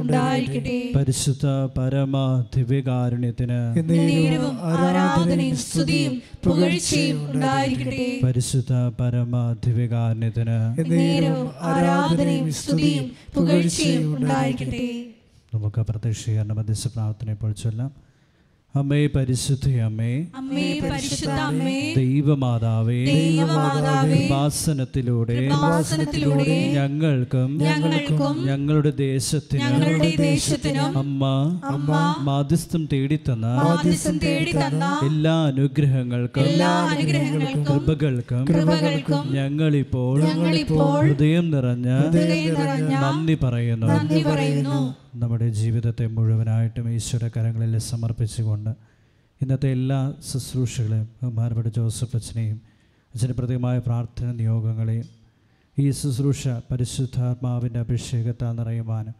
ഉണ്ടായിരിക്കട്ടെ പരിശുദ്ധ പരമ ദിവ്യകാരുണ്യത്തിന് ആരാധനയും സ്തുതിയും പുകഴ്ചയും ഉണ്ടായിരിക്കട്ടെ. പരിശുദ്ധ പരമ ദിവ്യകാരുണ്യത്തിന് ആരാധനയും സ്തുതിയും പുകഴ്ചയും ഉണ്ടായിരിക്കട്ടെ. നമുക്ക് പ്രത്യക്ഷീകരണ മധ്യസ്ഥ പ്രാർത്ഥന ഇപ്പോൾ ചൊല്ലാം. അമ്മേ പരിശുദ്ധ അമ്മേ. അമ്മേ പരിശുദ്ധ അമ്മേ. ദൈവമാതാവേ. ദൈവമാതാവേ. ഉപാസനത്തിലൂടെ ഉപാസനത്തിലൂടെ ഞങ്ങൾക്കും ഞങ്ങൾക്കും ഞങ്ങളുടെ ദേശത്തിനും ഞങ്ങളുടെ ദേശത്തിനും അമ്മ അമ്മ മാധ്യസ്ഥം തേടിത്തന്ന മാധ്യസ്ഥം തേടി തന്ന എല്ലാ അനുഗ്രഹങ്ങൾക്കും എല്ലാ അനുഗ്രഹങ്ങൾക്കും കൃപകൾക്കും കൃപകൾക്കും ഞങ്ങളിപ്പോൾ ഞങ്ങളിപ്പോൾ ഹൃദയം നിറഞ്ഞ ഹൃദയം നിറഞ്ഞ നന്ദി പറയുന്നു. നന്ദി പറയുന്നു. നമ്മുടെ ജീവിതത്തെ മുഴുവനായിട്ടും ഈശ്വര കരങ്ങളിൽ സമർപ്പിച്ചുകൊണ്ട് ഇന്നത്തെ എല്ലാ ശുശ്രൂഷകളെയും ബഹുമാനപ്പെട്ട ജോസഫ് അച്ഛനെയും അച്ഛന്റെ പ്രാർത്ഥന നിയോഗങ്ങളെയും ഈ ശുശ്രൂഷ പരിശുദ്ധാത്മാവിന്റെ അഭിഷേകത്താൽ നിറയുവാനും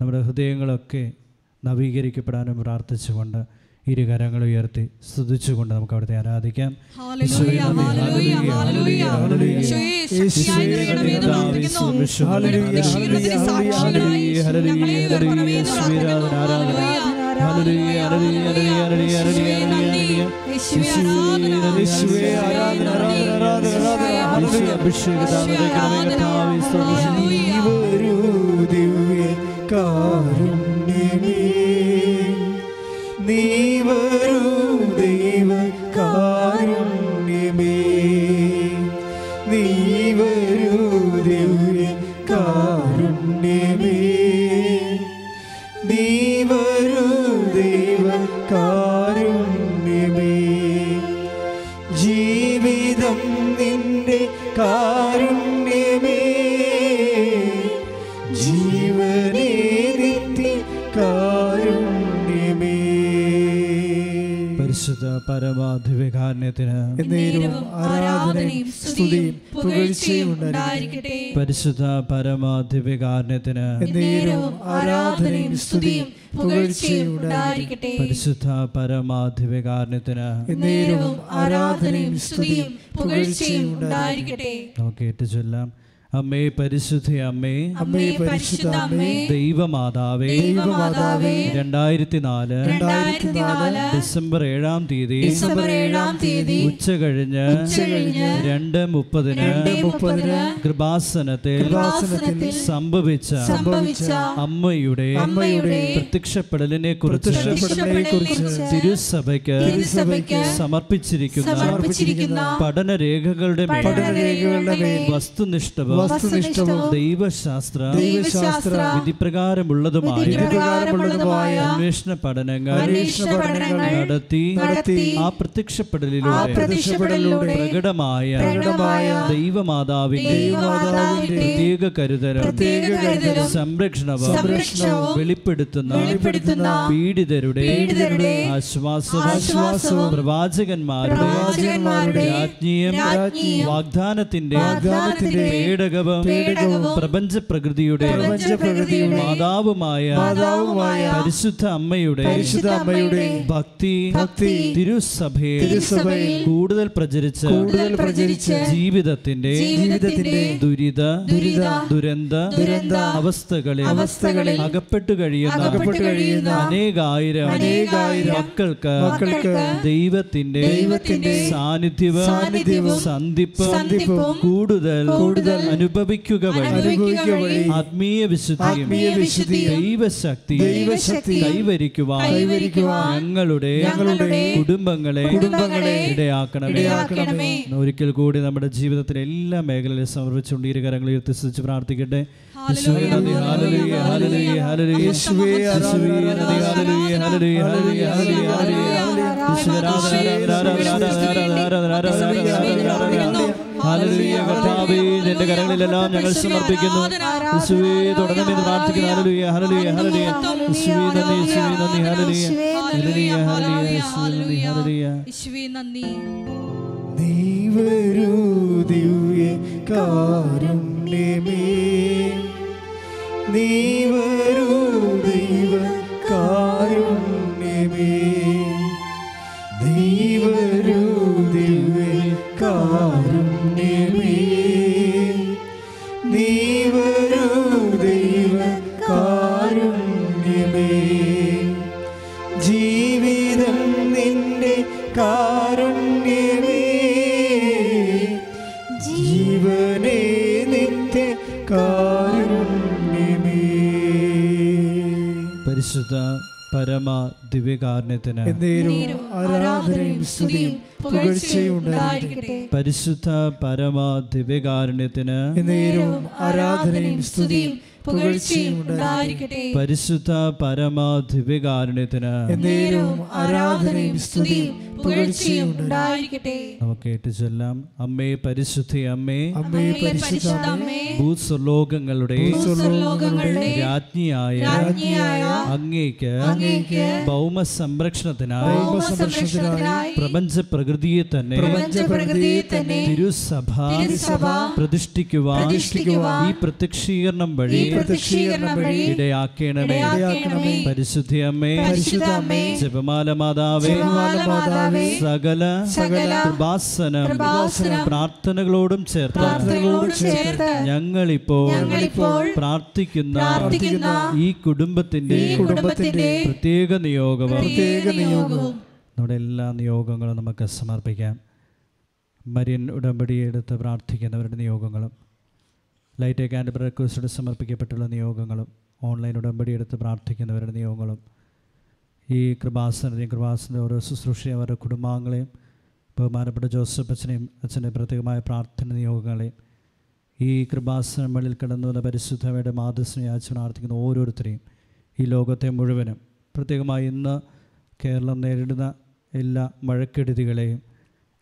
നമ്മുടെ ഹൃദയങ്ങളൊക്കെ നവീകരിക്കപ്പെടാനും പ്രാർത്ഥിച്ചുകൊണ്ട് ഇരു കരങ്ങൾ ഉയർത്തി സ്തുതിച്ചുകൊണ്ട് നമുക്ക് അവിടുത്തെ ആരാധിക്കാം ദിവ്യ കാരുണ്യമേ നീ ദൈവ പരമാധിവികാരണ്യത്തിന് എന്നേരവും ആരാധനയും സ്തുതിയും പുകഴ്ചയും ഉണ്ടായിരിക്കട്ടെ. പരിശുദ്ധ പരമാധിവികാരണ്യത്തിന് എന്നേരവും ആരാധനയും സ്തുതിയും പുകഴ്ചയും ഉണ്ടായിരിക്കട്ടെ പരിശുദ്ധ പരമാധിവികാരണ്യത്തിന് എന്നേരവും ആരാധനയും സ്തുതിയും പുകഴ്ചയും ഉണ്ടായിരിക്കട്ടെ. നമുക്ക് ഏറ്റുചൊല്ലാം. അമ്മേ പരിശുദ്ധ അമ്മേ അമ്മേ പരിശുദ്ധ അമ്മേ ദൈവമാതാവേ ദൈവമാതാവേ രണ്ടായിരത്തി നാല് രണ്ടായിരത്തി നാല് ഡിസംബർ ഏഴാം തീയതി ഡിസംബർ ഏഴാം തീയതി ഉച്ച കഴിഞ്ഞ് ഉച്ചകഴിഞ്ഞ് രണ്ട് മുപ്പതിന് മുപ്പതിന് കൃപാസനത്തിൽ കൃപാസനത്തിൽ സംഭവിച്ച സംഭവിച്ച അമ്മയുടെ അമ്മയുടെ പ്രത്യക്ഷപ്പെടലിനെ കുറിച്ച് തിരുസഭയ്ക്ക് തിരുസഭയ്ക്ക് സമർപ്പിച്ചിരിക്കുന്ന പഠന പഠനരേഖകളുടെ പഠന പഠനരേഖകളുടെ മേൽ വസ്തുനിഷ്ഠവും വസ്തുനിഷ്ഠവും ദൈവശാസ്ത്ര ദൈവശാസ്ത്ര വിധിപ്രകാരമുള്ളതുമായ വിധിപ്രകാരമുള്ളതുമായ അന്വേഷണ പഠനങ്ങൾ അന്വേഷണ പഠനങ്ങൾ നടത്തി നടത്തി ആ പ്രത്യക്ഷപ്പെടലിലൂടെ പ്രത്യക്ഷപ്പെടലിലൂടെ പ്രകടമായ പ്രകടമായ ദൈവമാതാവിന്റെ ദൈവമാതാവിന്റെ പ്രത്യേക കരുതലും പ്രത്യേക കരുതലും സംരക്ഷണവും സംരക്ഷണവും വെളിപ്പെടുത്തുന്ന വെളിപ്പെടുത്തുന്ന പീഡിതരുടെ പീഡിതരുടെ ആശ്വാസവും ആശ്വാസവും പ്രവാചകന്മാരുടെ പ്രവാചകന്മാരുടെ രാജ്ഞിയും വാഗ്ദാനത്തിന്റെ വാഗ്ദാനത്തിന്റെ പേടകവും പ്രപഞ്ച പ്രകൃതിയുടെ മാതാവുമായ പരിശുദ്ധ അമ്മയുടെ പരിശുദ്ധ അമ്മയുടെ ഭക്തി ഭക്തി തിരുസഭയെ തിരുസഭയിൽ കൂടുതൽ പ്രചരിച്ച് കൂടുതൽ പ്രചരിച്ച ജീവിതത്തിന്റെ ജീവിതത്തിന്റെ ദുരിത ദുരിത ദുരന്ത ദുരന്ത അവസ്ഥകളിൽ അവസ്ഥകളിൽ അകപ്പെട്ടു കഴിയുന്ന അകപ്പെട്ടു കഴിയുന്ന അനേകായിരം അനേകായിരം മക്കൾക്ക് മക്കൾക്ക് ദൈവത്തിന്റെ ദൈവത്തിന്റെ സാന്നിധ്യവും സാന്നിധ്യവും സന്ധിപ്പ് സന്ധിപ്പും കൂടുതൽ കൂടുതൽ അനുഭവിക്കുക വഴി. ആത്മീയ വിശുദ്ധിയും ദൈവശക്തിയും ദൈവശക്തിയും കൈവരിക്കുവാൻ ഞങ്ങളുടെ ഞങ്ങളുടെ കുടുംബങ്ങളെ കുടുംബങ്ങളെ ഇടയാക്കണമേ. ഒരിക്കൽ കൂടി നമ്മുടെ ജീവിതത്തിലെ എല്ലാ മേഖലയിലും സമർപ്പിച്ചുകൊണ്ട് ഇരു ഉയർത്തിച്ച് പ്രാർത്ഥിക്കട്ടെ. യേശുവേ കർത്താവേ, നിന്റെ കരങ്ങളിലെല്ലാം ഞങ്ങൾ സമർപ്പിക്കുന്നു യേശുവേ തുടർന്ന് പ്രാർത്ഥിക്കുന്നു. ഹല്ലേലൂയ, ഹല്ലേലൂയ, ഹല്ലേലൂയ. യേശുവേ നന്ദി, യേശുവേ നന്ദി, ഹല്ലേലൂയ. ഹല്ലേലൂയ, ഹല്ലേലൂയ, യേശുവേ നന്ദി, ഹല്ലേലൂയ. യേശുവേ നന്ദി. നീ വരൂ ദിവ്യ കാരുണ്യമേ. നീ വരൂ ദൈവ കാരുണ്യമേ. കാരുണ്യമേ നീ വരൂ ദൈവ കാരുണ്യമേ ജീവിതം നിന്റെ കാരുണ്യമേ. ജീവനേ നിന്റെ കാരുണ്യമേ. പരിശുദ്ധ പരമ ദിവ്യകാരുണ്യത്തിന് എന്നേരും ആരാധനയും സ്തുതിയും പരിശുദ്ധ പരമ ദിവ്യകാരുണ്യത്തിന് എന്നേരും ആരാധനയും സ്തുതിയും പരിശുദ്ധ പരമാധിപികാരുണ്യത്തിന് എന്നേരും ആരാധനയും സ്തുതിയും പുകഴ്ചയും ഉണ്ടായിരിക്കട്ടെ. നമുക്ക് ഏറ്റുചൊല്ലാം. അമ്മേ പരിശുദ്ധി അമ്മേ. അമ്മേ ഭൂസ്വലോകങ്ങളുടെ രാജ്ഞിയായ അങ്ങേക്ക് ഭൗമ സംരക്ഷണത്തിനായി പ്രപഞ്ച പ്രകൃതിയെ തന്നെ തിരുസഭ തിരുസഭ പ്രതിഷ്ഠിക്കുവാൻ ഈ പ്രത്യക്ഷീകരണം വഴി പ്രത്യക്ഷീകരണം വഴി ഇടയാക്കണമേ. ഇടയാക്കണമേ. പരിശുദ്ധ അമ്മേ പരിശുദ്ധ അമ്മേ ജപമാല മാതാവേ മാതാവേ സകല സകല കൃപാസനം പ്രാർത്ഥനകളോടും ചേർത്ത് ഞങ്ങൾ ഇപ്പോൾ ഞങ്ങളിപ്പോൾ പ്രാർത്ഥിക്കുന്ന ഈ കുടുംബത്തിന്റെ കുടുംബത്തിന്റെ പ്രത്യേക നിയോഗവും പ്രത്യേക നിയോഗവും നമ്മുടെ എല്ലാ നിയോഗങ്ങളും നമുക്ക് സമർപ്പിക്കാം. മരിയൻ ഉടമ്പടിയെടുത്ത് പ്രാർത്ഥിക്കുന്നവരുടെ നിയോഗങ്ങളും ലൈറ്റ് ആൻഡ് റിക്വസ്റ്റോട് സമർപ്പിക്കപ്പെട്ടുള്ള നിയോഗങ്ങളും ഓൺലൈൻ ഉടമ്പടി എടുത്ത് പ്രാർത്ഥിക്കുന്നവരുടെ നിയോഗങ്ങളും ഈ കൃപാസനത്തെയും കൃപാസനത്തെ ഓരോ ശുശ്രൂഷയും അവരുടെ കുടുംബാംഗങ്ങളെയും ബഹുമാനപ്പെട്ട ജോസഫ് അച്ഛനെയും അച്ഛന്റെ പ്രത്യേകമായ പ്രാർത്ഥന നിയോഗങ്ങളെയും ഈ കൃപാസനങ്ങളിൽ കിടന്നു വന്ന പരിശുദ്ധമയുടെ മാതൃസ്നെ യാചിച്ച് പ്രാർത്ഥിക്കുന്ന ഓരോരുത്തരെയും ഈ ലോകത്തെ മുഴുവനും പ്രത്യേകമായി ഇന്ന് കേരളം നേരിടുന്ന എല്ലാ മഴക്കെടുതികളെയും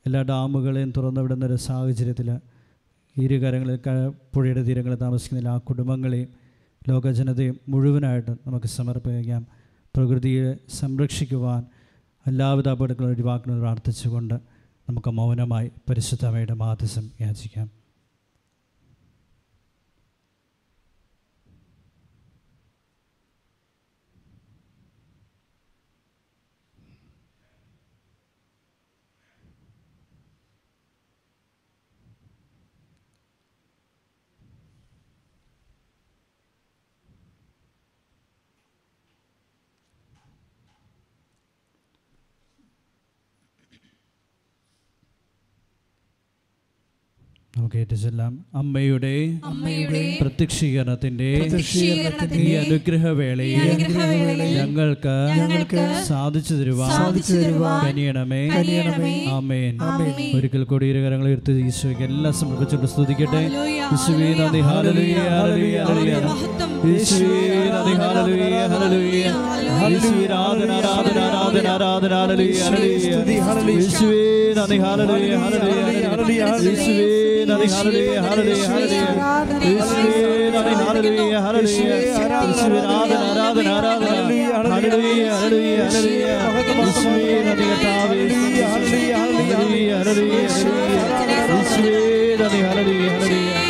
എല്ലാ ഡാമുകളെയും തുറന്നുവിടുന്ന ഒരു സാഹചര്യത്തിൽ ഇരുകരങ്ങളിൽ പുഴയുടെ തീരങ്ങളിൽ താമസിക്കുന്ന എല്ലാ കുടുംബങ്ങളെയും ലോകജനതയും മുഴുവനായിട്ട് നമുക്ക് സമർപ്പിക്കാം. പ്രകൃതിയെ സംരക്ഷിക്കുവാൻ എല്ലാവിധ അപകടങ്ങളും ഒഴിവാക്കണമെന്ന് പ്രാർത്ഥിച്ചുകൊണ്ട് നമുക്ക് മൗനമായി പരിശുദ്ധമയുടെ മാധ്യസം യാചിക്കാം. നമുക്ക് അമ്മയുടെ പ്രത്യക്ഷീകരണത്തിന്റെ ഈ അനുഗ്രഹവേളയിൽ ഞങ്ങൾക്ക് സാധിച്ചു തരുവാനിയണമേ ആമേൻ. ഒരിക്കൽ കൂടി ഇരുകരങ്ങൾ ഉയർത്തി ഈശോയ്ക്ക് എല്ലാം സമർപ്പിച്ചുകൊണ്ട് സ്തുതിക്കട്ടെ. ഈശ്വേ നന്ദി ഹരളിയെ ഹരളിയെ ഹരളിയെ യേശുവേ നന്ദി ഹരളിയെ ഹരളിയെ യേശുവേ ആരാധന ആരാധന ആരാധന ഹരളിയെ ഹരളിയെ ഹരളിയെ യേശുവേ നന്ദി കർത്താവേ ഹരളിയെ ഹരളിയെ ഹരളിയെ യേശുവേ നന്ദി ഹരളിയെ ഹരളിയെ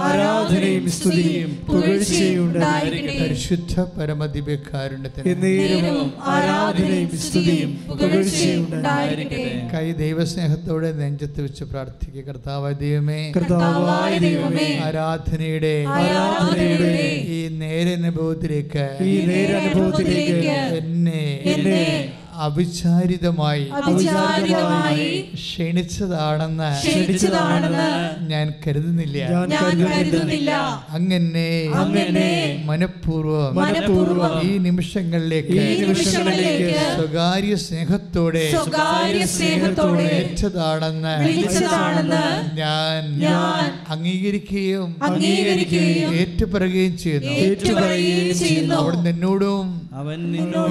ആരാധനയും സ്തുതിയും പരിശുദ്ധ ആരാധനയും സ്തുതിയും കൈ ദൈവസ്നേഹത്തോടെ നെഞ്ചത്ത് വെച്ച് പ്രാർത്ഥിക്കുക. കർത്താവ് ദൈവമേ കർത്താവായ ദൈവമേ ആരാധനയുടെ ഈ നേരനുഭവത്തിലേക്ക് ഈ നേരനുഭവത്തിലേക്ക് എന്നെ എന്നെ അവിചാരിതമായി അവിചാരിതമായി ക്ഷണിച്ചതാണെന്ന് ക്ഷണിച്ചതാണെന്ന് ഞാൻ കരുതുന്നില്ല. ഞാൻ കരുതുന്നില്ല. അങ്ങനെ അങ്ങനെ മനഃപൂർവം മനഃപൂർവം ഈ നിമിഷങ്ങളിലേക്ക് ഈ നിമിഷങ്ങളിലേക്ക് സ്വകാര്യ സ്നേഹത്തോടെ സ്വകാര്യ സ്നേഹത്തോടെ വിളിച്ചതാണെന്ന് വിളിച്ചതാണെന്ന് ഞാൻ ഞാൻ അംഗീകരിക്കുകയും അംഗീകരിക്കുകയും ഏറ്റുപറയുകയും ചെയ്യുന്നു. ഏറ്റുപറയുകയും ചെയ്യുന്നു. അവിടുന്ന് എന്നോടും അവൻ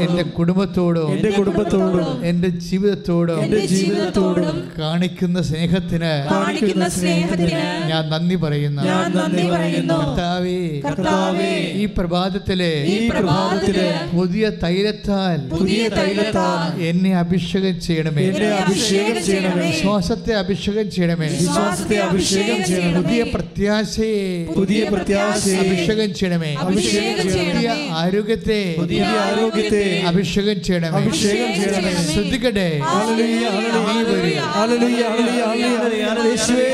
എന്റെ കുടുംബത്തോടും എന്റെ കുടുംബത്തോടും എന്റെ ജീവിതത്തോടും എന്റെ ജീവിതത്തോടും കാണിക്കുന്ന സ്നേഹത്തിന് കാണിക്കുന്ന സ്നേഹത്തിന് ഞാൻ നന്ദി പറയുന്നു. ഞാൻ നന്ദി പറയുന്നു. കർത്താവേ കർത്താവേ ഈ പ്രഭാതത്തിലെ ഈ പ്രഭാതത്തിലെ പുതിയ തൈലത്താൽ പുതിയ തൈലത്താൽ എന്നെ അഭിഷേകം ചെയ്യണമേ. എന്നെ അഭിഷേകം ചെയ്യണമേ. വിശ്വാസത്തെ അഭിഷേകം ചെയ്യണമേ. വിശ്വാസത്തെ അഭിഷേകം ചെയ്യണമേ. പുതിയ പ്രത്യാശയെ പുതിയ പ്രത്യാശയെ അഭിഷേകം ചെയ്യണമേ. അഭിഷേകം പുതിയ ചെയ്യണമേ. ആരോഗ്യത്തെ പുതിയ ആരോഗ്യത്തെ അഭിഷേകം ചെയ്യണമേ. അഭിഷേകം ചെയ്യണമേ. ശ്രദ്ധിക്കട്ടെ. യേശുവേ,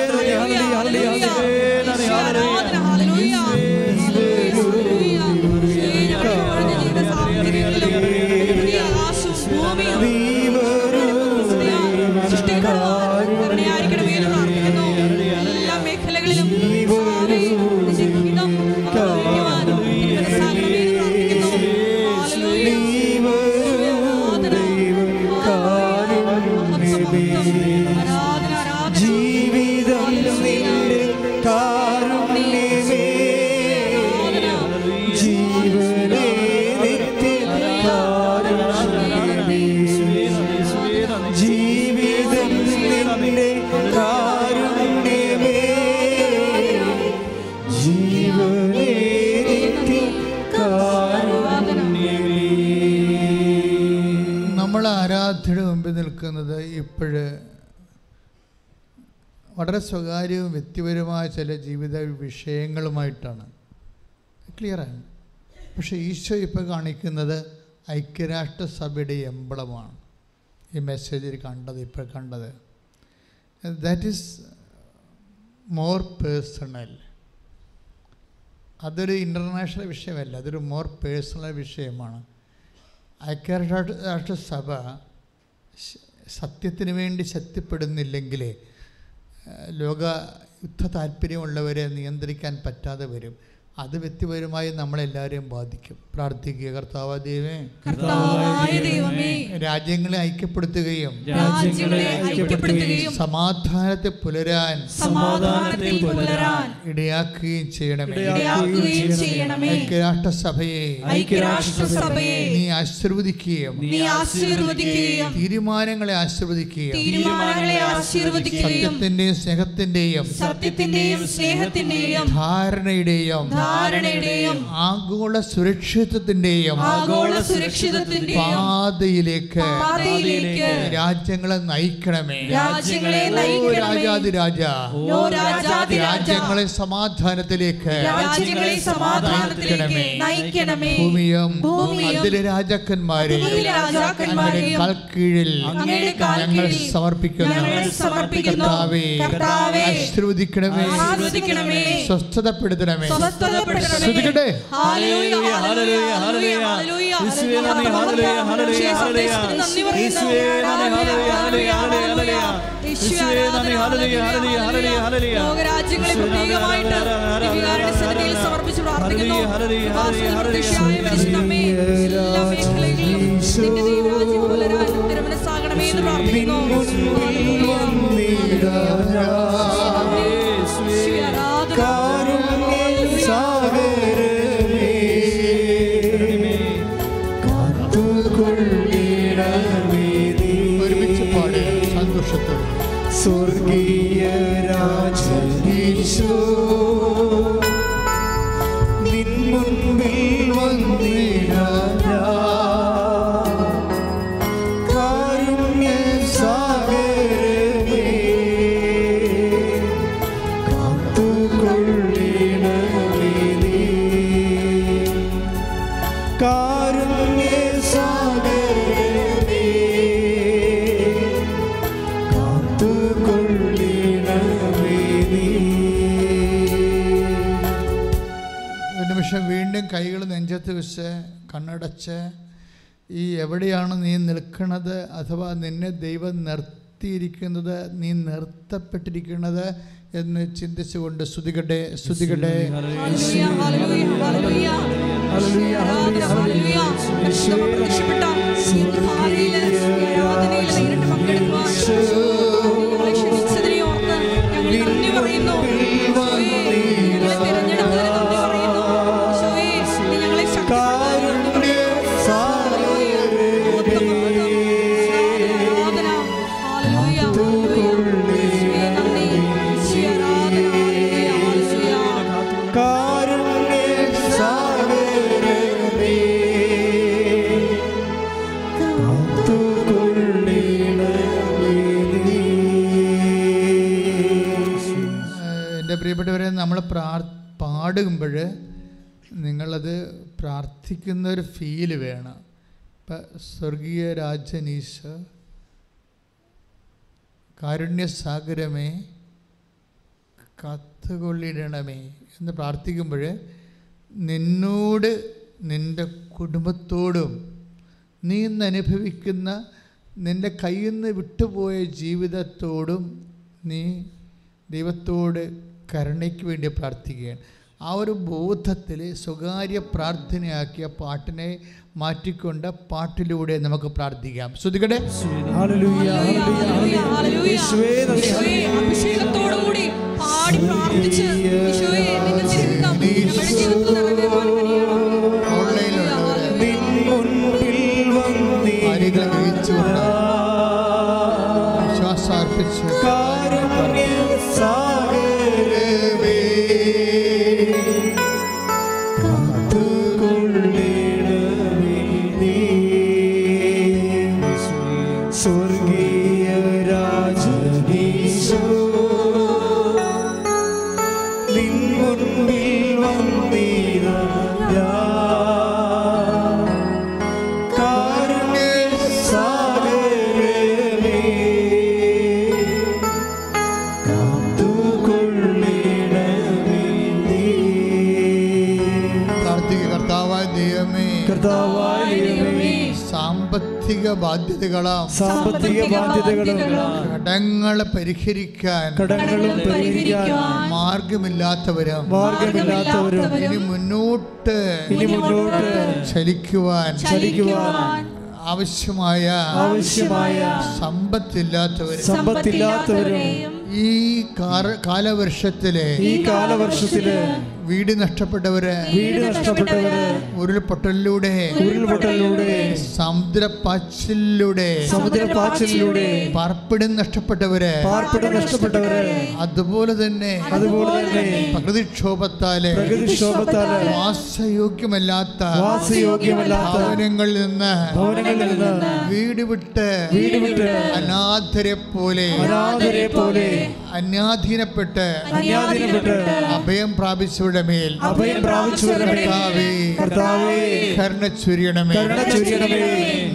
വളരെ സ്വകാര്യവും വ്യക്തിപരമായ ചില ജീവിത വിഷയങ്ങളുമായിട്ടാണ്. ക്ലിയറാണ് പക്ഷേ ഈശോ ഇപ്പോൾ കാണിക്കുന്നത് ഐക്യരാഷ്ട്രസഭയുടെ എംബളമാണ്. ഈ മെസ്സേജിൽ കണ്ടത് ഇപ്പോൾ കണ്ടത്. ദാറ്റ് ഈസ് മോർ പേഴ്സണൽ അതൊരു ഇന്റർനാഷണൽ വിഷയമല്ല അതൊരു മോർ പേഴ്സണൽ വിഷയമാണ്. ഐക്യരാഷ്ട്ര രാഷ്ട്രസഭ ശ- സത്യത്തിന് വേണ്ടി ശക്തിപ്പെടുന്നില്ലെങ്കിൽ ലോക യുദ്ധ താല്പര്യമുള്ളവരെ നിയന്ത്രിക്കാൻ പറ്റാതെ വരും. അത് വ്യക്തിപരമായി നമ്മളെല്ലാവരെയും ബാധിക്കും. പ്രാർത്ഥിക്കുക കർത്താവ് ദൈവമേ രാജ്യങ്ങളെ ഐക്യപ്പെടുത്തുകയും രാജ്യങ്ങളെ ഐക്യപ്പെടുത്തുകയും സമാധാനത്തെ പുലരാൻ സമാധാനത്തിൽ പുലരാൻ ഇടയാക്കുകയും ചെയ്യണമേ. ഇടയാക്കുകയും ചെയ്യണമേ. ഐക്യരാഷ്ട്രസഭയെ നീ ആശീർവദിക്കുകയും തീരുമാനങ്ങളെ ആശീർവദിക്കുകയും തീരുമാനങ്ങളെ ആശീർവദിക്കുകയും സത്യത്തിന്റെയും സ്നേഹത്തിന്റെയും സത്യത്തിന്റെയും സ്നേഹത്തിന്റെയും ധാരണയുടെയും ധാരണയുടെയും ആഗോള സുരക്ഷിതത്തിന്റെയും ആഗോള സുരക്ഷിതത്തിന്റെ പാതയിലേക്ക് പാതയിലേക്ക് രാജ്യങ്ങളെ നയിക്കണമേ. രാജ്യങ്ങളെ രാജാതി രാജ. രാജ്യങ്ങളെ സമാധാനത്തിലേക്ക് രാജ്യങ്ങളെ സമാധാനത്തിലേക്ക് നയിക്കണമേ. ഭൂമിയും അതിലെ രാജാക്കന്മാരെ കാൽക്കീഴിൽ ഞങ്ങൾ സമർപ്പിക്കുന്നു. കർത്താവേ ആശീർവദിക്കണമേ. സ്വസ്ഥതപ്പെടുത്തണമേ. സ്വസ്ഥതപ്പെടുത്തണമേ. ലോകരാജ്യങ്ങളെ പ്രത്യേകമായിട്ട് സന്നിധിയിൽ സമർപ്പിച്ച് പ്രാർത്ഥിക്കുന്നു. എല്ലാ തിരുമനസ്സാകണമേ എന്ന് പ്രാർത്ഥിക്കുന്നു. സ്വർഗീയ നെഞ്ചത്ത് വെച്ച് കണ്ണടച്ച് ഈ എവിടെയാണ് നീ നിൽക്കുന്നത് അഥവാ നിന്നെ ദൈവം നിർത്തിയിരിക്കുന്നത് നീ നിർത്തപ്പെട്ടിരിക്കുന്നത് എന്ന് ചിന്തിച്ചുകൊണ്ട് സ്തുതികട്ടെ സ്തുതികട്ടെ ഹല്ലേലൂയ, ഹല്ലേലൂയ, ഹല്ലേലൂയ. ആരാധന, ഹല്ലേലൂയ. പരിശുദ്ധ പ്രത്യക്ഷപ്പെട്ട ഈ നേരിട്ട് പങ്കെടുക്കുവാൻ നമ്മൾ പ്രാർ പാടുമ്പോൾ നിങ്ങളത് പ്രാർത്ഥിക്കുന്ന ഒരു ഫീൽ വേണം. ഇപ്പം സ്വർഗീയ രാജനീശ കാരുണ്യസാഗരമേ കത്തുകൊള്ളിടണമേ എന്ന് പ്രാർത്ഥിക്കുമ്പോൾ നിന്നോട് നിന്റെ കുടുംബത്തോടും നീ ഇന്ന് അനുഭവിക്കുന്ന നിന്റെ കയ്യിൽ നിന്ന് വിട്ടുപോയ ജീവിതത്തോടും നീ ദൈവത്തോട് കരുണയ്ക്ക് വേണ്ടി പ്രാർത്ഥിക്കുകയാണ്. ആ ഒരു ബോധത്തിൽ സ്വകാര്യ പ്രാർത്ഥനയാക്കിയ പാട്ടിനെ മാറ്റിക്കൊണ്ട് പാട്ടിലൂടെ നമുക്ക് പ്രാർത്ഥിക്കാം. ശ്രുതികടെ അഭിഷേകത്തോടുകൂടി പാടി പ്രാർത്ഥിച്ച് ബാധ്യതകളാം. സാമ്പത്തിക ബാധ്യതകളും. കടങ്ങളെ പരിഹരിക്കാൻ. കടങ്ങളും പരിഹരിക്കാൻ. മാർഗമില്ലാത്തവരും മാർഗമില്ലാത്തവരും ഇനി മുന്നോട്ട് ഇനി മുന്നോട്ട് ചലിക്കുവാൻ. ചലിക്കുവാൻ. ആവശ്യമായ ആവശ്യമായ സമ്പത്തില്ലാത്തവരും. സമ്പത്തില്ലാത്തവരും ഈ കാലവർഷത്തിലെ ഈ കാലവർഷത്തിലെ വീട് നഷ്ടപ്പെട്ടവര് വീട് നഷ്ടപ്പെട്ടവര് ഉരുൾപൊട്ടലിലൂടെ ഉരുൾപൊട്ടലിലൂടെ സമുദ്രപാച്ചിലൂടെ സമുദ്രപാച്ചിലൂടെ പാർപ്പിടം നഷ്ടപ്പെട്ടവര് പാർപ്പിടം നഷ്ടപ്പെട്ടവര് അതുപോലെ തന്നെ അതുപോലെ തന്നെ പ്രകൃതിക്ഷോഭത്താൽ പ്രകൃതിക്ഷോഭത്താൽ വാസയോഗ്യമല്ലാത്ത വാസയോഗ്യമല്ലാത്ത ഭവനങ്ങളിൽ നിന്ന് ഭവനങ്ങളിൽ നിന്ന് വീട് വിട്ട് വീട് വിട്ട് അനാഥരെ പോലെ അനാഥരെ പോലെ അന്യാധീനപ്പെട്ട് അന്യാധീനപ്പെട്ട് അഭയം പ്രാപിച്ചവരുടെ മേൽ അഭയം പ്രാപിച്ചവരുടെ കരുണ ചൊരിയണമേ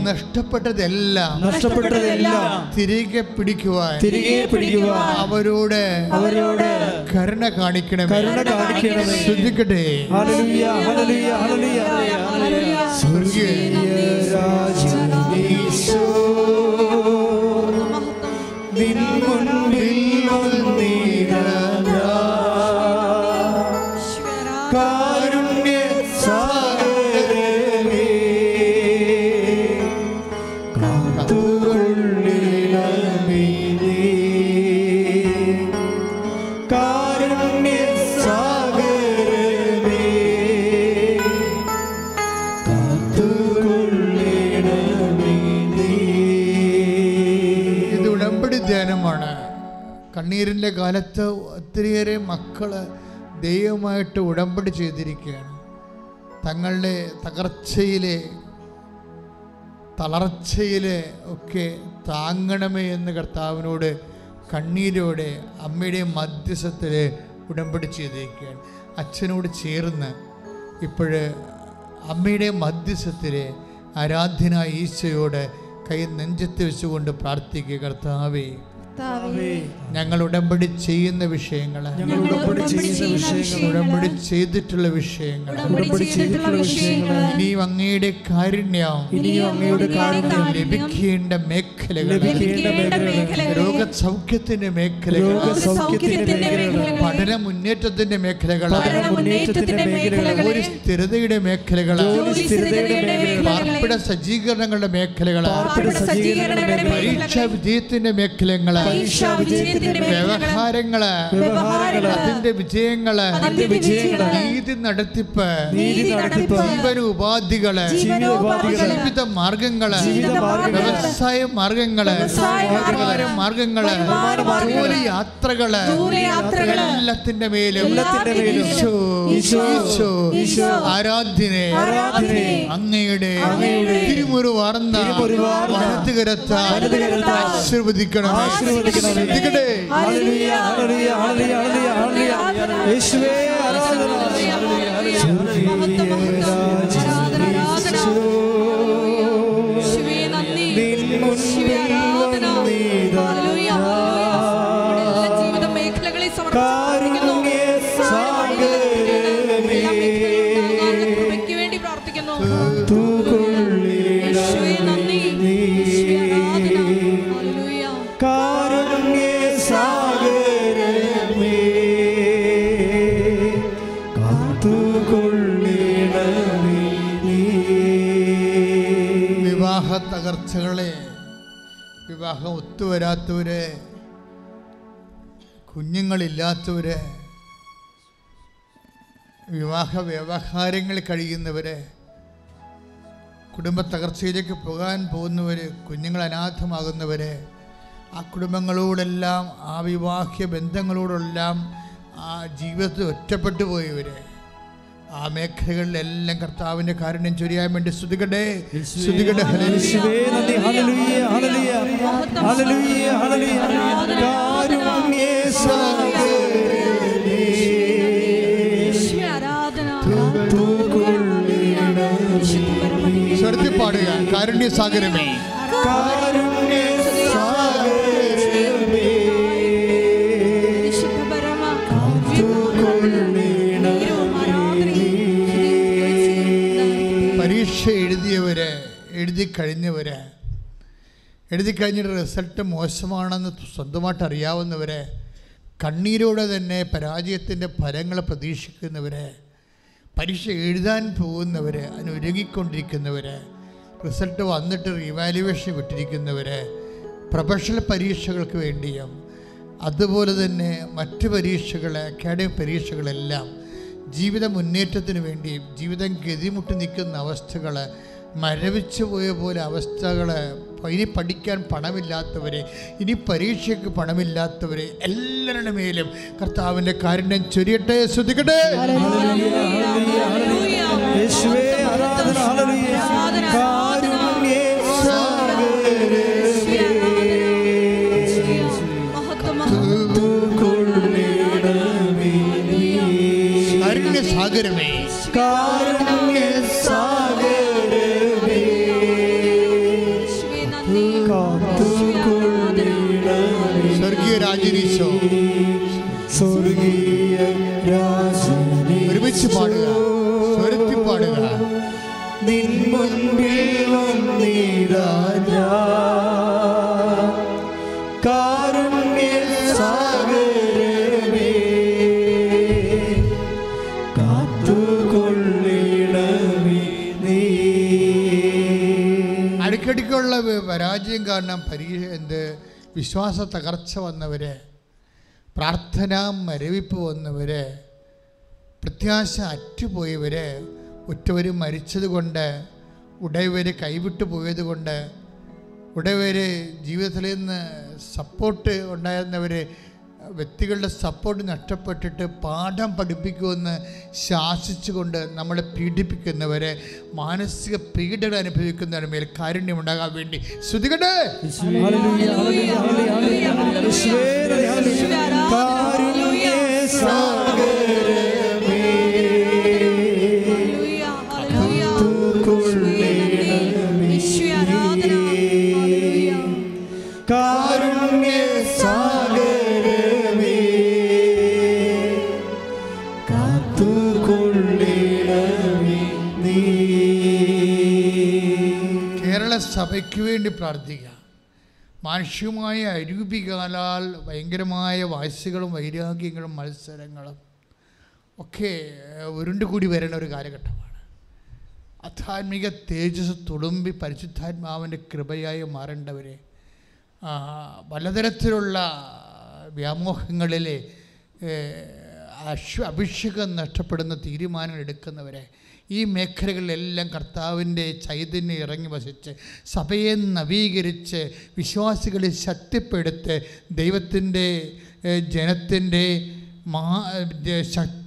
നഷ്ടപ്പെട്ടതെല്ലാം നഷ്ടപ്പെട്ടതെല്ലാം തിരികെ പിടിക്കുവാൻ തിരികെ പിടിക്കുവാൻ അവരോട് അവരോട് കരുണ കാണിക്കണമേ കരുണ കാണിക്കണമേ. ശ്രദ്ധിക്കട്ടെ. സ്വർഗീയ രാജനീശോ മഹത്വം. കണ്ണീരിന്റെ കാലത്ത് ഒത്തിരിയേറെ മക്കൾ ദൈവമായിട്ട് ഉടമ്പടി ചെയ്തിരിക്കുകയാണ്. തങ്ങളുടെ തകർച്ചയിലെ തളർച്ചയിലെ ഒക്കെ താങ്ങണമേ എന്ന് കർത്താവിനോട് കണ്ണീരോടെ അമ്മയുടെ മധ്യസ്ഥത്തിൽ ഉടമ്പടി ചെയ്തിരിക്കുകയാണ്. അച്ഛനോട് ചേർന്ന് ഇപ്പോഴ് അമ്മയുടെ മധ്യസ്ഥത്തിൽ ആരാധ്യനായ ഈശോയോട് കൈ നെഞ്ചത്ത് വെച്ചുകൊണ്ട് പ്രാർത്ഥിക്കുക. കർത്താവേ ഞങ്ങൾ ഉടമ്പടി ചെയ്യുന്ന വിഷയങ്ങൾ ഉടമ്പടി ചെയ്യുന്ന വിഷയങ്ങൾ ഉടമ്പടി ചെയ്തിട്ടുള്ള വിഷയങ്ങൾ ഇനി ഇനിയും അങ്ങയുടെ കാരുണ്യം ഇനിയും അങ്ങയുടെ കാരുണ്യം ലഭിക്കേണ്ട മേഖലകൾ മേഖലകൾ രോഗസൗഖ്യത്തിന്റെ മേഖലകൾ പഠന മുന്നേറ്റത്തിന്റെ മേഖലകൾ മേഖലകൾ ഒരു സ്ഥിരതയുടെ മേഖലകൾ മേഖലകൾ പാർപ്പിട സജ്ജീകരണങ്ങളുടെ മേഖലകൾ പരീക്ഷാ വിജയത്തിന്റെ വിജയത്തിന്റെ വ്യവഹാരങ്ങൾ അതിന്റെ വിജയങ്ങൾ നീതി നടത്തിപ്പ് നീതി നടത്തിപ്പ് ജീവന ഉപാധികൾ ജീവിത മാർഗങ്ങൾ വ്യവസായ മാർഗങ്ങൾ വ്യാപാര മാർഗങ്ങൾ ജോലി യാത്രകൾ എല്ലാത്തിന്റെ മേലും ആരാധ്യനെ അങ്ങയുടെ തിരുമുറി വാർന്ന തിരുമുറിവാർന്ന വലതുകരത്താൽ ഹല്ലേലൂയ. യേശുവേ ജീവിത യേശുവേ നന്ദി. തകർച്ചകളെ വിവാഹം ഒത്തുവരാത്തവര് കുഞ്ഞുങ്ങളില്ലാത്തവര് വിവാഹ വ്യവഹാരങ്ങൾ കഴിയുന്നവര് കുടുംബ തകർച്ചയിലേക്ക് പോകാൻ പോകുന്നവര് കുഞ്ഞുങ്ങൾ അനാഥമാകുന്നവര് ആ കുടുംബങ്ങളോടെല്ലാം ആ വിവാഹ്യ ബന്ധങ്ങളോടെല്ലാം ആ ജീവിതത്തിൽ ഒറ്റപ്പെട്ടു പോയവര് ആ മേഖലകളിലെല്ലാം കർത്താവിന്റെ കാരുണ്യം ചൊരിയാൻ വേണ്ടി കാത്തുകൊള്ളിടമേ സ്വരത്തിൽ പാടുക കാരുണ്യ സാഗരമേ കാരുണ്യ എഴുതി കഴിഞ്ഞവരെ എഴുതി കഴിഞ്ഞിട്ട് റിസൾട്ട് മോശമാണെന്ന് സ്വന്തമായിട്ട് അറിയാവുന്നവരെ കണ്ണീരോടെ തന്നെ പരാജയത്തിന്റെ ഫലങ്ങൾ പ്രതീക്ഷിക്കുന്നവരെ പരീക്ഷ എഴുതാൻ പോകുന്നവരെ അതിനൊരുങ്ങിക്കൊണ്ടിരിക്കുന്നവരെ റിസൾട്ട് വന്നിട്ട് റിവാലുവേഷൻ വിട്ടിരിക്കുന്നവരെ പ്രൊഫഷണൽ പരീക്ഷകൾക്ക് വേണ്ടിയും അതുപോലെ തന്നെ മറ്റ് പരീക്ഷകൾ അക്കാഡമിക് പരീക്ഷകളെല്ലാം ജീവിത മുന്നേറ്റത്തിന് വേണ്ടിയും ജീവിതം ഗതിമുട്ടി നിൽക്കുന്ന അവസ്ഥകൾ മരവിച്ചു പോയ പോലെ അവസ്ഥകൾ ഇനി പഠിക്കാൻ പണമില്ലാത്തവരെ ഇനി പരീക്ഷയ്ക്ക് പണമില്ലാത്തവരെ എല്ലാവരുടെ മേലും കർത്താവിന്റെ കാരുണ്യം ചൊരിയട്ടെ. ശ്രദ്ധിക്കട്ടെ. കാരുണ്യ സാഗരമേ കൊള്ളിടമേ പരാജയം കാരണം പരീക്ഷ എന്ത് വിശ്വാസ തകർച്ച വന്നവരെ പ്രാർത്ഥന മരവിപ്പ് വന്നവരെ പ്രത്യാശ അറ്റുപോയവരെ ഒറ്റവർ മരിച്ചത് കൊണ്ട് ഉടയവർ കൈവിട്ടു പോയത് കൊണ്ട് ഉടയവർ ജീവിതത്തിൽ നിന്ന് സപ്പോർട്ട് ഉണ്ടായിരുന്നവർ വ്യക്തികളുടെ സപ്പോർട്ട് നഷ്ടപ്പെട്ടിട്ട് പാഠം പഠിപ്പിക്കുമെന്ന് ശാസിച്ചുകൊണ്ട് നമ്മളെ പീഡിപ്പിക്കുന്നവരെ മാനസിക പീഡനം അനുഭവിക്കുന്നവരുടെ മേൽ കാരുണ്യമുണ്ടാകാൻ വേണ്ടി ശ്രുതികട്ടെ ഹല്ലേലൂയ ഭാര്യയ്ക്ക് വേണ്ടി പ്രാർത്ഥിക്കുക. മാനുഷികമായ അരൂപികാലാൽ ഭയങ്കരമായ വാശികളും വൈരാഗ്യങ്ങളും മത്സരങ്ങളും ഒക്കെ ഉരുണ്ടുകൂടി വരുന്ന ഒരു കാലഘട്ടമാണ്. അധാത്മിക തേജസ് തുളുമ്പി പരിശുദ്ധാത്മാവിന്റെ കൃപയായി മാറേണ്ടവരെ പലതരത്തിലുള്ള വ്യാമോഹങ്ങളിലെ അശ്വ അഭിഷേകം നഷ്ടപ്പെടുന്ന തീരുമാനങ്ങൾ എടുക്കുന്നവരെ ഈ മേഖലകളിലെല്ലാം കർത്താവിന്റെ ചൈതന്യം ഇറങ്ങി വസിച്ച് സഭയെ നവീകരിച്ച് വിശ്വാസികളെ ശക്തിപ്പെടുത്ത് ദൈവത്തിന്റെ ജനത്തിന്റെ മാ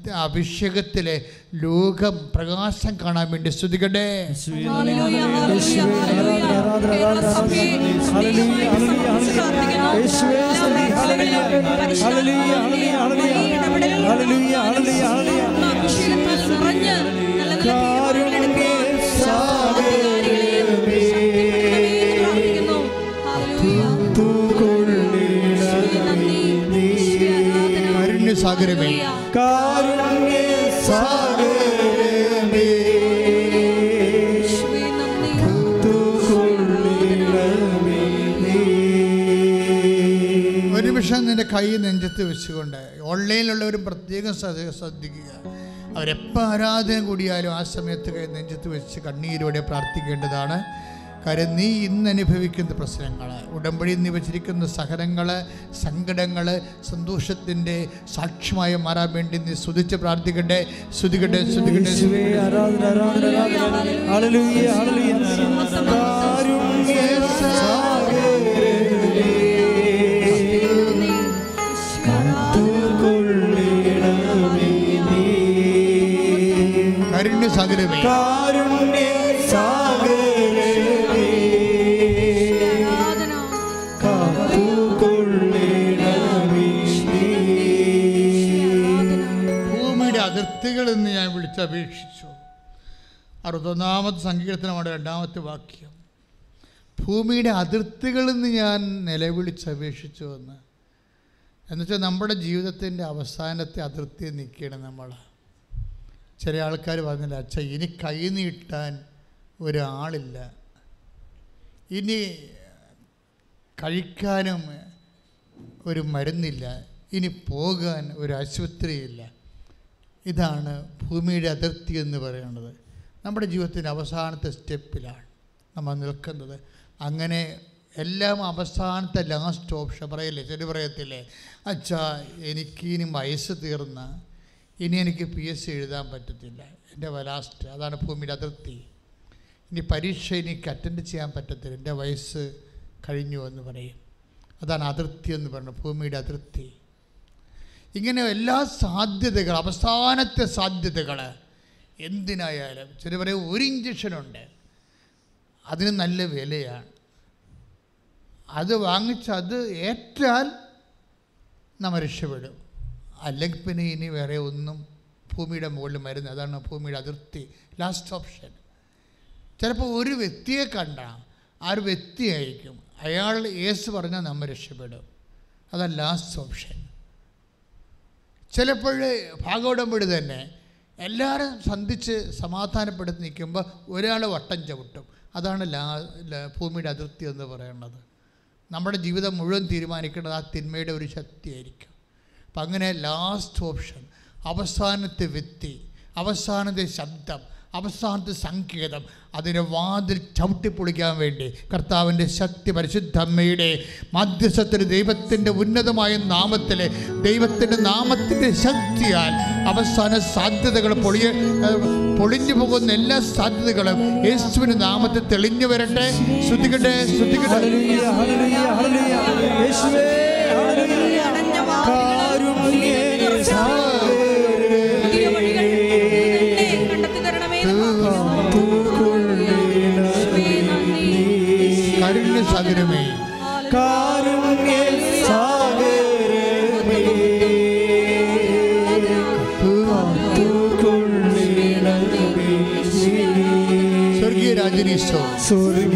അഭിഷേകത്തിലെ ലോകം പ്രകാശം കാണാൻ വേണ്ടി സ്തുതിക്കട്ടെ. ഹല്ലേലൂയ, സാഗരമേ ഒരു നിന്റെ കൈ നെഞ്ചത്ത് വെച്ചുകൊണ്ട് ഓൺലൈനിലുള്ളവരും പ്രത്യേകം ശ്രദ്ധ- ശ്രദ്ധിക്കുക. അവരെപ്പോൾ ആരാധന കൂടിയാലും ആ സമയത്ത് കൈ നെഞ്ചത്ത് വെച്ച് കണ്ണീരോടെ പ്രാർത്ഥിക്കേണ്ടതാണ്. കാര്യം നീ ഇന്ന് അനുഭവിക്കുന്ന പ്രശ്നങ്ങൾ ഉടമ്പടി നീ വച്ചിരിക്കുന്ന സഹനങ്ങൾ സങ്കടങ്ങൾ സന്തോഷത്തിന്റെ സാക്ഷ്യമായി മാറാൻ വേണ്ടി നീ സ്തുതിച്ച് പ്രാർത്ഥിക്കട്ടെ. സ്തുതിക്കട്ടെ സ്തുതിക്കട്ടെ സാധ്യത കാരുണ്യ സാഗരമേ വിളിച്ചപേക്ഷിച്ചു അറുപത്തൊന്നാമത്തെ സങ്കീർത്തനമാണ് രണ്ടാമത്തെ വാക്യം. ഭൂമിയുടെ അതിർത്തികളിൽ നിന്ന് ഞാൻ നിലവിളിച്ചപേക്ഷിച്ചു എന്ന് എന്നുവെച്ചാൽ നമ്മുടെ ജീവിതത്തിന്റെ അവസാനത്തെ അതിർത്തി നിൽക്കണം നമ്മൾ ചില ആൾക്കാർ പറഞ്ഞില്ല അച്ഛ ഇനി കൈ നീട്ടാൻ ഒരാളില്ല. ഇനി കഴിക്കാനും ഒരു മരുന്നില്ല. ഇനി പോകാൻ ഒരു ആശുപത്രിയില്ല. ഇതാണ് ഭൂമിയുടെ അതിർത്തി എന്ന് പറയുന്നത് നമ്മുടെ ജീവിതത്തിന്റെ അവസാനത്തെ സ്റ്റെപ്പിലാണ് നമ്മൾ നിൽക്കുന്നത് അങ്ങനെ എല്ലാം അവസാനത്തെ ലാസ്റ്റ് ഓപ്ഷൻ പറയില്ലേ? ചെടി പറയത്തില്ലേ? അച്ഛാ എനിക്കിനി വയസ്സ് തീർന്ന ഇനി എനിക്ക് പി എസ് സി എഴുതാൻ പറ്റത്തില്ല. എന്റെ ലാസ്റ്റ് അതാണ് ഭൂമിയുടെ അതിർത്തി. ഇനി പരീക്ഷ എനിക്ക് അറ്റൻഡ് ചെയ്യാൻ പറ്റത്തില്ല. എന്റെ വയസ്സ് കഴിഞ്ഞു എന്ന് പറയും. അതാണ് അതിർത്തി എന്ന് പറയുന്നത് ഭൂമിയുടെ അതിർത്തി. ഇങ്ങനെ എല്ലാ സാധ്യതകൾ അവസാനത്തെ സാധ്യതകൾ എന്തിനായാലും ചില പറയും ഒരു ഇഞ്ചക്ഷനുണ്ട് അതിന് നല്ല വിലയാണ്. അത് വാങ്ങിച്ച് അത് ഏറ്റാൽ നമ്മൾ രക്ഷപ്പെടും. അല്ലെങ്കിൽ പിന്നെ ഇനി വേറെ ഒന്നും ഭൂമിയുടെ മുകളിൽ മരുന്ന് അതാണ് ഭൂമിയുടെ അതിർത്തി ലാസ്റ്റ് ഓപ്ഷൻ ചിലപ്പോൾ ഒരു വ്യക്തിയെ കണ്ട ആ ഒരു വ്യക്തിയായിരിക്കും. അയാൾ യേസ് പറഞ്ഞാൽ നമ്മൾ രക്ഷപ്പെടും. അതാണ് ലാസ്റ്റ് ഓപ്ഷൻ ചിലപ്പോൾ ഭാഗോടമ്പടി തന്നെ എല്ലാവരും സന്ധിച്ച് സമാധാനപ്പെടുത്തി നിൽക്കുമ്പോൾ ഒരാൾ വട്ടം ചവിട്ടും. അതാണ് ലാ ഭൂമിയുടെ അതിർത്തി എന്ന് പറയുന്നത്. നമ്മുടെ ജീവിതം മുഴുവൻ തീരുമാനിക്കേണ്ടത് ആ തിന്മയുടെ ഒരു ശക്തിയായിരിക്കും. അപ്പം അങ്ങനെ ലാസ്റ്റ് ഓപ്ഷൻ അവസാനത്തെ വ്യക്തി അവസാനത്തെ ശബ്ദം അവസാനത്തെ സങ്കേതം. അതിന്റെ വാതിൽ ചവിട്ടിപ്പൊളിക്കാൻ വേണ്ടി കർത്താവിന്റെ ശക്തി പരിശുദ്ധമ്മയുടെ മധ്യസ്ഥത്തിൽ ദൈവത്തിന്റെ ഉന്നതമായ നാമത്തിൽ ദൈവത്തിന്റെ നാമത്തിന്റെ ശക്തിയാൽ അവസാന സാധ്യതകൾ പൊളിയ പൊളിഞ്ഞു പോകുന്ന എല്ലാ സാധ്യതകളും യേശുവിന്റെ നാമത്തിൽ തെളിഞ്ഞു വരട്ടെ. ശ്രുതികട്ടെ ശ്രുതികട്ടെ. കാരുണ്യ സാഗരമേ കാരുണ്യ സാഗരമേ. സ്വർഗീയ രാജനീശോ സ്വർഗീയ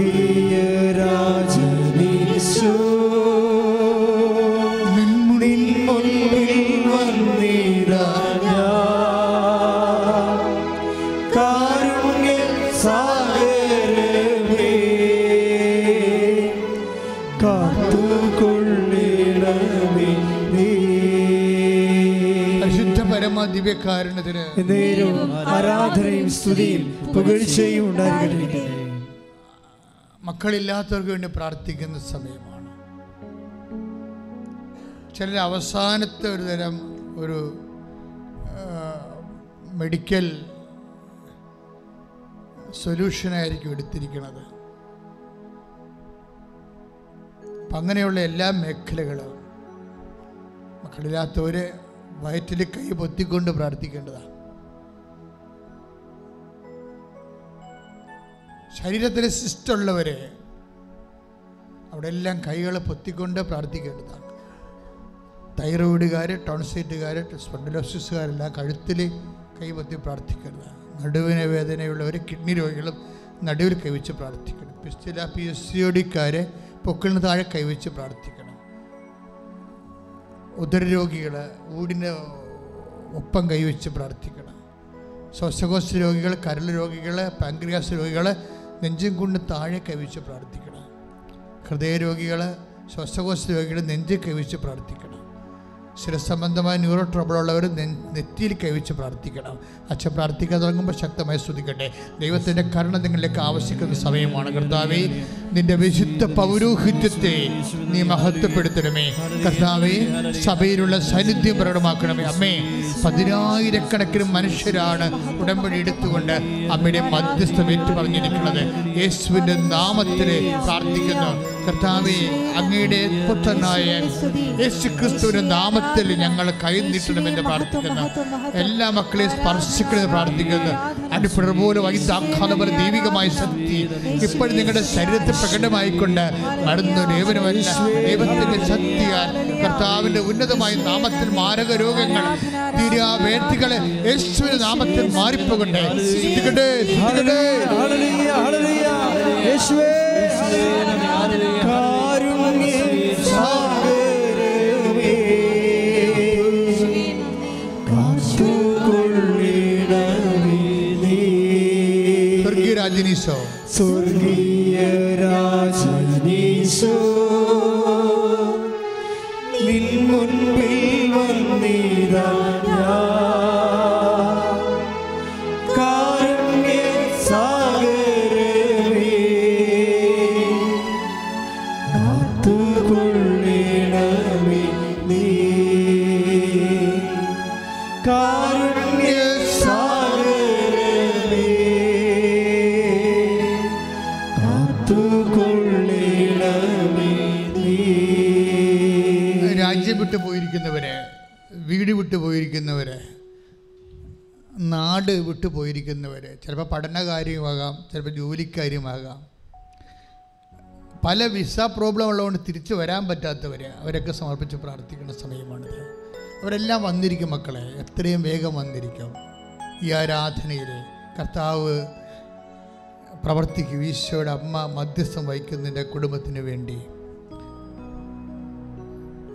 ആരാധനയും സ്തുതിയും പുകഴ്ചയും ഉണ്ടായിരിക്കട്ടെ. മക്കളില്ലാത്തവർക്ക് വേണ്ടി പ്രാർത്ഥിക്കുന്ന സമയമാണ്. ചിലർ അവസാനത്തെ ഒരു തരം ഒരു മെഡിക്കൽ സൊല്യൂഷനായിരിക്കും എടുത്തിരിക്കുന്നത്. അപ്പം അങ്ങനെയുള്ള എല്ലാ മേഖലകളും മക്കളില്ലാത്തവരെ വയറ്റിൽ കൈ പൊത്തിക്കൊണ്ട് പ്രാർത്ഥിക്കേണ്ടതാണ്. ശരീരത്തിൽ സിസ്റ്റുള്ളവരെ അവിടെ എല്ലാം കൈകൾ പൊത്തിക്കൊണ്ട് പ്രാർത്ഥിക്കേണ്ടതാണ്. തൈറോയിഡുകാർ ടോൺസൈറ്റുകാർ സ്പെൻഡലോസിസുകാരെല്ലാം കഴുത്തിൽ കൈ പൊത്തി പ്രാർത്ഥിക്കേണ്ടതാണ്. നടുവിന് വേദനയുള്ളവർ കിഡ്നി രോഗികളും നടുവിൽ കൈവച്ച് പ്രാർത്ഥിക്കണം. പിസ്റ്റില പി എസ് സിയോടിക്കാരെ പൊക്കിളിന് താഴെ കൈവച്ച് പ്രാർത്ഥിക്കണം. ഉദരരോഗികൾ ഊടിന്റെ ഒപ്പം കൈവച്ച് പ്രാർത്ഥിക്കണം. ശ്വാസകോശ രോഗികൾ കരൾ രോഗികൾ പാങ്ക്രിയാസ് രോഗികൾ നെഞ്ചും കൊണ്ട് താഴെ കൈവച്ച് പ്രാർത്ഥിക്കണം. ഹൃദയരോഗികൾ ശ്വാസകോശ രോഗികൾ നെഞ്ചിൽ കൈവച്ച് പ്രാർത്ഥിക്കണം. ശിരസംബന്ധമായ ന്യൂറോ ട്രബിൾ ഉള്ളവർ നെറ്റിയിൽ കൈവച്ച് പ്രാർത്ഥിക്കണം. അച്ഛൻ പ്രാർത്ഥിക്കാൻ തുടങ്ങുമ്പോൾ ശക്തമായി ശ്രദ്ധിക്കട്ടെ ദൈവത്തിന്റെ കരുണ നിങ്ങളിലേക്ക് ആവശ്യിക്കുന്ന സമയമാണ്. കർത്താവെ നിന്റെ വിശുദ്ധ പൗരോഹിത്യത്തെ നീ മഹത്വപ്പെടുത്തണമേ. കർത്താവെ സഭയിലുള്ള സാന്നിധ്യം പ്രകടമാക്കണമേ. അമ്മേ പതിനായിരക്കണക്കിന് മനുഷ്യരാണ് ഉടമ്പടി എടുത്തുകൊണ്ട് അമ്മയുടെ മധ്യസ്ഥം ഏറ്റു പറഞ്ഞിരിക്കുന്നത് യേശുവിന്റെ നാമത്തിൽ പ്രാർത്ഥിക്കുന്നു. കർത്താവെ അങ്ങയുടെ പുത്രനായ യേശു ക്രിസ്തുവിന്റെ നാമത്തിൽ ഞങ്ങൾ കൈ നീട്ടണമെന്ന് പ്രാർത്ഥിക്കുന്നു. എല്ലാ മക്കളെയും സ്പർശിക്കണമെന്ന് പ്രാർത്ഥിക്കുന്നു. അനുപ്രപോലെ വൈദ്യാഘാതപര ദൈവികമായ ശക്തി. ഇപ്പോഴും നിങ്ങളുടെ ശരീരത്തിൽ പ്രകടമായിക്കൊണ്ട് മരുന്ന് ലേവനമല്ല ദൈവത്തിന്റെ ശക്തിയാൽ കർത്താവിന്റെ ഉന്നതമായ നാമത്തിൽ മാരക രോഗങ്ങൾ തീരാ വേദികളെ യേശുവിന്റെ നാമത്തിൽ മാറിപ്പോകട്ടെ. യേശുവേ. സ്വർഗീയ രാജനീശോ സ്വർഗീയ നാട് വിട്ടു പോയിരിക്കുന്നവർ ചിലപ്പോൾ പഠനകാര്യമാകാം ചിലപ്പോൾ ജോലിക്കാര്യമാകാം. പല വിസ പ്രോബ്ലം ഉള്ളതുകൊണ്ട് തിരിച്ചു വരാൻ പറ്റാത്തവർ അവരൊക്കെ സമർപ്പിച്ച് പ്രാർത്ഥിക്കുന്ന സമയമാണിത്. അവരെല്ലാം വന്നിരിക്കും മക്കളെ എത്രയും വേഗം വന്നിരിക്കും. ഈ ആരാധനയിൽ കർത്താവ് പ്രവർത്തിക്കും ഈശോയുടെ അമ്മ മധ്യസ്ഥം വഹിക്കുന്നതിന്റെ കുടുംബത്തിന് വേണ്ടി.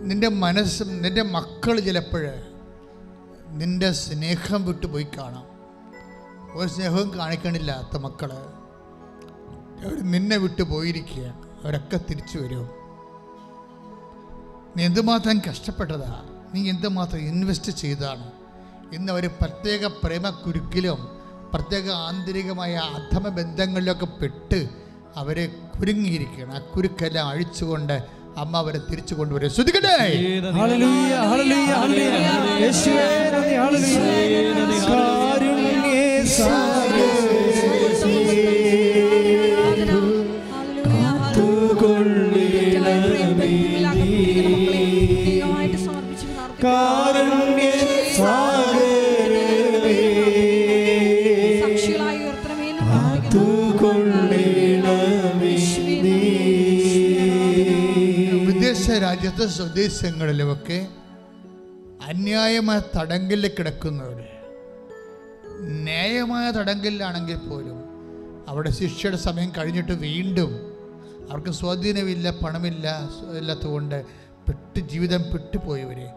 നിന്റെ മനസ്സും നിന്റെ മക്കൾ ചിലപ്പോൾ നിന്റെ സ്നേഹം വിട്ടുപോയി കാണാം. ഒരു സ്നേഹവും കാണിക്കണില്ലാത്ത മക്കൾ അവർ നിന്നെ വിട്ടു പോയിരിക്കുകയാണ്. അവരൊക്കെ തിരിച്ചു വരും. നീ എന്തുമാത്രം കഷ്ടപ്പെട്ടതാ? നീ എന്തുമാത്രം ഇൻവെസ്റ്റ് ചെയ്തതാണ്? ഇന്ന് അവർ പ്രത്യേക പ്രേമക്കുരുക്കിലും പ്രത്യേക ആന്തരികമായ അധമ ബന്ധങ്ങളിലൊക്കെ പെട്ട് അവരെ കുരുങ്ങിയിരിക്കുകയാണ്. ആ കുരുക്കെല്ലാം അഴിച്ചുകൊണ്ട് അമ്മ അവരെ തിരിച്ചു കൊണ്ടുവരും. ശ്രദ്ധിക്കട്ടെ? ഹല്ലേലൂയ ഹല്ലേലൂയ ഹല്ലേലൂയ. യേശുവേ നന്ദി ഹല്ലേലൂയ. രാജ്യത്തെ സ്വദേശങ്ങളിലുമൊക്കെ അന്യായമായ തടങ്കലിൽ ന്യായമായ തടങ്കലിലാണെങ്കിൽ പോലും അവിടെ ശിക്ഷയുടെ സമയം കഴിഞ്ഞിട്ട് വീണ്ടും അവർക്ക് സ്വാധീനമില്ല പണമില്ല ഇല്ലാത്തതുകൊണ്ട് പെട്ട് ജീവിതം പെട്ടുപോയവരെ.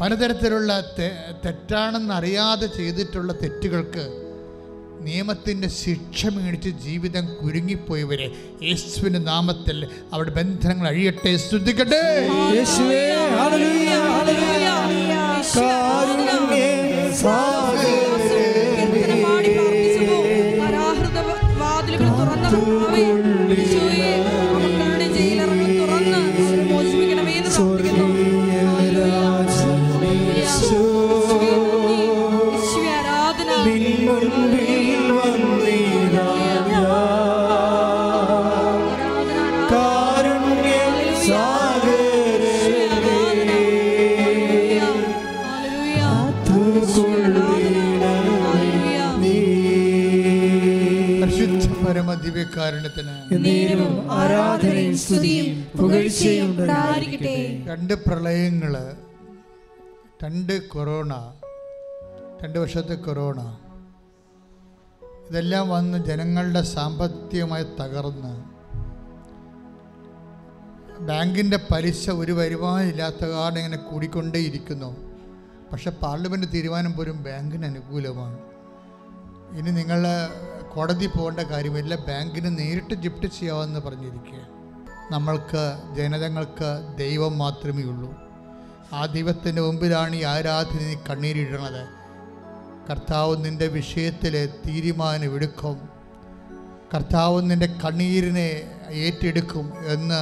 പലതരത്തിലുള്ള തെ- തെറ്റാണെന്നറിയാതെ ചെയ്തിട്ടുള്ള തെറ്റുകൾക്ക് നിയമത്തിന്റെ ശിക്ഷ മേടിച്ച് ജീവിതം കുരുങ്ങിപ്പോയവരെ. യേശുവിന്റെ നാമത്തിൽ അവിടെ ബന്ധനങ്ങൾ അഴിയട്ടെ. ശ്രദ്ധിക്കട്ടെ. യേശുവേ എന്നേരവും ആരാധനയും സ്തുതിയും പുകഴ്ചയും രണ്ട് പ്രളയങ്ങൾ രണ്ട് കൊറോണ രണ്ട് വർഷത്തെ കൊറോണ ഇതെല്ലാം വന്ന് ജനങ്ങളുടെ സാമ്പത്തികമായി തകർന്ന് ബാങ്കിന്റെ പലിശ ഒരു വരുമാനം ഇല്ലാത്ത കാരണം ഇങ്ങനെ കൂടിക്കൊണ്ടേയിരിക്കുന്നു. പക്ഷെ പാർലമെന്റ് തീരുമാനം പോലും ബാങ്കിന് അനുകൂലമാണ്. ഇനി നിങ്ങൾ കോടതി പോകേണ്ട കാര്യമില്ല. ബാങ്കിന് നേരിട്ട് ജിപ്റ്റ് ചെയ്യാമെന്ന് പറഞ്ഞിരിക്കുക നമ്മൾക്ക് ജനതങ്ങൾക്ക് ദൈവം മാത്രമേ ഉള്ളൂ. ആ ദൈവത്തിന്റെ മുമ്പിലാണ് ഈ ആരാധന കണ്ണീരിടണത്. കർത്താവ് നിന്റെ വിഷയത്തിൽ തീരുമാനമെടുക്കും കർത്താവ് നിന്റെ കണ്ണീരിനെ ഏറ്റെടുക്കും എന്ന്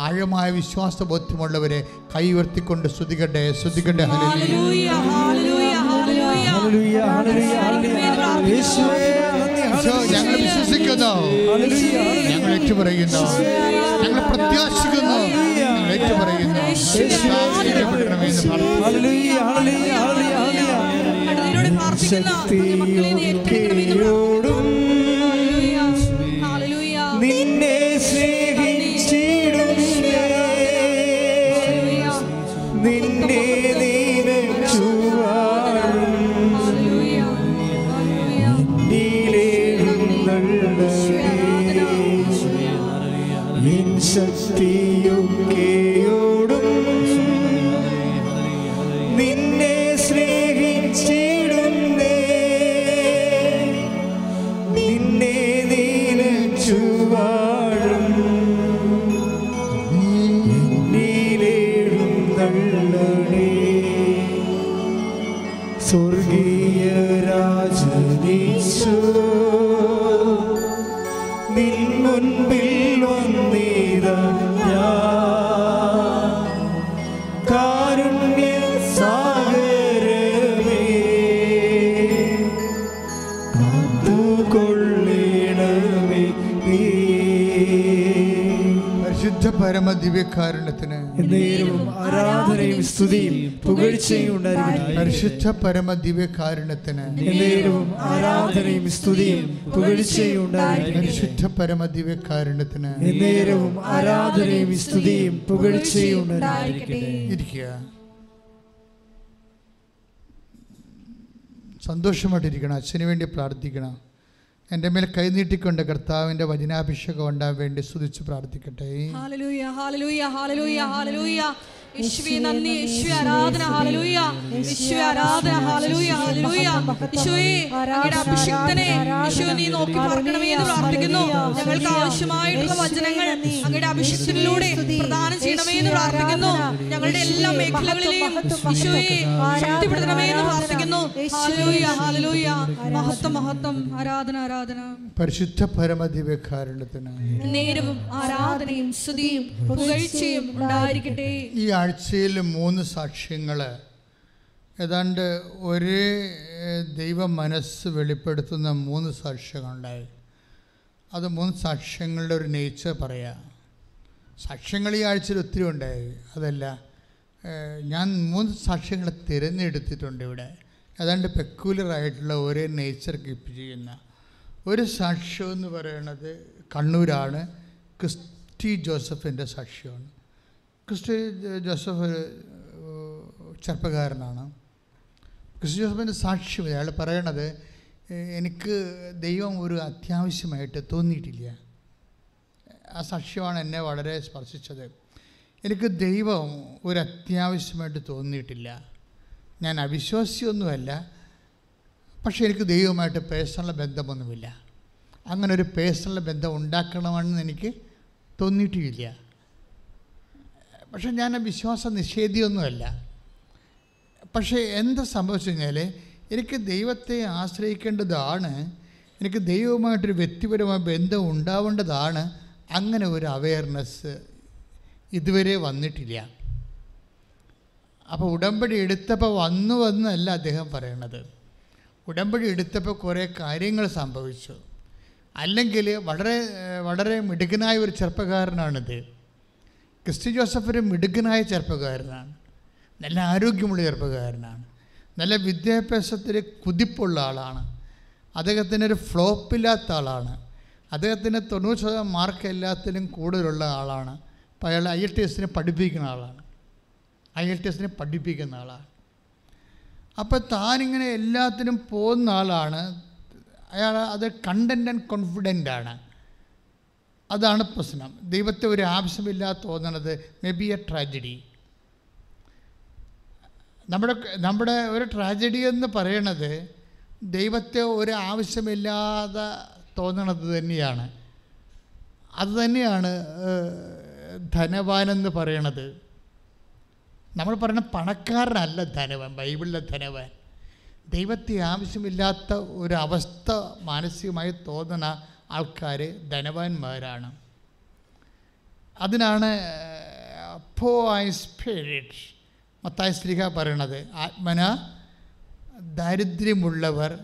ആഴമായ വിശ്വാസ ബോധ്യമുള്ളവരെ കൈവർത്തിക്കൊണ്ട് സ്തുതിക്കട്ടെ. ശ്രുതികട്ടെ ഹല്ലേലൂയ. ഹല്ലേലൂയ ഹല്ലേലൂയ ഹല്ലേലൂയ ഹല്ലേലൂയ, ഹല്ലേലൂയ, ഞങ്ങൾ ഹല്ലേലൂയ. വിശ്വസിക്കുന്നു. ഹല്ലേലൂയ, ഹല്ലേലൂയ. ഞങ്ങൾ ഏറ്റുപറയുന്നു. ഞങ്ങൾ പ്രത്യാശിക്കുന്നു. ഞങ്ങൾ ഏറ്റുപറയുന്നു. പരമ ദിവ്യകാരുണ്യത്തിന് ആരാധനയും സ്തുതിയും പുകഴ്ചയും പരിശുദ്ധ പരമ ദിവ്യകാരുണ്യത്തിന് ആരാധനയും സ്തുതിയും പുകഴ്ചയും പരിശുദ്ധ പരമ ദിവ്യകാരുണ്യത്തിന് നേരവും ആരാധനയും സ്തുതിയും പുകഴ്ചയും ഇരിക്കുക. സന്തോഷമായിട്ടിരിക്കണം. അച്ഛന് വേണ്ടി പ്രാർത്ഥിക്കണം. എന്റെ മേൽ കൈനീട്ടിക്കൊണ്ട് കർത്താവിന്റെ വചനാഭിഷേകം ഉണ്ടാകാൻ വേണ്ടി സ്തുതിച്ച് പ്രാർത്ഥിക്കട്ടെ. യേശുവേ നന്ദി. യേശുവേ ആരാധന. ഹല്ലേലൂയ. യേശുവേ ആരാധന. അങ്ങയുടെ അഭിഷിക്തനെ യേശുവേ നീ നോക്കി പാർക്കണമേ എന്ന് പ്രാർത്ഥിക്കുന്നു. ഞങ്ങൾക്ക് ആവശ്യമായിട്ടുള്ള വചനങ്ങൾ അങ്ങയുടെ അഭിഷിക്തനിലൂടെ പ്രദാനം ചെയ്യണമേ എന്ന് പ്രാർത്ഥിക്കുന്നു. ഞങ്ങളുടെ എല്ലാ മേഖലകളിലെയും യേശുവേ ശക്തിപ്പെടുത്തണമേ എന്ന് പ്രാർത്ഥിക്കുന്നു. ഹല്ലേലൂയ. ഹല്ലേലൂയ മഹത്വം മഹത്വം. ആരാധന ആരാധന. പരിശുദ്ധ പരമദിവ്യകാരണത്തിന് നേരവും ആരാധനയും സ്തുതിയും പുകഴ്ചയും ഉണ്ടായിരിക്കട്ടെ. ഈ ആഴ്ചയിൽ മൂന്ന് സാക്ഷ്യങ്ങൾ. ഏതാണ്ട് ഒരേ ദൈവ മനസ്സ് വെളിപ്പെടുത്തുന്ന മൂന്ന് സാക്ഷ്യങ്ങളുണ്ടായി. അത് മൂന്ന് സാക്ഷ്യങ്ങളുടെ ഒരു നേച്ചർ പറയാം. സാക്ഷ്യങ്ങൾ ഈ ആഴ്ചയിൽ ഒത്തിരി ഉണ്ടായി. അതല്ല ഞാൻ മൂന്ന് സാക്ഷ്യങ്ങളെ തിരഞ്ഞെടുത്തിട്ടുണ്ട് ഇവിടെ. ഏതാണ്ട് പെക്കുലറായിട്ടുള്ള ഒരേ നേച്ചർ കീപ്പ് ചെയ്യുന്ന. ഒരു സാക്ഷ്യം എന്ന് പറയുന്നത് കണ്ണൂരാണ്. ക്രിസ്റ്റി ജോസഫിന്റെ സാക്ഷ്യമാണ് ക്രിസ്റ്റി ജോസഫ് ഒരു ചെറുപ്പക്കാരനാണ്. ക്രിസ്റ്റി ജോസഫിന്റെ സാക്ഷ്യം അയാൾ പറയണത് എനിക്ക് ദൈവം ഒരു അത്യാവശ്യമായിട്ട് തോന്നിയിട്ടില്ല. ആ സാക്ഷ്യമാണ് എന്നെ വളരെ സ്പർശിച്ചത്. എനിക്ക് ദൈവം ഒരു അത്യാവശ്യമായിട്ട് തോന്നിയിട്ടില്ല. ഞാൻ അവിശ്വാസിയൊന്നുമല്ല. പക്ഷേ എനിക്ക് ദൈവമായിട്ട് പേഴ്സണൽ ബന്ധമൊന്നുമില്ല. അങ്ങനെ ഒരു പേഴ്സണൽ ബന്ധം ഉണ്ടാക്കണമെന്ന് എനിക്ക് തോന്നിയിട്ടുമില്ല പക്ഷെ ഞാൻ വിശ്വാസ നിഷേധിയൊന്നുമല്ല പക്ഷേ എന്താ സംഭവിച്ചു കഴിഞ്ഞാൽ എനിക്ക് ദൈവത്തെ ആശ്രയിക്കേണ്ടതാണ് എനിക്ക് ദൈവവുമായിട്ടൊരു വ്യക്തിപരമായ ബന്ധം ഉണ്ടാവേണ്ടതാണ് അങ്ങനെ ഒരു അവയർനെസ് ഇതുവരെ വന്നിട്ടില്ല. അപ്പോൾ ഉടമ്പടി എടുത്തപ്പോൾ വന്നു വന്നല്ല അദ്ദേഹം പറയണത്. ഉടമ്പടി എടുത്തപ്പോൾ കുറേ കാര്യങ്ങൾ സംഭവിച്ചു. അല്ലെങ്കിൽ വളരെ വളരെ മിടുക്കനായ ഒരു ചെറുപ്പക്കാരനാണിത്. ക്രിസ്റ്റി ജോസഫ് ഒരു മിടുക്കനായ ചെറുപ്പക്കാരനാണ്. നല്ല ആരോഗ്യമുള്ള ചെറുപ്പക്കാരനാണ്. നല്ല വിദ്യാഭ്യാസത്തിൽ കുതിപ്പുള്ള ആളാണ്. അദ്ദേഹത്തിനൊരു ഫ്ലോപ്പില്ലാത്ത ആളാണ്. അദ്ദേഹത്തിന് തൊണ്ണൂറ് ശതമാനം മാർക്ക് എല്ലാത്തിലും കൂടുതലുള്ള ആളാണ്. അപ്പോൾ അയാൾ ഐ എൽ ടി എസിനെ പഠിപ്പിക്കുന്ന ആളാണ്. ഐ എൽ ടി എസിനെ പഠിപ്പിക്കുന്ന ആളാണ്. അപ്പോൾ താനിങ്ങനെ എല്ലാത്തിനും പോകുന്ന ആളാണ്. അയാൾ അത് കണ്ടന്റ് ആൻഡ് കോൺഫിഡന്റ് ആണ്. അതാണ് പ്രശ്നം. ദൈവത്തെ ഒരു ആവശ്യമില്ലാതെ തോന്നണത് മേ ബി എ ട്രാജഡി നമ്മുടെ നമ്മുടെ ഒരു ട്രാജഡി എന്ന് പറയണത് ദൈവത്തെ ഒരു ആവശ്യമില്ലാതെ തോന്നണത് തന്നെയാണ്. അത് തന്നെയാണ് ധനവാനെന്ന് പറയണത്. നമ്മൾ പറയുന്ന പണക്കാരനല്ല ധനവൻ ബൈബിളിലെ ധനവൻ. ദൈവത്തെ ആവശ്യമില്ലാത്ത ഒരു അവസ്ഥ മാനസികമായി തോന്നുന്ന ആൾക്കാർ ധനവാന്മാരാണ്. അതിനാണ് പോ ഐ സ്പിരിറ്റ് മത്തായ സ്ത്രീക പറയണത് ആത്മന ദാരിദ്ര്യമുള്ളവർ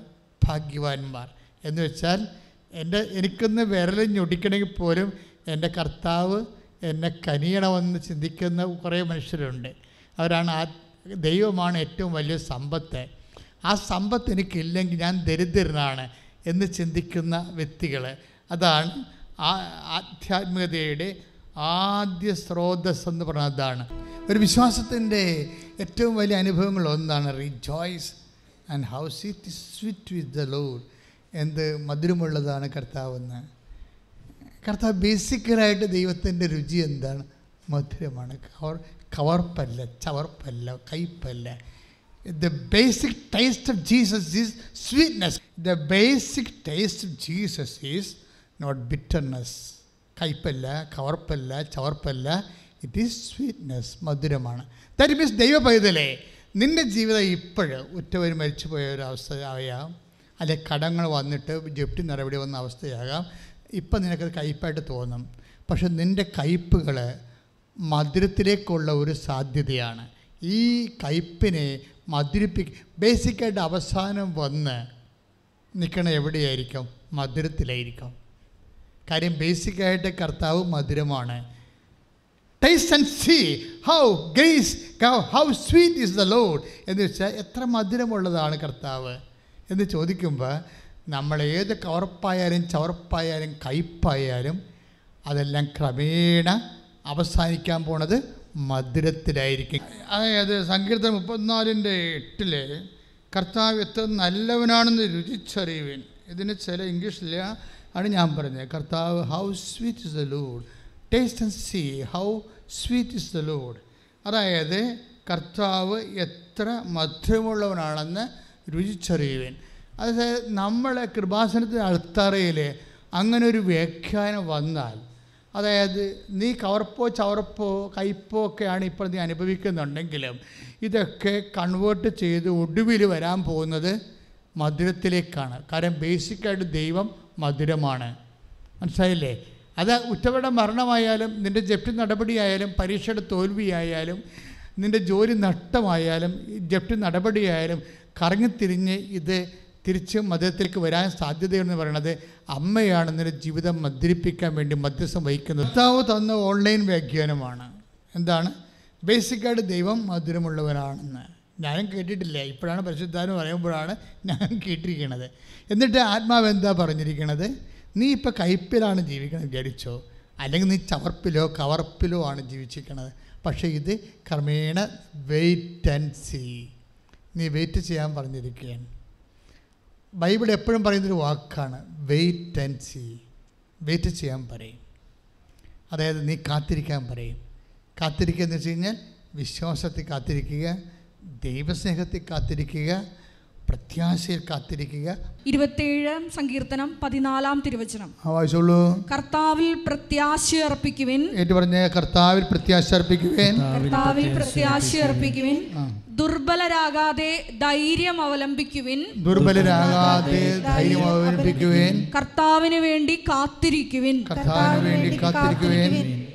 ഭാഗ്യവാന്മാർ. എന്ന് വെച്ചാൽ എന്റെ എനിക്കൊന്ന് വിരൽ ഞൊടിക്കണമെങ്കിൽ പോലും എന്റെ കർത്താവ് എന്നെ കനിയണമെന്ന് ചിന്തിക്കുന്ന കുറേ മനുഷ്യരുണ്ട്. അവരാണ് ആ ദൈവമാണ് ഏറ്റവും വലിയ സമ്പത്ത്. ആ സമ്പത്ത് എനിക്കില്ലെങ്കിൽ ഞാൻ ദരിദ്രനാണ്. എന്ന് ചിന്തിക്കുന്ന വ്യക്തികൾ അതാണ് ആധ്യാത്മികതയുടെ ആദ്യ സ്രോതസ് എന്ന് പറഞ്ഞാൽ അതാണ്. ഒരു വിശ്വാസത്തിന്റെ ഏറ്റവും വലിയ അനുഭവങ്ങൾ ഒന്നാണ് rejoice and how's it sweet with the lord എന്ത് മധുരമുള്ളതാണ് കർത്താവ് കർത്താവെന്ന്. കർത്താവ് ബേസിക്കലായിട്ട് ദൈവത്തിന്റെ രുചി എന്താണ്? മധുരമാണ്. കവർ കവർപ്പല്ല ചവർപ്പല്ല കയ്പല്ല the basic taste of Jesus is sweetness the basic taste of Jesus is not bitterness കയ്പല്ല കവർപ്പല്ല ചവർപ്പല്ല. ഇറ്റ് ഈസ് സ്വീറ്റ്നെസ് മധുരമാണ്. ദാറ്റ് മീൻസ് ദൈവ പൈതലേ നിന്റെ ജീവിതം ഇപ്പോഴ് ഉറ്റവർ മരിച്ചു പോയ ഒരു അവസ്ഥ ആയാം. അല്ലെ കടങ്ങൾ വന്നിട്ട് ജപ്തി നടപടി വന്ന അവസ്ഥയാകാം. ഇപ്പം നിനക്കത് കയ്പായിട്ട് തോന്നും. പക്ഷെ നിന്റെ കയ്പുകൾ മധുരത്തിലേക്കുള്ള ഒരു സാധ്യതയാണ്. ഈ കയ്പിനെ മധുരിപ്പിക്ക ബേസിക്കായിട്ട് അവസാനം വന്ന് നിൽക്കണ എവിടെയായിരിക്കും? മധുരത്തിലായിരിക്കും. കാര്യം ബേസിക്കായിട്ട് കർത്താവ് മധുരമാണ്. Taste and see how grace how sweet is the lord എന്ന് വെച്ചാൽ എത്ര മധുരമുള്ളതാണ് കർത്താവ്. എന്ന് ചോദിക്കുമ്പോൾ നമ്മൾ ഏത് കവർപ്പായാലും ചവർപ്പായാലും കയ്പായാലും അതെല്ലാം ക്രമേണ അവസാനിക്കാൻ പോണത് മധുരത്തിലായിരിക്കും. അതായത് സങ്കീർത്തനം മുപ്പത്തിനാലിന്റെ എട്ടിൽ കർത്താവ് എത്ര നല്ലവനാണെന്ന് രുചിച്ചറിയുവൻ. ഇതിന് ചില ഇംഗ്ലീഷില്ല ആണ് ഞാൻ പറഞ്ഞത്. കർത്താവ് how sweet is the lord taste and see how sweet is the lord അതായത് കർത്താവ് എത്ര മധുരമുള്ളവനാണെന്ന് രുചിച്ചറിയുവൻ. അതായത് നമ്മളെ കൃപാസനത്തിന് അൾത്തറയിൽ അങ്ങനെ ഒരു വ്യാഖ്യാനം വന്നാൽ അതായത് നീ കവർപ്പോ ചവർപ്പോ കയ്പോ ഒക്കെയാണ് ഇപ്പോൾ നീ അനുഭവിക്കുന്നുണ്ടെങ്കിലും ഇതൊക്കെ കൺവേർട്ട് ചെയ്ത് ഒടുവിൽ വരാൻ പോകുന്നത് മധുരത്തിലേക്കാണ്. കാരണം ബേസിക്കായിട്ട് ദൈവം മധുരമാണ്. മനസ്സിലായില്ലേ? അത് ഉറ്റവരുടെ മരണമായാലും നിന്റെ ജപ്തി നടപടിയായാലും പരീക്ഷയുടെ തോൽവിയായാലും നിന്റെ ജോലി നഷ്ടമായാലും ജപ്തി നടപടിയായാലും കറങ്ങിത്തിരിഞ്ഞ് ഇത് തിരിച്ച് മധ്യത്തിലേക്ക് വരാൻ സാധ്യതയെന്ന് പറയുന്നത് അമ്മയാണ് നിന്റെ ജീവിതം മദ്യപിക്കാൻ വേണ്ടി മധ്യസ്ഥം വഹിക്കുന്നത്. കർത്താവ് തന്ന ഓൺലൈൻ വ്യാഖ്യാനമാണ്. എന്താണ്? ബേസിക്കായിട്ട് ദൈവം മധുരമുള്ളവനാണെന്ന്. ഞാനും കേട്ടിട്ടില്ല. ഇപ്പോഴാണ് പരിശുദ്ധാനം പറയുമ്പോഴാണ് ഞാൻ കേട്ടിരിക്കുന്നത്. എന്നിട്ട് ആത്മാവ് എന്താ പറഞ്ഞിരിക്കണത് നീ ഇപ്പോൾ കയ്പിലാണ് ജീവിക്കുന്നത് വിചാരിച്ചോ? അല്ലെങ്കിൽ നീ ചവർപ്പിലോ കവർപ്പിലോ ആണ് ജീവിച്ചിരിക്കുന്നത് പക്ഷേ ഇത് ക്രമേണ വെയിറ്റ് ആൻഡ് സീ നീ വെയിറ്റ് ചെയ്യാൻ പറഞ്ഞിരിക്കുകയാണ്. ബൈബിൾ എപ്പോഴും പറയുന്നൊരു വാക്കാണ് വെയിറ്റ് ആൻഡ് സീ വെയിറ്റ് ചെയ്യാൻ പറയും. അതായത് നീ കാത്തിരിക്കാൻ പറയും. കാത്തിരിക്കുക എന്ന് വെച്ച് കഴിഞ്ഞാൽ വിശ്വാസത്തിൽ കാത്തിരിക്കുക ദൈവസ്നേഹത്തിൽ കാത്തിരിക്കുക പ്രത്യാശയിൽ കാത്തിരിക്കുക. ഇരുപത്തേഴാം സങ്കീർത്തനം പതിനാലാം തിരുവചനം. വായിച്ചോളൂ. കർത്താവിൽ പ്രത്യാശ അർപ്പിക്കുവിൻ. ഏറ്റു പറഞ്ഞ കർത്താവിൽ പ്രത്യാശ അർപ്പിക്കുവിൻ. കർത്താവിൽ പ്രത്യാശ അർപ്പിക്കുവിൻ. ദുർബലരാകാതെ ധൈര്യം അവലംബിക്കുവിൻ. ദുർബലരാകാതെ ധൈര്യം അവലംബിക്കുവിൻ. കർത്താവിന് വേണ്ടി കാത്തിരിക്കുവിൻ. കർത്താവിന് വേണ്ടി കാത്തിരിക്കുവേൻ.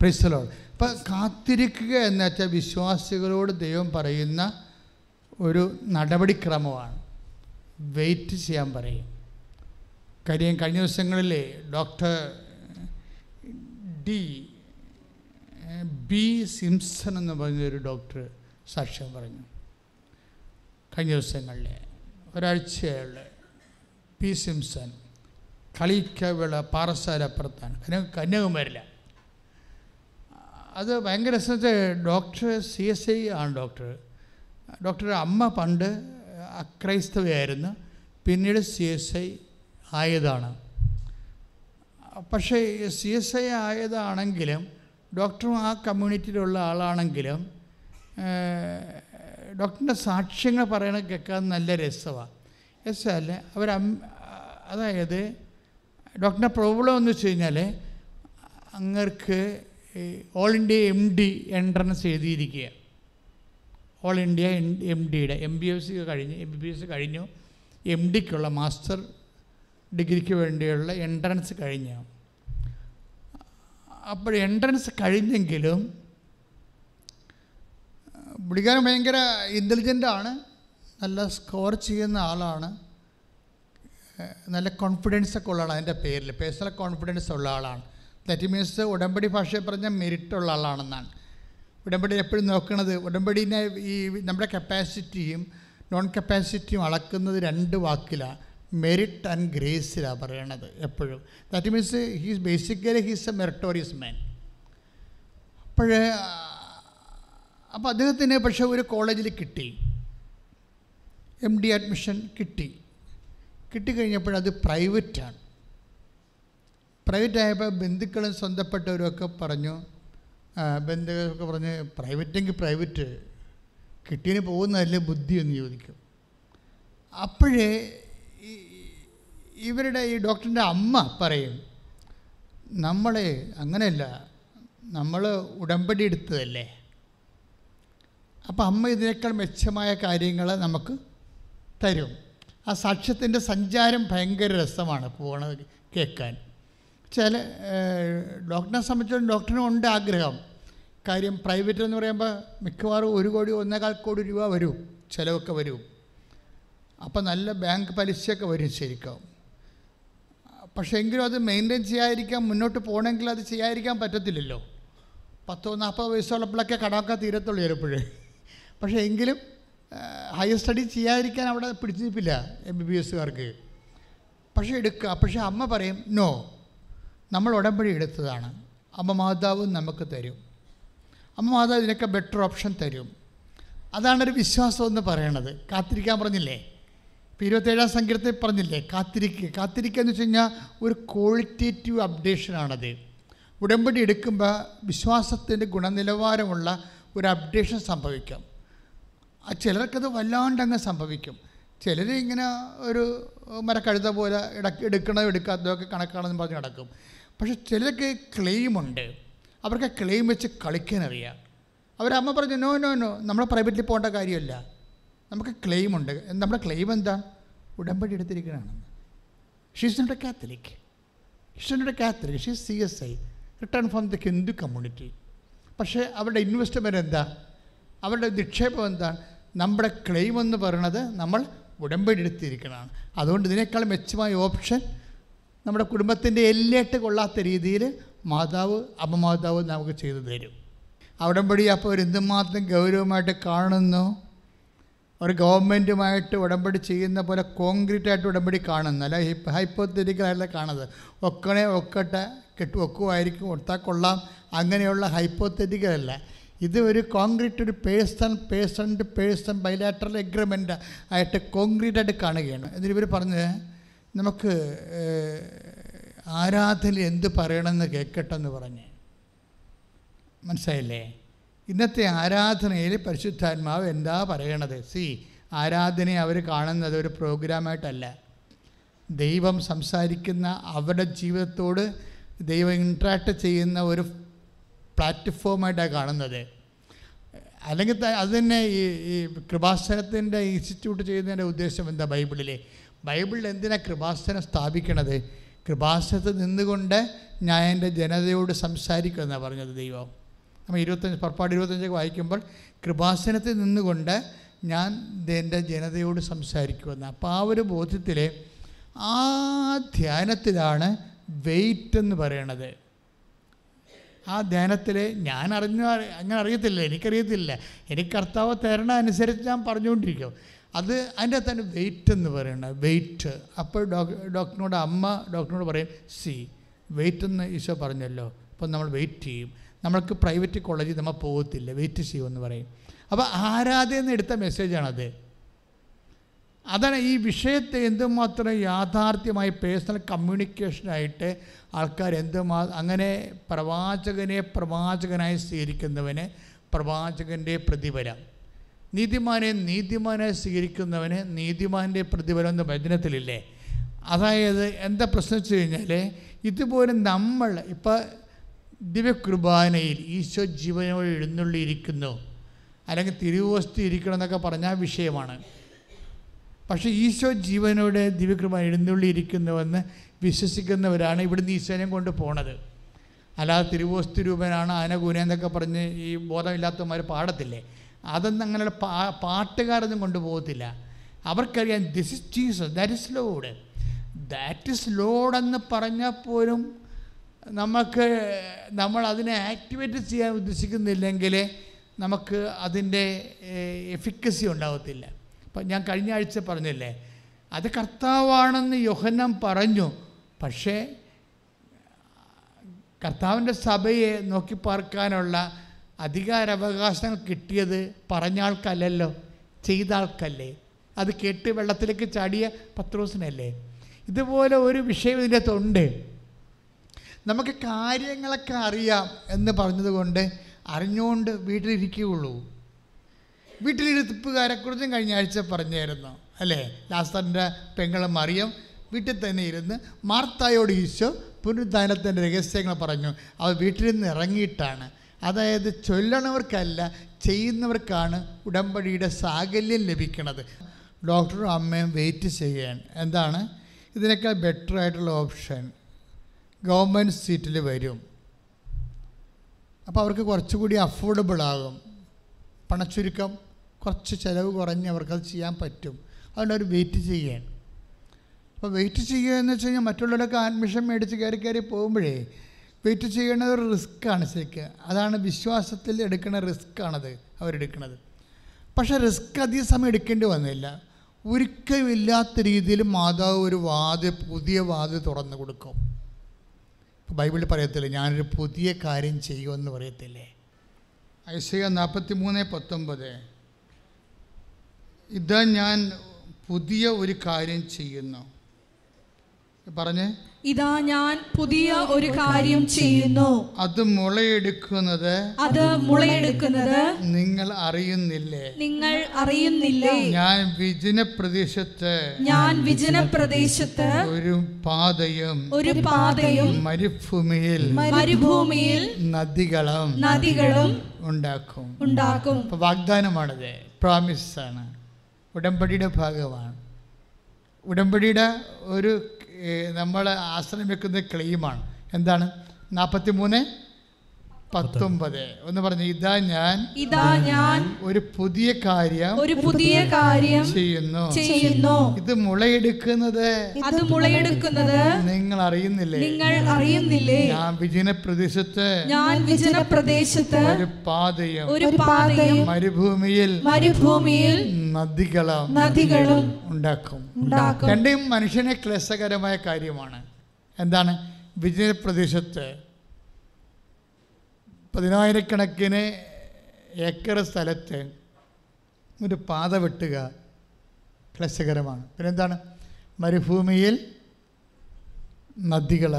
പ്രൈസലോ അപ്പം കാത്തിരിക്കുക എന്ന് വെച്ചാൽ വിശ്വാസികളോട് ദൈവം പറയുന്ന ഒരു നടപടിക്രമമാണ്. വെയിറ്റ് ചെയ്യാൻ പറയും. കാര്യം കഴിഞ്ഞ ദിവസങ്ങളിൽ ഡോക്ടർ ഡി ബി സിംസൺ എന്ന് പറഞ്ഞൊരു ഡോക്ടർ സാക്ഷ്യം പറഞ്ഞു. കഴിഞ്ഞ ദിവസങ്ങളിൽ ഒരാഴ്ചയുള്ള പി സിംസൺ കളിക്കവിള പാറസാലപ്പുറത്താണ് കന്യാ കന്യാകുമാരില്ല അത് ഭയങ്കര ഡോക്ടർ സി എസ് ഐ ആണ് ഡോക്ടർ ഡോക്ടറുടെ അമ്മ പണ്ട് അക്രൈസ്തവയായിരുന്നു പിന്നീട് സി എസ് ഐ ആയതാണ്. പക്ഷേ സി എസ് ഐ ആയതാണെങ്കിലും ഡോക്ടറും ആ കമ്മ്യൂണിറ്റിയിലുള്ള ആളാണെങ്കിലും ഡോക്ടറിന്റെ സാക്ഷ്യങ്ങൾ പറയണ കേൾക്കാൻ നല്ല രസമാണ് രസമല്ല അവർ അതായത് ഡോക്ടറിന്റെ പ്രോബ്ലം എന്ന് വെച്ച് കഴിഞ്ഞാൽ അങ്ങർക്ക് all India M D entrance എഴുതിയിരിക്കുക all India M ഡിയുടെ എം ബി എസ് സി കഴിഞ്ഞ് എം ബി ബി എസ് കഴിഞ്ഞു. എം ഡിക്കുള്ള മാസ്റ്റർ ഡിഗ്രിക്ക് വേണ്ടിയുള്ള എൻട്രൻസ് കഴിഞ്ഞു. അപ്പോൾ എൻട്രൻസ് കഴിഞ്ഞെങ്കിലും പുള്ളിക്കാരൻ ഭയങ്കര ഇന്റലിജന്റാണ് നല്ല സ്കോർ ചെയ്യുന്ന ആളാണ്. നല്ല കോൺഫിഡൻസ് ഒക്കെ ഉള്ള ആളാണ് അതിന്റെ പേരിൽ. പേഴ്സണൽ കോൺഫിഡൻസ് ഉള്ള ആളാണ്. ദാറ്റ് മീൻസ് ഉടമ്പടി ഭാഷയെ പറഞ്ഞാൽ മെരിറ്റ് ഉള്ള ആളാണെന്നാണ്. ഉടമ്പടി എപ്പോഴും നോക്കുന്നത് ഉടമ്പടിനെ ഈ നമ്മുടെ കപ്പാസിറ്റിയും നോൺ കപ്പാസിറ്റിയും അളക്കുന്നത് രണ്ട് വാക്കിലാണ് മെറിറ്റ് ആൻഡ് ഗ്രേസിലാണ് പറയണത് എപ്പോഴും. That means he's basically he's a meritorious man അപ്പോഴേ അപ്പോൾ അദ്ദേഹത്തിന് പക്ഷേ ഒരു കോളേജിൽ കിട്ടി. എം ഡി അഡ്മിഷൻ കിട്ടി. കിട്ടിക്കഴിഞ്ഞപ്പോഴത് പ്രൈവറ്റാണ് പ്രൈവറ്റ് ആയപ്പോൾ ബന്ധുക്കളും സ്വന്തപ്പെട്ടവരും ഒക്കെ പറഞ്ഞു ബന്ധുക്കളൊക്കെ പറഞ്ഞ് പ്രൈവറ്റെങ്കിൽ പ്രൈവറ്റ് കിട്ടിയതിന് പോകുന്നതല്ലേ ബുദ്ധി എന്ന് ചോദിക്കും. അപ്പോഴേ ഇവരുടെ ഈ ഡോക്ടറിന്റെ അമ്മ പറയും നമ്മളെ അങ്ങനെയല്ല നമ്മൾ ഉടമ്പടി എടുത്തതല്ലേ. അപ്പോൾ അമ്മ ഇതിനേക്കാൾ മെച്ചമായ കാര്യങ്ങൾ നമുക്ക് തരും. ആ സാക്ഷ്യത്തിന്റെ സഞ്ചാരം ഭയങ്കര രസമാണ് പോകണത് കേൾക്കാൻ. ചില ഡോക്ടറിനെ സംബന്ധിച്ചിടത്തോളം ഡോക്ടറിനും ഉണ്ട് ആഗ്രഹം. കാര്യം പ്രൈവറ്റ് എന്ന് പറയുമ്പോൾ മിക്കവാറും ഒരു കോടി ഒന്നേകാൽ കോടി രൂപ വരും ചിലവൊക്കെ വരും. അപ്പോൾ നല്ല ബാങ്ക് പലിശയൊക്കെ വരും ശരിക്കും. പക്ഷേ എങ്കിലും അത് മെയിന്റെയിൻ ചെയ്യാതിരിക്കാൻ മുന്നോട്ട് പോകണമെങ്കിൽ അത് ചെയ്യാതിരിക്കാൻ പറ്റത്തില്ലല്ലോ. പത്തോ നാൽപ്പത് വയസ്സുള്ളപ്പോഴൊക്കെ കടമൊക്കെ തീരത്തുള്ളൂ ചിലപ്പോഴേ. പക്ഷേ എങ്കിലും ഹയർ സ്റ്റഡി ചെയ്യാതിരിക്കാൻ അവിടെ പിടിച്ചു നിൽപ്പില്ല എം ബി ബി എസ്സുകാർക്ക് പക്ഷേ എടുക്കുക പക്ഷേ അമ്മ പറയും നോ നമ്മൾ ഉടമ്പടി എടുത്തതാണ്. അമ്മ മാതാവ് നമുക്ക് തരും. അമ്മ മാതാവ് ഇതിനൊക്കെ ബെറ്റർ ഓപ്ഷൻ തരും. അതാണൊരു വിശ്വാസം എന്ന് പറയണത്. കാത്തിരിക്കാൻ പറഞ്ഞില്ലേ? ഇപ്പോൾ ഇരുപത്തേഴാം സങ്കീർത്തത്തിൽ പറഞ്ഞില്ലേ? കാത്തിരിക്കുക കാത്തിരിക്കുക എന്ന് വെച്ച് കഴിഞ്ഞാൽ ഒരു ക്വാളിറ്റേറ്റീവ് അപ്ഡേഷനാണത് ഉടമ്പടി എടുക്കുമ്പോൾ വിശ്വാസത്തിന്റെ ഗുണനിലവാരമുള്ള ഒരു അപ്ഡേഷൻ സംഭവിക്കും. ചിലർക്കത് വല്ലാണ്ടങ്ങ് സംഭവിക്കും. ചിലർ ഇങ്ങനെ ഒരു മരക്കഴുത പോലെ എടുക്കണോ എടുക്കാത്തതൊക്കെ കണക്കാണെന്ന് പറഞ്ഞ് നടക്കും. പക്ഷെ ചിലർക്ക് ക്ലെയിമുണ്ട്. അവർക്ക് ക്ലെയിം വെച്ച് കളിക്കാനറിയാം. അവരമ്മ പറഞ്ഞു നോ നോ നോ നമ്മളെ പ്രൈവറ്റിൽ പോകേണ്ട കാര്യമല്ല. നമുക്ക് ക്ലെയിമുണ്ട്. നമ്മുടെ ക്ലെയിം എന്താ? ഉടമ്പടി എടുത്തിരിക്കണമെന്ന് she's not a Catholic she's not a Catholic she's C S I return from the Hindu community പക്ഷേ അവരുടെ ഇൻവെസ്റ്റ്മെന്റ് എന്താ? അവരുടെ നിക്ഷേപം എന്താണ് നമ്മുടെ ക്ലെയിം എന്ന് പറയുന്നത് നമ്മൾ ഉടമ്പടി എടുത്തിരിക്കണമാണ് അതുകൊണ്ട് ഇതിനേക്കാൾ മെച്ചമായ ഓപ്ഷൻ നമ്മുടെ കുടുംബത്തിന്റെ എല്ലേട്ട് കൊള്ളാത്ത രീതിയിൽ മാതാവ് അമ്മമാതാവ് നമുക്ക് ചെയ്തു തരും. അവിടംപടി അപ്പോൾ അവർ എന്തുമാത്രം ഗൗരവമായിട്ട് കാണുന്നു? ഒരു ഗവൺമെന്റുമായിട്ട് ഉടമ്പടി ചെയ്യുന്ന പോലെ കോൺക്രീറ്റ് ആയിട്ട് ഉടമ്പടി കാണുന്നു. അല്ല ഹിപ്പ് ഹൈപ്പോത്തറ്റിക്കലായിട്ടുള്ള കാണുന്നത്. ഒക്കണേ ഒക്കട്ടെ കെട്ടു ഒക്കുമായിരിക്കും ഒട്ടാ കൊള്ളാം. അങ്ങനെയുള്ള ഹൈപ്പോത്തറ്റിക്കലല്ല ഇത് ഒരു കോൺക്രീറ്റ് ഒരു person person to person bilateral agreement ആയിട്ട് കോൺക്രീറ്റ് ആയിട്ട് കാണുകയാണ്. എന്നിട്ട് ഇവർ പറഞ്ഞ് നമുക്ക് ആരാധന എന്ത് പറയണമെന്ന് കേൾക്കട്ടെ എന്ന് പറഞ്ഞ്. മനസ്സിലായില്ലേ? ഇന്നത്തെ ആരാധനയിൽ പരിശുദ്ധാത്മാവ് എന്താ പറയണത്? സി ആരാധനയെ അവർ കാണുന്നത് ഒരു പ്രോഗ്രാമായിട്ടല്ല. ദൈവം സംസാരിക്കുന്ന അവരുടെ ജീവിതത്തോട് ദൈവം ഇൻട്രാക്ട് ചെയ്യുന്ന ഒരു പ്ലാറ്റ്ഫോമായിട്ടാണ് കാണുന്നത്. അല്ലെങ്കിൽ അത് തന്നെ ഈ ഈ കൃപാസനത്തിന്റെ ഇൻസ്റ്റിറ്റ്യൂട്ട് ചെയ്യുന്നതിന്റെ ഉദ്ദേശം എന്താ ബൈബിളിലെ? ബൈബിളിൽ എന്തിനാ കൃപാസനം സ്ഥാപിക്കണത്? കൃപാസനത്തിൽ നിന്നുകൊണ്ട് ഞാൻ എന്റെ ജനതയോട് സംസാരിക്കുമെന്നാണ് പറഞ്ഞത് ദൈവം. നമ്മൾ ഇരുപത്തഞ്ച് പുറപ്പാട് ഇരുപത്തഞ്ചൊക്കെ വായിക്കുമ്പോൾ കൃപാസനത്തിൽ നിന്നുകൊണ്ട് ഞാൻ എന്റെ ജനതയോട് സംസാരിക്കുമെന്ന് അപ്പോൾ ആ ഒരു ബോധ്യത്തിൽ ആ ധ്യാനത്തിലാണ് വെയിറ്റ് എന്ന് പറയണത്. ആ ധ്യാനത്തിൽ ഞാൻ അറിഞ്ഞു അങ്ങനെ അറിയത്തില്ല എനിക്കറിയത്തില്ല. എനിക്ക് കർത്താവ് തരണ അനുസരിച്ച് ഞാൻ പറഞ്ഞുകൊണ്ടിരിക്കും. അത് അതിന്റെ തന്നെ വെയിറ്റ് എന്ന് പറയുന്നത്. വെയിറ്റ് അപ്പോൾ ഡോക് ഡോക്ടറിനോട് അമ്മ ഡോക്ടറിനോട് പറയും സി വെയിറ്റ് എന്ന് ഈശോ പറഞ്ഞല്ലോ. അപ്പോൾ നമ്മൾ വെയിറ്റ് ചെയ്യും. നമ്മൾക്ക് പ്രൈവറ്റ് കോളേജിൽ നമ്മൾ പോകത്തില്ല. വെയിറ്റ് ചെയ്യുമെന്ന് പറയും. അപ്പോൾ ആരാധന എടുത്ത മെസ്സേജാണത് അതാണ് ഈ വിഷയത്തെ എന്തുമാത്രം യാഥാർത്ഥ്യമായി പേഴ്സണൽ കമ്മ്യൂണിക്കേഷനായിട്ട് ആൾക്കാർ എന്തുമാ അങ്ങനെ പ്രവാചകനെ പ്രവാചകനായി സ്വീകരിക്കുന്നവന് പ്രവാചകന്റെ പ്രതിഫലം. നീതിമാനെ നീതിമാനെ സ്വീകരിക്കുന്നവന് നീതിമാന്റെ പ്രതിഫലം എന്ന വചനത്തിലില്ലേ? അതായത് എന്താ പ്രശ്നം വെച്ച് കഴിഞ്ഞാൽ ഇതുപോലെ നമ്മൾ ഇപ്പോൾ ദിവ്യകുർബാനയിൽ ഈശോ ജീവനോട് എഴുന്നള്ളിയിരിക്കുന്നു. അല്ലെങ്കിൽ തിരുവോസ്തി ഇരിക്കണം എന്നൊക്കെ പറഞ്ഞാൽ വിഷയമാണ്. പക്ഷേ ഈശോ ജീവനോട് ദിവ്യകൃപ എഴുന്നള്ളിയിരിക്കുന്നുവെന്ന് വിശ്വസിക്കുന്നവരാണ് ഇവിടുന്ന് ഈശോനെ കൊണ്ട് പോണത്. അല്ലാതെ തിരുവോസ്തു രൂപനാണ് ആനകൂന എന്നൊക്കെ പറഞ്ഞ് ഈ ബോധമില്ലാത്തവന്മാർ പാടത്തില്ലേ? അതൊന്നും അങ്ങനെ പാ പാട്ടുകാരൊന്നും കൊണ്ടുപോകത്തില്ല. അവർക്കറിയാം this is Jesus that is lord that is lord എന്ന് പറഞ്ഞാൽ പോലും നമുക്ക് നമ്മൾ അതിനെ ആക്ടിവേറ്റ് ചെയ്യാൻ ഉദ്ദേശിക്കുന്നില്ലെങ്കിൽ നമുക്ക് അതിന്റെ എഫിക്കസി ഉണ്ടാകത്തില്ല അപ്പം ഞാൻ കഴിഞ്ഞ ആഴ്ച പറഞ്ഞില്ലേ അത് കർത്താവാണെന്ന് യോഹന്നം പറഞ്ഞു. പക്ഷേ കർത്താവിന്റെ സഭയെ നോക്കി പാർക്കാനുള്ള അധികാരാവകാശങ്ങൾ കിട്ടിയത് പറഞ്ഞ ആൾക്കല്ലല്ലോ ചെയ്ത ആൾക്കല്ലേ? അത് കേട്ട് വെള്ളത്തിലേക്ക് ചാടിയ പത്രോസിനല്ലേ? ഇതുപോലെ ഒരു വിഷയം ഇതിന്റെ നമുക്ക് കാര്യങ്ങളൊക്കെ അറിയാം എന്ന് പറഞ്ഞതുകൊണ്ട് അറിഞ്ഞുകൊണ്ട് വീട്ടിലിരിക്കുകയുള്ളൂ. വീട്ടിലിരുത്തുകാരെക്കുറിച്ചും കഴിഞ്ഞ ആഴ്ച പറഞ്ഞായിരുന്നു അല്ലേ? ലാസ്റ്ററിന്റെ പെങ്ങളും മറിയം വീട്ടിൽ തന്നെ ഇരുന്ന് മാർത്തായോട് ഈശോ പുനരുദ്ധാനത്തിന്റെ രഹസ്യങ്ങൾ പറഞ്ഞു. അവ വീട്ടിൽ നിന്ന് ഇറങ്ങിയിട്ടാണ്. അതായത് ചൊല്ലണവർക്കല്ല ചെയ്യുന്നവർക്കാണ് ഉടമ്പടിയുടെ സാകല്യം ലഭിക്കുന്നത് ഡോക്ടറും അമ്മയും വെയിറ്റ് ചെയ്യാൻ എന്താണ്? ഇതിനേക്കാൾ ബെറ്റർ ആയിട്ടുള്ള ഓപ്ഷൻ ഗവൺമെന്റ് സീറ്റിൽ വരും. അപ്പോൾ അവർക്ക് കുറച്ചുകൂടി അഫോർഡബിൾ ആകും. പണച്ചുരുക്കം കുറച്ച് ചിലവ് കുറഞ്ഞ് അവർക്കത് ചെയ്യാൻ പറ്റും. അതുകൊണ്ട് അവർ വെയിറ്റ് ചെയ്യാൻ അപ്പോൾ വെയിറ്റ് ചെയ്യുക എന്ന് വെച്ച് കഴിഞ്ഞാൽ മറ്റുള്ളവരൊക്കെ അഡ്മിഷൻ മേടിച്ച് കയറി കയറി പോകുമ്പോഴേ വെയിറ്റ് ചെയ്യുന്നത് ഒരു റിസ്ക്കാണ് ശരിക്ക്. അതാണ് വിശ്വാസത്തിൽ എടുക്കുന്ന റിസ്ക്കാണത് അവരെടുക്കുന്നത് പക്ഷേ റിസ്ക് അധിക സമയം എടുക്കേണ്ടി വന്നില്ല. ഒരിക്കലും ഇല്ലാത്ത രീതിയിൽ മാതാവ് ഒരു വാത് പുതിയ വാത് തുറന്നു കൊടുക്കും. ബൈബിളിൽ പറയത്തില്ലേ ഞാനൊരു പുതിയ കാര്യം ചെയ്യുമെന്ന് പറയത്തില്ലേ? ഐശ്വര്യ നാൽപ്പത്തി മൂന്ന് പത്തൊമ്പത്. ഇതാ ഞാൻ പുതിയ ഒരു കാര്യം ചെയ്യുന്നു. പറഞ്ഞേ? ഇതാ ഞാൻ പുതിയ ഒരു കാര്യം ചെയ്യുന്നു. അത് മുളയെടുക്കുന്നത് അത് മുളയെടുക്കുന്നത് നിങ്ങൾ അറിയുന്നില്ലേ? നിങ്ങൾ അറിയുന്നില്ലേ? ഞാൻ വിജന പ്രദേശത്ത് ഞാൻ വിജന പ്രദേശത്ത് ഒരു പാതയും ഒരു പാതയും മരുഭൂമിയിൽ മരുഭൂമിയിൽ നദികളും നദികളും ഉണ്ടാക്കും. ഉണ്ടാക്കും. അപ്പോൾ പ്രോമിസ് ആണ്. ഉടമ്പടിയുടെ ഭാഗമാണ്. ഉടമ്പടിയുടെ ഒരു നമ്മൾ ആശ്രമിക്കുന്ന ക്ലെയിമാണ്. എന്താണ്? നാൽപ്പത്തി മൂന്ന് പത്തൊമ്പത്. ഒന്ന് പറഞ്ഞു ഇതാ ഞാൻ ഇതാ ഞാൻ ഒരു പുതിയ കാര്യം ഒരു പുതിയ കാര്യം ചെയ്യുന്നു. ചെയ്യുന്നു. ഇത് മുളയെടുക്കുന്നത്. അത് മുളയെടുക്കുന്നത് നിങ്ങൾ അറിയുന്നില്ലേ? നിങ്ങൾ അറിയുന്നില്ലേ? ഞാൻ വിജന പ്രദേശത്ത് ഞാൻ വിജന പ്രദേശത്ത് ഒരു പാതയും ഒരു പാതയും മരുഭൂമിയിൽ മരുഭൂമിയിൽ നദികളും നദികളും ഉണ്ടാക്കും. ഉണ്ടാക്കും. രണ്ടും മനുഷ്യനെ ക്ലേശകരമായ കാര്യമാണ്. എന്താണ്? വിജയ പ്രദേശത്ത് പതിനായിരക്കണക്കിന് ഏക്കർ സ്ഥലത്ത് ഒരു പാത വെട്ടുക ക്ലേശകരമാണ് പിന്നെന്താണ്? മരുഭൂമിയിൽ നദികൾ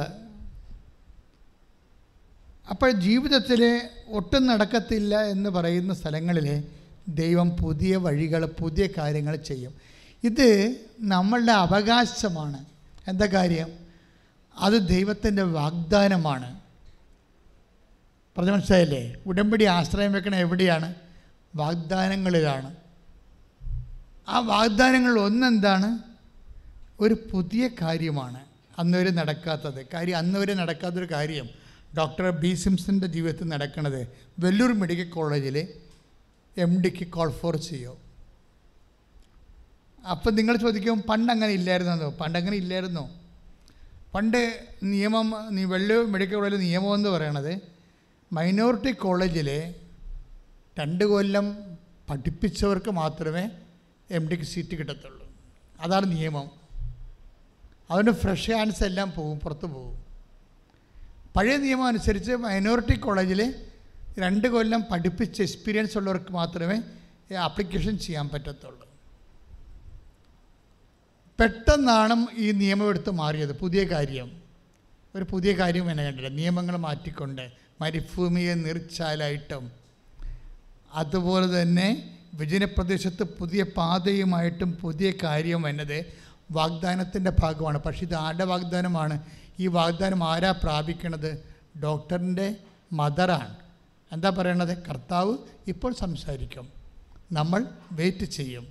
അപ്പോൾ ജീവിതത്തിൽ ഒട്ടും നടക്കത്തില്ല എന്ന് പറയുന്ന സ്ഥലങ്ങളിൽ ദൈവം പുതിയ വഴികൾ പുതിയ കാര്യങ്ങൾ ചെയ്യും. ഇത് നമ്മളുടെ അവകാശമാണ്. എന്താ കാര്യം? അത് ദൈവത്തിന്റെ വാഗ്ദാനമാണ്. പറഞ്ഞ മനസ്സിലായില്ലേ? ഉടമ്പടി ആശ്രയം വെക്കണ എവിടെയാണ്? വാഗ്ദാനങ്ങളിലാണ്. ആ വാഗ്ദാനങ്ങൾ ഒന്നെന്താണ്? ഒരു പുതിയ കാര്യമാണ് അന്നുവരെ നടക്കാത്തത്. കാര്യം അന്നുവരെ നടക്കാത്തൊരു കാര്യം ഡോക്ടർ ബി സിംസിന്റെ ജീവിതത്തിൽ നടക്കുന്നത് വെല്ലൂർ മെഡിക്കൽ കോളേജിൽ എം ഡിക്ക് കോൾ ഫോർ ചെയ്യോ അപ്പം നിങ്ങൾ ചോദിക്കും പണ്ട് അങ്ങനെ ഇല്ലായിരുന്നോ? പണ്ട് അങ്ങനെ ഇല്ലായിരുന്നോ. പണ്ട് നിയമം വെള്ളൂർ മെഡിക്കൽ കോളേജിൽ നിയമം എന്ന് പറയണത് മൈനോറിറ്റി കോളേജിലെ രണ്ട് കൊല്ലം പഠിപ്പിച്ചവർക്ക് മാത്രമേ എം ഡിക്ക് സീറ്റ് കിട്ടത്തുള്ളൂ. അതാണ് നിയമം. അവന് ഫ്രഷ് ഹാൻഡ്സ് എല്ലാം പോകും പുറത്ത് പോകും. പഴയ നിയമം അനുസരിച്ച് മൈനോറിറ്റി കോളേജിൽ രണ്ട് കൊല്ലം പഠിപ്പിച്ച് എക്സ്പീരിയൻസ് ഉള്ളവർക്ക് മാത്രമേ ആപ്ലിക്കേഷൻ ചെയ്യാൻ പറ്റത്തുള്ളൂ. പെട്ടെന്നാണ് ഈ നിയമം എടുത്ത് മാറിയത്. പുതിയ കാര്യം. ഒരു പുതിയ കാര്യം എന്നെ കണ്ടില്ല. നിയമങ്ങൾ മാറ്റിക്കൊണ്ട് മരുഭൂമിയെ നീർച്ചാലായിട്ടും അതുപോലെ തന്നെ വിജനപ്രദേശത്ത് പുതിയ പാതയുമായിട്ടും പുതിയ കാര്യം വന്നത് വാഗ്ദാനത്തിന്റെ ഭാഗമാണ്. പക്ഷേ ഇത് ആരുടെ വാഗ്ദാനമാണ്? ഈ വാഗ്ദാനം ആരാ പ്രാപിക്കണത്? ഡോക്ടറിന്റെ മദറാണ്. എന്താ പറയണത്? കർത്താവ് ഇപ്പോൾ സംസാരിക്കും. നമ്മൾ വെയിറ്റ് ചെയ്യും.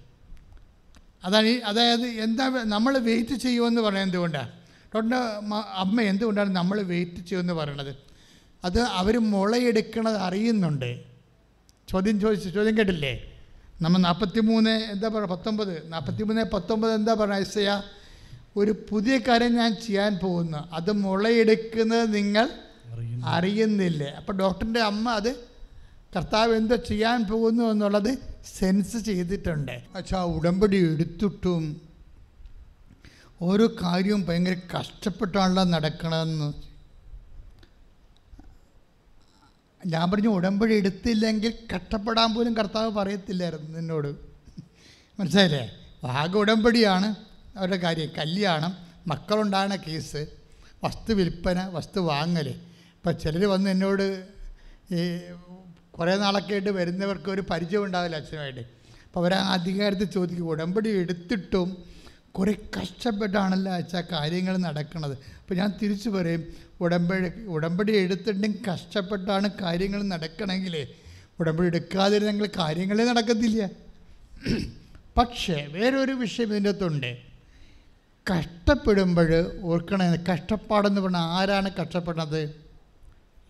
അതാണ് ഈ അതായത് എന്താ നമ്മൾ വെയിറ്റ് ചെയ്യുമെന്ന് പറയുന്നത് എന്തുകൊണ്ടാണ് ഡോക്ടറിന്റെ അമ്മ എന്തുകൊണ്ടാണ് നമ്മൾ വെയിറ്റ് ചെയ്യുമെന്ന് പറയണത്? അത് അവർ മുളയെടുക്കണത് അറിയുന്നുണ്ട്. ചോദ്യം ചോദിച്ചു ചോദ്യം കേട്ടില്ലേ? നമ്മൾ നാൽപ്പത്തി മൂന്ന് എന്താ പറയുക പത്തൊമ്പത്? നാൽപ്പത്തി മൂന്ന് പത്തൊമ്പത് എന്താ പറയുക ഐസയ? ഒരു പുതിയ കാര്യം ഞാൻ ചെയ്യാൻ പോകുന്നു. അത് മുളയെടുക്കുന്നത് നിങ്ങൾ അറിയുന്നില്ലേ. അപ്പോൾ ഡോക്ടറിന്റെ അമ്മ അത് കർത്താവ് എന്തോ ചെയ്യാൻ പോകുന്നു എന്നുള്ളത് സെൻസ് ചെയ്തിട്ടുണ്ട്. പക്ഷെ ആ ഉടമ്പടി എടുത്തിട്ടും ഓരോ കാര്യവും ഭയങ്കര കഷ്ടപ്പെട്ടാണല്ലോ നടക്കണമെന്ന് ഞാൻ പറഞ്ഞു ഉടമ്പടി എടുത്തില്ലെങ്കിൽ കഷ്ടപ്പെടാൻ പോലും കർത്താവ് പറയത്തില്ലായിരുന്നു നിന്നോട്. മനസ്സിലായില്ലേ? ആകെ ഉടമ്പടിയാണ് അവരുടെ കാര്യം. കല്യാണം മക്കളുണ്ടാകുന്ന കേസ് വസ്തു വിൽപ്പന വസ്തു വാങ്ങൽ ഇപ്പം ചിലർ വന്ന് എന്നോട് ഈ കുറേ നാളൊക്കെ ആയിട്ട് വരുന്നവർക്ക് ഒരു പരിചയം ഉണ്ടാവില്ല അച്ഛനുമായിട്ട്. അപ്പോൾ അവർ ആ അധികാരത്തിൽ ചോദിക്കും ഉടമ്പടി എടുത്തിട്ടും കുറേ കഷ്ടപ്പെട്ടാണല്ലോ അച്ഛാ കാര്യങ്ങൾ നടക്കുന്നത് അപ്പോൾ ഞാൻ തിരിച്ചു പറയും ഉടമ്പടി ഉടമ്പടി എടുത്തിട്ടും കഷ്ടപ്പെട്ടാണ് കാര്യങ്ങൾ നടക്കണമെങ്കിൽ ഉടമ്പടി എടുക്കാതിരുന്നെങ്കിൽ കാര്യങ്ങളേ നടക്കത്തില്ല. പക്ഷേ വേറൊരു വിഷയം ഇതിന്റെ അകത്തുണ്ട്. കഷ്ടപ്പെടുമ്പോൾ ഓർക്കണേ കഷ്ടപ്പാടെന്ന് പറഞ്ഞാൽ ആരാണ് കഷ്ടപ്പെടുന്നത്?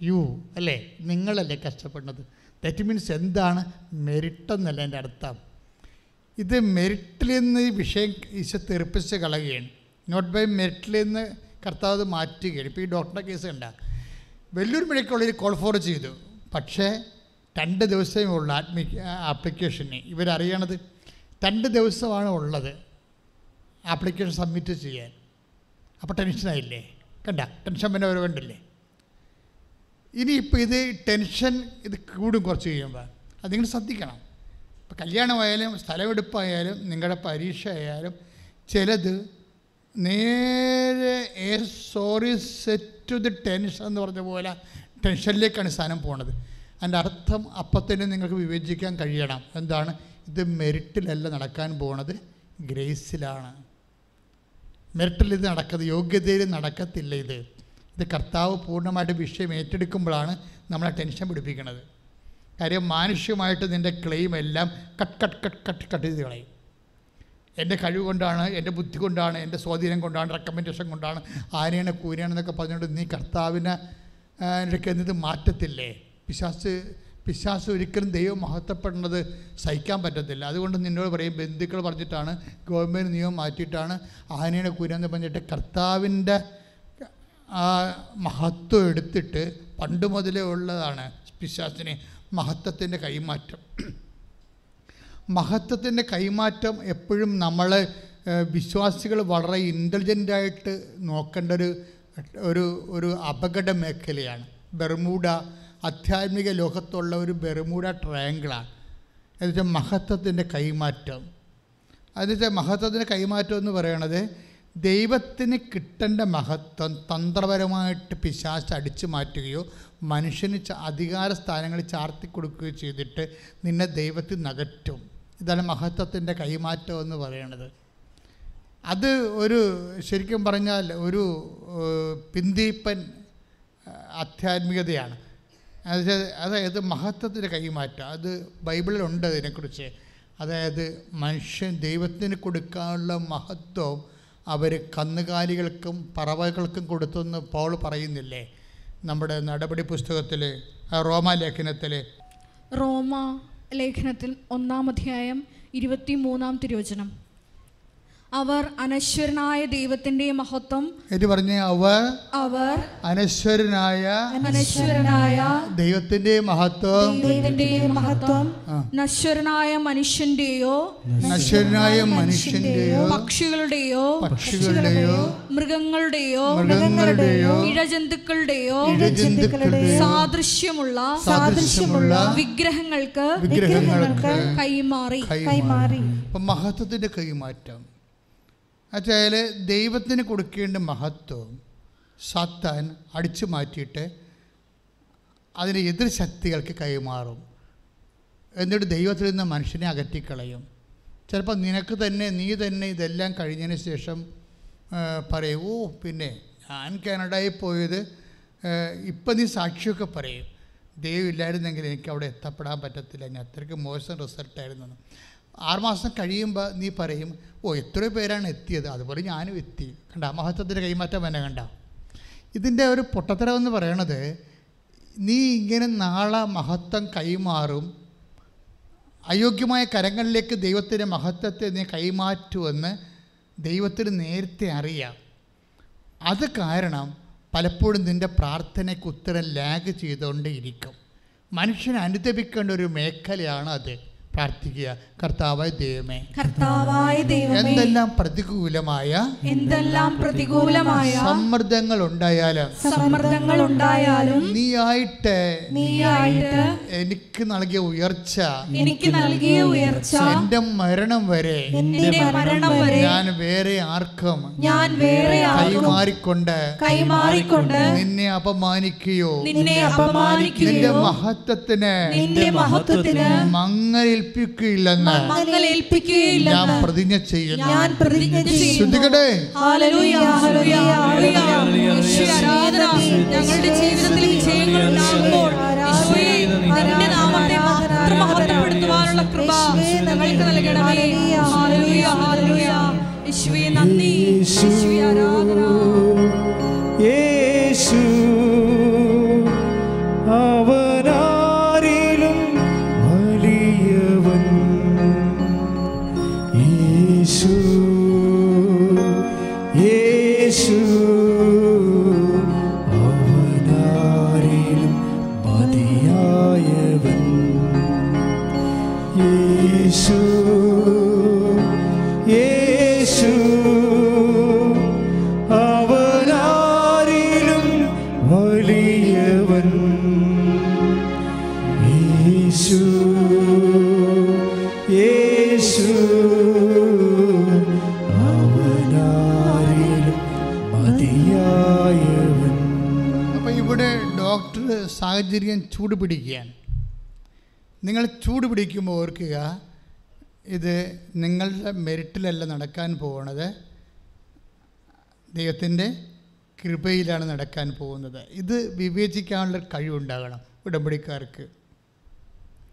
യു അല്ലേ? നിങ്ങളല്ലേ കഷ്ടപ്പെടുന്നത്. ദറ്റ് മീൻസ് എന്താണ്? എന്നല്ല എന്റെ അർത്ഥം. ഇത് മെരിറ്റിൽ നിന്ന് ഈ വിഷയം ഈശോ തെറിപ്പിച്ച് കളയുകയാണ്. നോട്ട് ബൈ മെരിറ്റിൽ നിന്ന് കർത്താവ് മാറ്റുകയാണ് ഇപ്പോൾ ഈ ഡോക്ടറുടെ കേസ് കണ്ട. വലിയൊരു മെഡിക്കൽ കോൾ ഫോർ ചെയ്തു. പക്ഷേ രണ്ട് ദിവസമേ ഉള്ളൂ അഡ്മി ആപ്ലിക്കേഷന് ഇവരറിയണത് രണ്ട് ദിവസമാണ് ഉള്ളത് ആപ്ലിക്കേഷൻ സബ്മിറ്റ് ചെയ്യാൻ. അപ്പോൾ ടെൻഷനായില്ലേ കണ്ട? ടെൻഷൻ പിന്നെ അവർ കണ്ടില്ലേ? ഇനിയിപ്പോൾ ഇത് ടെൻഷൻ ഇത് കൂടും കുറച്ച് കഴിയുമ്പോൾ അത് നിങ്ങൾ ശ്രദ്ധിക്കണം. ഇപ്പം കല്യാണമായാലും സ്ഥലമെടുപ്പായാലും നിങ്ങളുടെ പരീക്ഷ ആയാലും ചിലത് നേരെ a sorry set to the tension എന്ന് പറഞ്ഞ പോലെ ടെൻഷനിലേക്കാണ് സാധനം പോണത്. അതിന്റെ അർത്ഥം അപ്പത്തന്നെ നിങ്ങൾക്ക് വിവേചിക്കാൻ കഴിയണം. എന്താണ്? ഇത് മെറിറ്റിലല്ല നടക്കാൻ പോണത് ഗ്രേസിലാണ്. മെറിറ്റിൽ ഇത് നടക്കുന്നത് യോഗ്യതയിൽ നടക്കത്തില്ല ഇത്. ഇത് കർത്താവ് പൂർണമായിട്ട് വിഷയം ഏറ്റെടുക്കുമ്പോഴാണ് നമ്മളെ ടെൻഷൻ പിടിപ്പിക്കുന്നത് കാര്യം മാനുഷ്യമായിട്ട് നിന്റെ ക്ലെയിം എല്ലാം cut cut cut cut cut ചെയ്ത് കളയും. എന്റെ കഴിവ് കൊണ്ടാണ് എന്റെ ബുദ്ധി കൊണ്ടാണ് എന്റെ സ്വാധീനം കൊണ്ടാണ് റെക്കമെൻഡേഷൻ കൊണ്ടാണ് ആനയാണ് കൂരയാണെന്നൊക്കെ പറഞ്ഞുകൊണ്ട് നീ കർത്താവിനെ എനിക്ക് എന്നിത് മാറ്റത്തില്ലേ? പിശാസ് പിശാസ് ഒരിക്കലും ദൈവം മഹത്വപ്പെടുന്നത് സഹിക്കാൻ പറ്റത്തില്ല. അതുകൊണ്ട് നിന്നോട് പറയും ബന്ധുക്കൾ പറഞ്ഞിട്ടാണ് ഗവൺമെന്റ് നിയമം മാറ്റിയിട്ടാണ് ആനയുടെ കുരാന്ന് പറഞ്ഞിട്ട് കർത്താവിന്റെ മഹത്വം എടുത്തിട്ട് പണ്ട് മുതലേ ഉള്ളതാണ് പിശാസിനെ മഹത്വത്തിന്റെ കൈമാറ്റം. മഹത്വത്തിന്റെ കൈമാറ്റം എപ്പോഴും നമ്മൾ വിശ്വാസികൾ വളരെ ഇന്റലിജന്റായിട്ട് നോക്കേണ്ട ഒരു ഒരു ഒരു അപകട മേഖലയാണ്. ബെർമൂഡ ആധ്യാത്മിക ലോകത്തുള്ള ഒരു ബെർമൂഡ ട്രയാങ്കിളാണ് എന്നുവെച്ചാൽ മഹത്വത്തിന്റെ കൈമാറ്റം. എന്നുവെച്ചാൽ മഹത്വത്തിന്റെ കൈമാറ്റം എന്ന് പറയണത് ദൈവത്തിന് കിട്ടേണ്ട മഹത്വം തന്ത്രപരമായിട്ട് പിശാച്ച് അടിച്ചു മാറ്റുകയോ മനുഷ്യന് അധികാര സ്ഥാനങ്ങളിൽ ചാർത്തി കൊടുക്കുകയോ ചെയ്തിട്ട് നിന്നെ ദൈവത്തിൽ നകറ്റും. ഇതാണ് മഹത്വത്തിന്റെ കൈമാറ്റം എന്ന് പറയുന്നത് അത് ഒരു ശരിക്കും പറഞ്ഞാൽ ഒരു പിന്തീപ്പൻ ആധ്യാത്മികതയാണ്. അതായത് മഹത്വത്തിന്റെ കൈമാറ്റം. അത് ബൈബിളിലുണ്ട് അതിനെക്കുറിച്ച്. അതായത് മനുഷ്യൻ ദൈവത്തിന് കൊടുക്കാനുള്ള മഹത്വം അവർ കന്നുകാലികൾക്കും പറവകൾക്കും കൊടുത്തെന്ന് പോൾ പറയുന്നില്ലേ? നമ്മുടെ നടപടി പുസ്തകത്തിൽ റോമാലേഖനത്തിൽ റോമ ലേഖനത്തിൽ ഒന്നാം അധ്യായം ഇരുപത്തി മൂന്നാം തിരുവചനം. അവർ അനശ്വരനായ ദൈവത്തിന്റെ മഹത്വം. എന്ന് പറഞ്ഞ് അവർ അവർ അനശ്വരനായ അനശ്വരനായ ദൈവത്തിന്റെ മഹത്വം. ദൈവത്തിന്റെ മഹത്വം. നശ്വരനായ മനുഷ്യന്റെയോ നശ്വരനായ മനുഷ്യന്റെയോ പക്ഷികളുടെയോ? പക്ഷികളുടെയോ? മൃഗങ്ങളുടെയോ? മൃഗങ്ങളുടെയോ? ഇഴജന്തുക്കളുടെയോ? ഇഴജന്തുക്കളുടെയോ? സാദൃശ്യമുള്ള സാദൃശ്യമുള്ള വിഗ്രഹങ്ങൾക്ക് വിഗ്രഹങ്ങൾക്ക് കൈമാറി. കൈമാറി. മഹത്വത്തിന്റെ കൈമാറ്റം. എന്നുവെച്ചാൽ ദൈവത്തിന് കൊടുക്കേണ്ട മഹത്വം സത്താൻ അടിച്ചു മാറ്റിയിട്ട് അതിന് എതിർ ശക്തികൾക്ക് കൈമാറും. എന്നിട്ട് ദൈവത്തിൽ നിന്ന് മനുഷ്യനെ അകറ്റിക്കളയും. ചിലപ്പോൾ നിനക്ക് തന്നെ നീ തന്നെ ഇതെല്ലാം കഴിഞ്ഞതിന് ശേഷം പറയും ഓ പിന്നെ ഞാൻ കാനഡയിൽ പോയത് ഇപ്പം നീ സാക്ഷിയൊക്കെ പറയും. ദൈവം ഇല്ലായിരുന്നെങ്കിൽ എനിക്ക് അവിടെ എത്തപ്പെടാൻ പറ്റത്തില്ല. ഞാൻ അത്രയ്ക്ക് മോശം റിസൾട്ടായിരുന്നു. ആറുമാസം കഴിയുമ്പോൾ നീ പറയും ഓ എത്രയോ പേരാണ് എത്തിയത്. അതുപോലെ ഞാനും എത്തി. കണ്ട? മഹത്വത്തിന്റെ കൈമാറ്റം എന്നെ കണ്ട? ഇതിന്റെ ഒരു പൊട്ടത്തരം എന്ന് പറയണത് നീ ഇങ്ങനെ നാളെ മഹത്വം കൈമാറും അയോഗ്യമായ കരങ്ങളിലേക്ക് ദൈവത്തിന്റെ മഹത്വത്തെ നീ കൈമാറ്റുമെന്ന് ദൈവത്തിന് നേരത്തെ അറിയാം. അത് കാരണം പലപ്പോഴും നിന്റെ പ്രാർത്ഥനയ്ക്ക് ഉത്തരം ലാഗ് ചെയ്തുകൊണ്ടേ ഇരിക്കും മനുഷ്യനെ അനുദപിക്കേണ്ട ഒരു മേഖലയാണ് അത് പ്രാർത്ഥിക്കുക. കർത്താവായ ദൈവമേ കർത്താവായ ദൈവമേ എന്തെല്ലാം പ്രതികൂലമായ എന്തെല്ലാം പ്രതികൂലമായ സമ്മർദ്ദങ്ങൾ ഉണ്ടായാലും സമ്മർദ്ദങ്ങൾ ഉണ്ടായാലും നീയായിട്ട് നീയായിട്ട് എനിക്ക് നൽകിയ ഉയർച്ച എനിക്ക് നൽകിയ ഉയർച്ച എന്റെ മരണം വരെ എന്റെ മരണം വരെ ഞാൻ വേറെ ആർക്കും ഞാൻ വേറെ ആർക്കും കൈമാറിക്കൊണ്ട് കൈമാറിക്കൊണ്ട് നിന്നെ അപമാനിക്കുകയോ നിന്നെ അപമാനിക്കുകയോ നിന്റെ മഹത്വത്തിന് നിന്റെ മഹത്വത്തിന് മങ്ങലേൽപ്പിക്കുകയില്ലെന്ന് ഞാൻ പ്രതിജ്ഞ ചെയ്യുന്നു. ഞാൻ പ്രതിജ്ഞ ചെയ്യുന്നു. ശ്രദ്ധിക്കട്ടെ? ഹല്ലേലൂയ, ഹല്ലേലൂയ, ആരാധന ഞങ്ങളുടെ ജീവിതത്തിൽ വിജയങ്ങൾ ഉണ്ടാകുമ്പോൾ യേശുവേ, നിന്റെ നാമത്തെ മാത്രം മഹത്വപ്പെടുത്തുവാനുള്ള കൃപ ഞങ്ങൾക്ക് നൽകണമേ. ഹല്ലേലൂയ, ഹല്ലേലൂയ. യേശുവേ നന്ദി. ആരാധന. നിങ്ങൾ ചൂട് പിടിക്കുമ്പോൾ ഓർക്കുക ഇത് നിങ്ങളുടെ മെരിറ്റിലല്ല നടക്കാൻ പോകുന്നത് ദൈവത്തിന്റെ കൃപയിലാണ് നടക്കാൻ പോകുന്നത്. ഇത് വിവേചിക്കാനുള്ള കഴിവുണ്ടാകണം ഉടമ്പടിക്കാർക്ക്.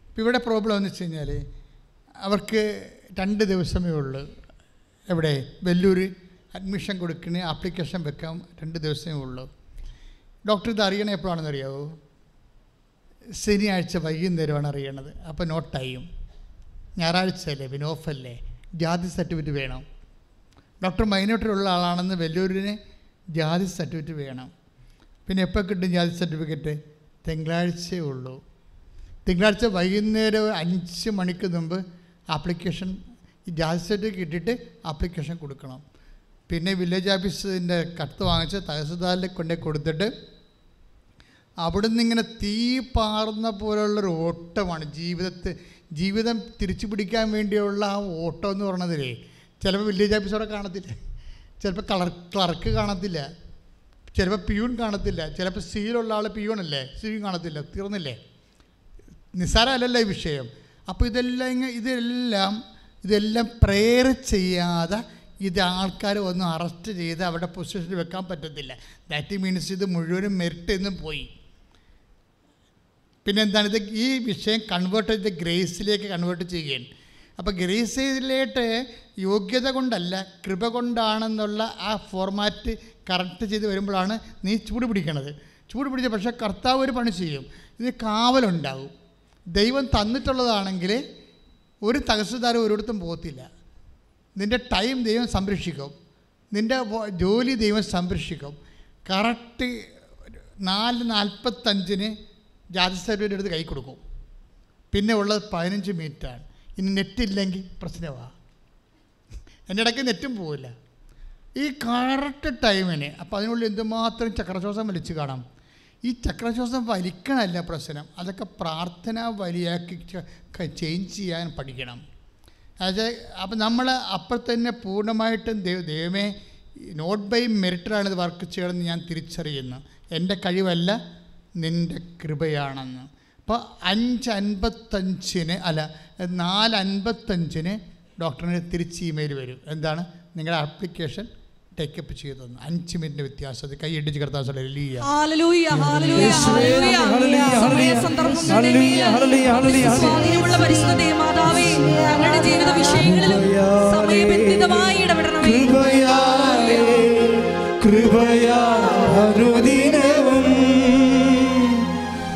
ഇപ്പം ഇവിടെ പ്രോബ്ലം എന്ന് വെച്ച് കഴിഞ്ഞാൽ അവർക്ക് രണ്ട് ദിവസമേ ഉള്ളൂ. എവിടെ? വെല്ലൂർ അഡ്മിഷൻ കൊടുക്കണേ ആപ്ലിക്കേഷൻ വെക്കാൻ രണ്ട് ദിവസമേ ഉള്ളൂ. ഡോക്ടർ ഇത് അറിയണേ എപ്പോഴാണെന്ന് അറിയാവോ ശനിയാഴ്ച വൈകുന്നേരമാണ് അറിയണത് അപ്പോൾ നോട്ടായും ഞായറാഴ്ച അല്ലേ പിന്നെ ഓഫല്ലേ ജാതി സർട്ടിഫിക്കറ്റ് വേണം. ഡോക്ടർ മൈനോട്ടിലുള്ള ആളാണെന്ന് വലിയൊരിന് ജാതി സർട്ടിഫിക്കറ്റ് വേണം. പിന്നെ എപ്പോൾ കിട്ടും ജാതി സർട്ടിഫിക്കറ്റ് തിങ്കളാഴ്ചയേ ഉള്ളൂ. തിങ്കളാഴ്ച വൈകുന്നേരം അഞ്ച് മണിക്ക് മുമ്പ് ആപ്ലിക്കേഷൻ ജാതി സർട്ടിഫിക്കറ്റ് കിട്ടിയിട്ട് ആപ്ലിക്കേഷൻ കൊടുക്കണം. പിന്നെ വില്ലേജ് ഓഫീസിന്റെ കത്ത് വാങ്ങിച്ച് തഹസിൽദാറിൽ കൊണ്ടേ കൊടുത്തിട്ട് അവിടുന്ന് ഇങ്ങനെ തീ പാർന്ന പോലുള്ളൊരു ഓട്ടമാണ് ജീവിതത്തെ. ജീവിതം തിരിച്ചു പിടിക്കാൻ വേണ്ടിയുള്ള ആ ഓട്ടം എന്ന് പറയണതിലേ ചിലപ്പോൾ വില്ലേജ് ഓഫീസറെ കാണത്തില്ല. ചിലപ്പോൾ കളർ ക്ലർക്ക് കാണത്തില്ല. ചിലപ്പോൾ പിയൂൺ കാണത്തില്ല. ചിലപ്പോൾ സീലുള്ള ആൾ പിയൂണല്ലേ സീൻ കാണത്തില്ല. തീർന്നില്ലേ? നിസ്സാരമല്ലല്ല ഈ വിഷയം. അപ്പോൾ ഇതെല്ലാം ഇങ്ങനെ ഇതെല്ലാം ഇതെല്ലാം പ്രെയർ ചെയ്യാതെ ഇത് ആൾക്കാർ ഒന്ന് അറസ്റ്റ് ചെയ്ത് അവിടെ പൊസിഷനിൽ വെക്കാൻ പറ്റത്തില്ല. ദാറ്റ് മീൻസ് ഇത് മുഴുവനും മെറിറ്റ് പോയി. പിന്നെ എന്താണ് ഇത് ഈ വിഷയം കൺവേർട്ട് ചെയ്ത് ഗ്രേസിലേക്ക് കൺവേർട്ട് ചെയ്യുകയാണ്. അപ്പോൾ ഗ്രേസിലേട്ട് യോഗ്യത കൊണ്ടല്ല കൃപ കൊണ്ടാണെന്നുള്ള ആ ഫോർമാറ്റ് കറക്റ്റ് ചെയ്ത് വരുമ്പോഴാണ് നീ ചൂട് പിടിക്കണത്. ചൂട് പിടിച്ച പക്ഷേ കർത്താവ് ഒരു പണി ചെയ്യും. ഇത് കാവലുണ്ടാവും. ദൈവം തന്നിട്ടുള്ളതാണെങ്കിൽ ഒരു തഹസിൽദാർ ഒരിടത്തും പോകത്തില്ല. നിന്റെ ടൈം ദൈവം സംരക്ഷിക്കും. നിന്റെ ജോലി ദൈവം സംരക്ഷിക്കും. കറക്റ്റ് നാല് നാൽപ്പത്തഞ്ചിന് ജാതി അടുത്ത് കൈ കൊടുക്കും. പിന്നെ ഉള്ളത് പതിനഞ്ച് മിനിറ്റാണ്. ഇനി നെറ്റില്ലെങ്കിൽ പ്രശ്നമാണ് എന്റെ ഇടയ്ക്ക് നെറ്റും പോവില്ല. ഈ കറക്റ്റ് ടൈമിന് അപ്പോൾ അതിനുള്ളിൽ എന്തുമാത്രം ചക്രശ്വാസം വലിച്ചു കാണാം? ഈ ചക്രശ്വാസം വലിക്കണമല്ല പ്രശ്നം. അതൊക്കെ പ്രാർത്ഥന വലിയാക്കി ചേഞ്ച് ചെയ്യാൻ പഠിക്കണം. അത് അപ്പം നമ്മൾ അപ്പോൾ തന്നെ പൂർണമായിട്ടും ദൈവ ദൈവമേ നോട്ട് ബൈ മെറിറ്ററാണ് ഇത് വർക്ക് ചെയ്യണമെന്ന് ഞാൻ തിരിച്ചറിയുന്നു. എന്റെ കഴിവല്ല നിന്റെ കൃപയാണെന്ന്. അപ്പോൾ അഞ്ച് അൻപത്തഞ്ചിന് അല്ല നാല് അൻപത്തഞ്ചിന് ഡോക്ടറിന് തിരിച്ച് ഇമെയിൽ വരും. എന്താണ്? നിങ്ങളുടെ ആപ്ലിക്കേഷൻ ടേക്കപ്പ് ചെയ്തെന്ന് അഞ്ച് മിനിറ്റ് വ്യത്യാസം. അത് ദേവമാതാവേ ഞങ്ങളുടെ ജീവിത വിഷയങ്ങളിലും സമയബന്ധിതമായി ഇടപെടണമേ. കൃപയാലേ കൃപയാ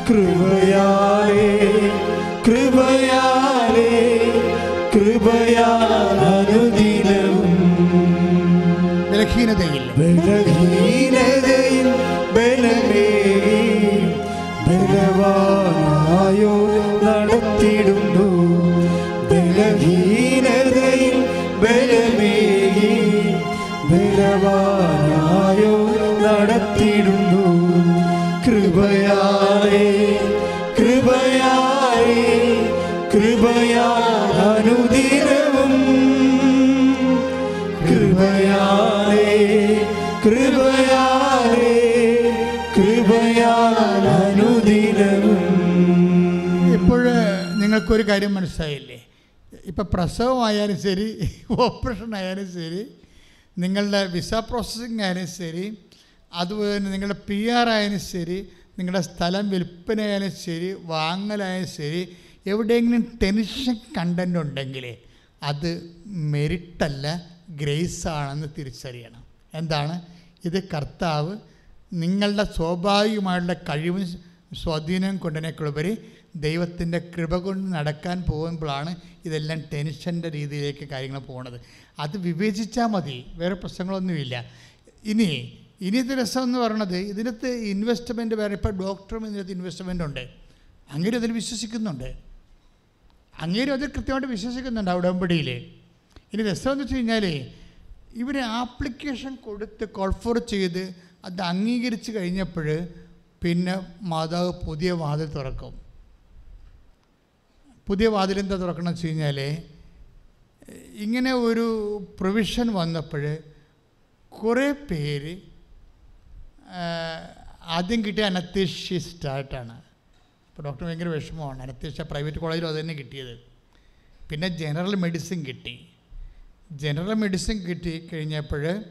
കൃപയാലേ കൃപയാലേ കൃപയാ അനുദിനവും ബലഹീനതയിൽ ബലഹീനതയിൽ ബലമേ ബലവാനായോ നടത്തിടുന്നു കൃപയാലേ നിങ്ങൾക്കൊരു കാര്യം മനസ്സിലായില്ലേ? ഇപ്പം പ്രസവമായാലും ശരി ഓപ്പറേഷൻ ആയാലും ശരി നിങ്ങളുടെ വിസ പ്രോസസ്സിംഗ് ആയാലും ശരി അതുപോലെ തന്നെ നിങ്ങളുടെ പി ആർ ആയാലും ശരി നിങ്ങളുടെ സ്ഥലം വിൽപ്പനയായാലും ശരി വാങ്ങലായാലും ശരി എവിടെയെങ്കിലും ടെൻഷൻ കണ്ടന്റ് ഉണ്ടെങ്കിൽ അത് മെരിട്ടല്ല ഗ്രേസ് ആണെന്ന് തിരിച്ചറിയണം. എന്താണ്? ഇത് കർത്താവ് നിങ്ങളുടെ സ്വാഭാവികമായുള്ള കഴിവും സ്വാധീനവും കൊണ്ടതിനേക്കുള്ളവരെ ദൈവത്തിന്റെ കൃപ കൊണ്ട് നടക്കാൻ പോകുമ്പോഴാണ് ഇതെല്ലാം ടെൻഷന്റെ രീതിയിലേക്ക് കാര്യങ്ങൾ പോകുന്നത് അത് വിവേചിച്ചാൽ മതി. വേറെ പ്രശ്നങ്ങളൊന്നുമില്ല. ഇനി ഇനിയത്തെ രസം എന്ന് പറയണത് ഇതിനകത്ത് ഇൻവെസ്റ്റ്മെന്റ് വേറെ ഇപ്പോൾ ഡോക്ടറും ഇതിനകത്ത് ഇൻവെസ്റ്റ്മെന്റ് ഉണ്ട്. അങ്ങനെ അതിൽ വിശ്വസിക്കുന്നുണ്ട്. അങ്ങേരും അതിൽ കൃത്യമായിട്ട് വിശ്വസിക്കുന്നുണ്ട് ആ ഉടമ്പടിയിൽ ഇനി രസം എന്ന് വെച്ച് കഴിഞ്ഞാൽ ഇവർ ആപ്ലിക്കേഷൻ കൊടുത്ത് കോൾഫോർ ചെയ്ത് അത് അംഗീകരിച്ച് കഴിഞ്ഞപ്പോൾ പിന്നെ മാതാവ് പുതിയ വാതിൽ തുറക്കും. പുതിയ വാതിൽ എന്താ തുറക്കണം വെച്ച് കഴിഞ്ഞാൽ ഇങ്ങനെ ഒരു പ്രൊവിഷൻ വന്നപ്പോൾ കുറേ പേര് ആദ്യം കിട്ടിയ അനത്യഷ്യസ്റ്റായിട്ടാണ് അപ്പോൾ ഡോക്ടർ ഭയങ്കര വിഷമമാണ്. അനത്തേഷ്യ പ്രൈവറ്റ് കോളേജിലും അത് തന്നെ കിട്ടിയത്. പിന്നെ ജനറൽ മെഡിസിൻ കിട്ടി. ജനറൽ മെഡിസിൻ കിട്ടി കഴിഞ്ഞപ്പോൾ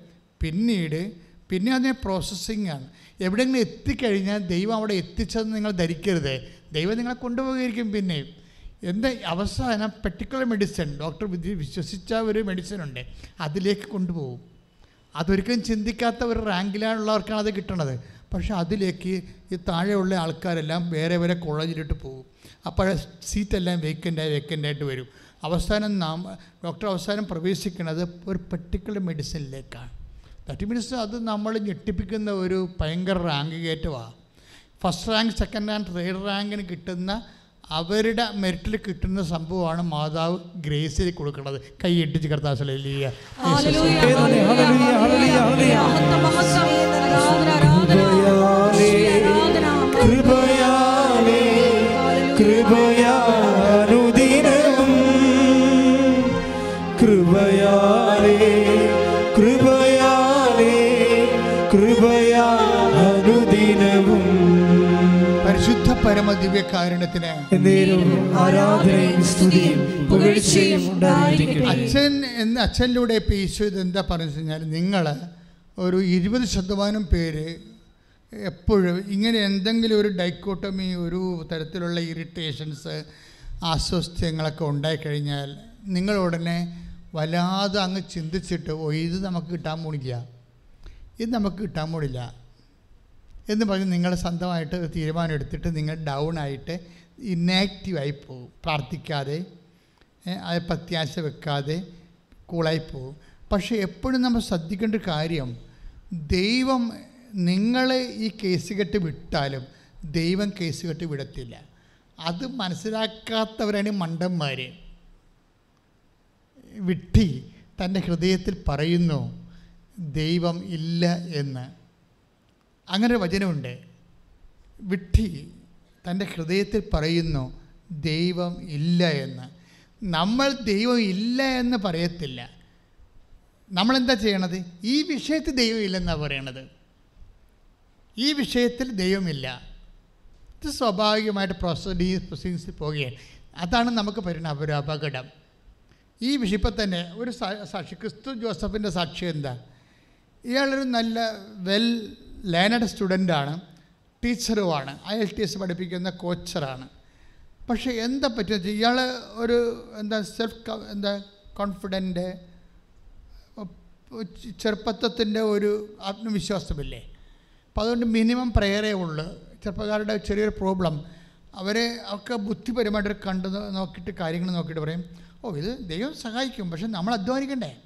പിന്നീട് പിന്നെ അതിനെ പ്രോസസ്സിങ് ആണ്. എവിടെയെങ്കിലും എത്തിക്കഴിഞ്ഞാൽ ദൈവം അവിടെ എത്തിച്ചതെന്ന് നിങ്ങൾ ധരിക്കരുത്. ദൈവം നിങ്ങളെ കൊണ്ടുപോകുമായിരിക്കും പിന്നെ. എന്താ അവസാനം പെർട്ടിക്കുലർ മെഡിസിൻ ഡോക്ടർ വിശ്വസിച്ച ഒരു മെഡിസിൻ ഉണ്ട്. അതിലേക്ക് കൊണ്ടുപോകും. അതൊരിക്കലും ചിന്തിക്കാത്ത ഒരു റാങ്കിലാണുള്ളവർക്കാണ് അത് കിട്ടണത്. പക്ഷേ അതിലേക്ക് ഈ താഴെയുള്ള ആൾക്കാരെല്ലാം വേറെ വേറെ കോളേജിലിട്ട് പോകും. അപ്പോൾ സീറ്റെല്ലാം വേക്കന്റായി വേക്കന്റായിട്ട് വരും. അവസാനം നാം ഡോക്ടർ അവസാനം പ്രവേശിക്കുന്നത് ഒരു പെർട്ടിക്കുലർ മെഡിസിനിലേക്കാണ് ദാറ്റ് മീൻസ് അത് നമ്മൾ ഞെട്ടിപ്പിക്കുന്ന ഒരു ഭയങ്കര rank കയറ്റമാണ് first rank second rank third റാങ്കിന് കിട്ടുന്ന അവരുടെ മെറിറ്റിൽ കിട്ടുന്ന സംഭവമാണ് മാതാവ് ഗ്രേസിൽ കൊടുക്കുന്നത്. കൈ ഇട്ടിച്ച് കർത്താസലിയ ഹല്ലേലൂയ, പുകഴ്ചയും അച്ഛൻ എന്ന് അച്ഛനിലൂടെ ഇപ്പം ഈശോ ഇത് എന്താ പറഞ്ഞു കഴിഞ്ഞാൽ നിങ്ങൾ ഒരു ഇരുപത് ശതമാനം പേര് എപ്പോഴും ഇങ്ങനെ എന്തെങ്കിലും ഒരു ഡൈക്കോട്ടമി ഒരു തരത്തിലുള്ള ഇറിറ്റേഷൻസ് അസ്വസ്ഥ്യങ്ങളൊക്കെ ഉണ്ടായിക്കഴിഞ്ഞാൽ നിങ്ങൾ ഉടനെ വല്ലാതെ അങ്ങ് ചിന്തിച്ചിട്ട് ഓ ഇത് നമുക്ക് കിട്ടാൻ പോണില്ല. ഇത് നമുക്ക് കിട്ടാൻ പോണില്ല. എന്ന് പറഞ്ഞ് നിങ്ങൾ സ്വന്തമായിട്ട് തീരുമാനം എടുത്തിട്ട് നിങ്ങൾ ഡൗൺ ആയിട്ട് ഇന്നാക്റ്റീവായി പോകും പ്രാർത്ഥിക്കാതെ അത് പ്രത്യാശ വെക്കാതെ കൂളായി പോകും പക്ഷേ എപ്പോഴും നമ്മൾ ശ്രദ്ധിക്കേണ്ട കാര്യം ദൈവം നിങ്ങളെ ഈ കേസ് കെട്ട് വിട്ടാലും ദൈവം കേസ് കെട്ട് വിടത്തില്ല. അത് മനസ്സിലാക്കാത്തവരാണ് മണ്ടന്മാർ വിട്ടി തന്റെ ഹൃദയത്തിൽ പറയുന്നു ദൈവം ഇല്ല എന്ന്. അങ്ങനെ വചനമുണ്ട്. വിട്ടി തന്റെ ഹൃദയത്തിൽ പറയുന്നു ദൈവം ഇല്ല എന്ന്. നമ്മൾ ദൈവം ഇല്ല എന്ന് പറയത്തില്ല. നമ്മളെന്താ ചെയ്യണത്? ഈ വിഷയത്തിൽ ദൈവം ഇല്ലെന്നാണ് പറയണത്. ഈ വിഷയത്തിൽ ദൈവമില്ല ഇത് സ്വാഭാവികമായിട്ട് പ്രൊസീഡി പ്രൊസീഡിങ്സിൽ പോവുകയാണ്. അതാണ് നമുക്ക് പറയുന്നത് ഒരു അപകടം. ഈ വിഷയപ്പം തന്നെ ഒരു സാക്ഷി ക്രിസ്തു ജോസഫിന്റെ സാക്ഷി എന്താ? ഇയാളൊരു നല്ല വെൽ ലേണഡ് സ്റ്റുഡന്റാണ് ടീച്ചറുമാണ് ഐ എൽ ടി എസ് പഠിപ്പിക്കുന്ന കോച്ചറാണ് പക്ഷേ എന്താ പറ്റുക ഇയാൾ ഒരു എന്താ സെൽഫ് എന്താ കോൺഫിഡന്റ് ചെറുപ്പത്വത്തിന്റെ ഒരു ആത്മവിശ്വാസമില്ലേ? അപ്പം അതുകൊണ്ട് മിനിമം പ്രയറേ ഉള്ളു. ചെറുപ്പക്കാരുടെ ചെറിയൊരു പ്രോബ്ലം അവരെ ഒക്കെ ബുദ്ധിപരമായിട്ട് കണ്ട് നോക്കിയിട്ട് കാര്യങ്ങൾ നോക്കിയിട്ട് പറയും ഓ ഇത് ദൈവം സഹായിക്കും. പക്ഷെ നമ്മൾ അധ്വാനിക്കണ്ടേ?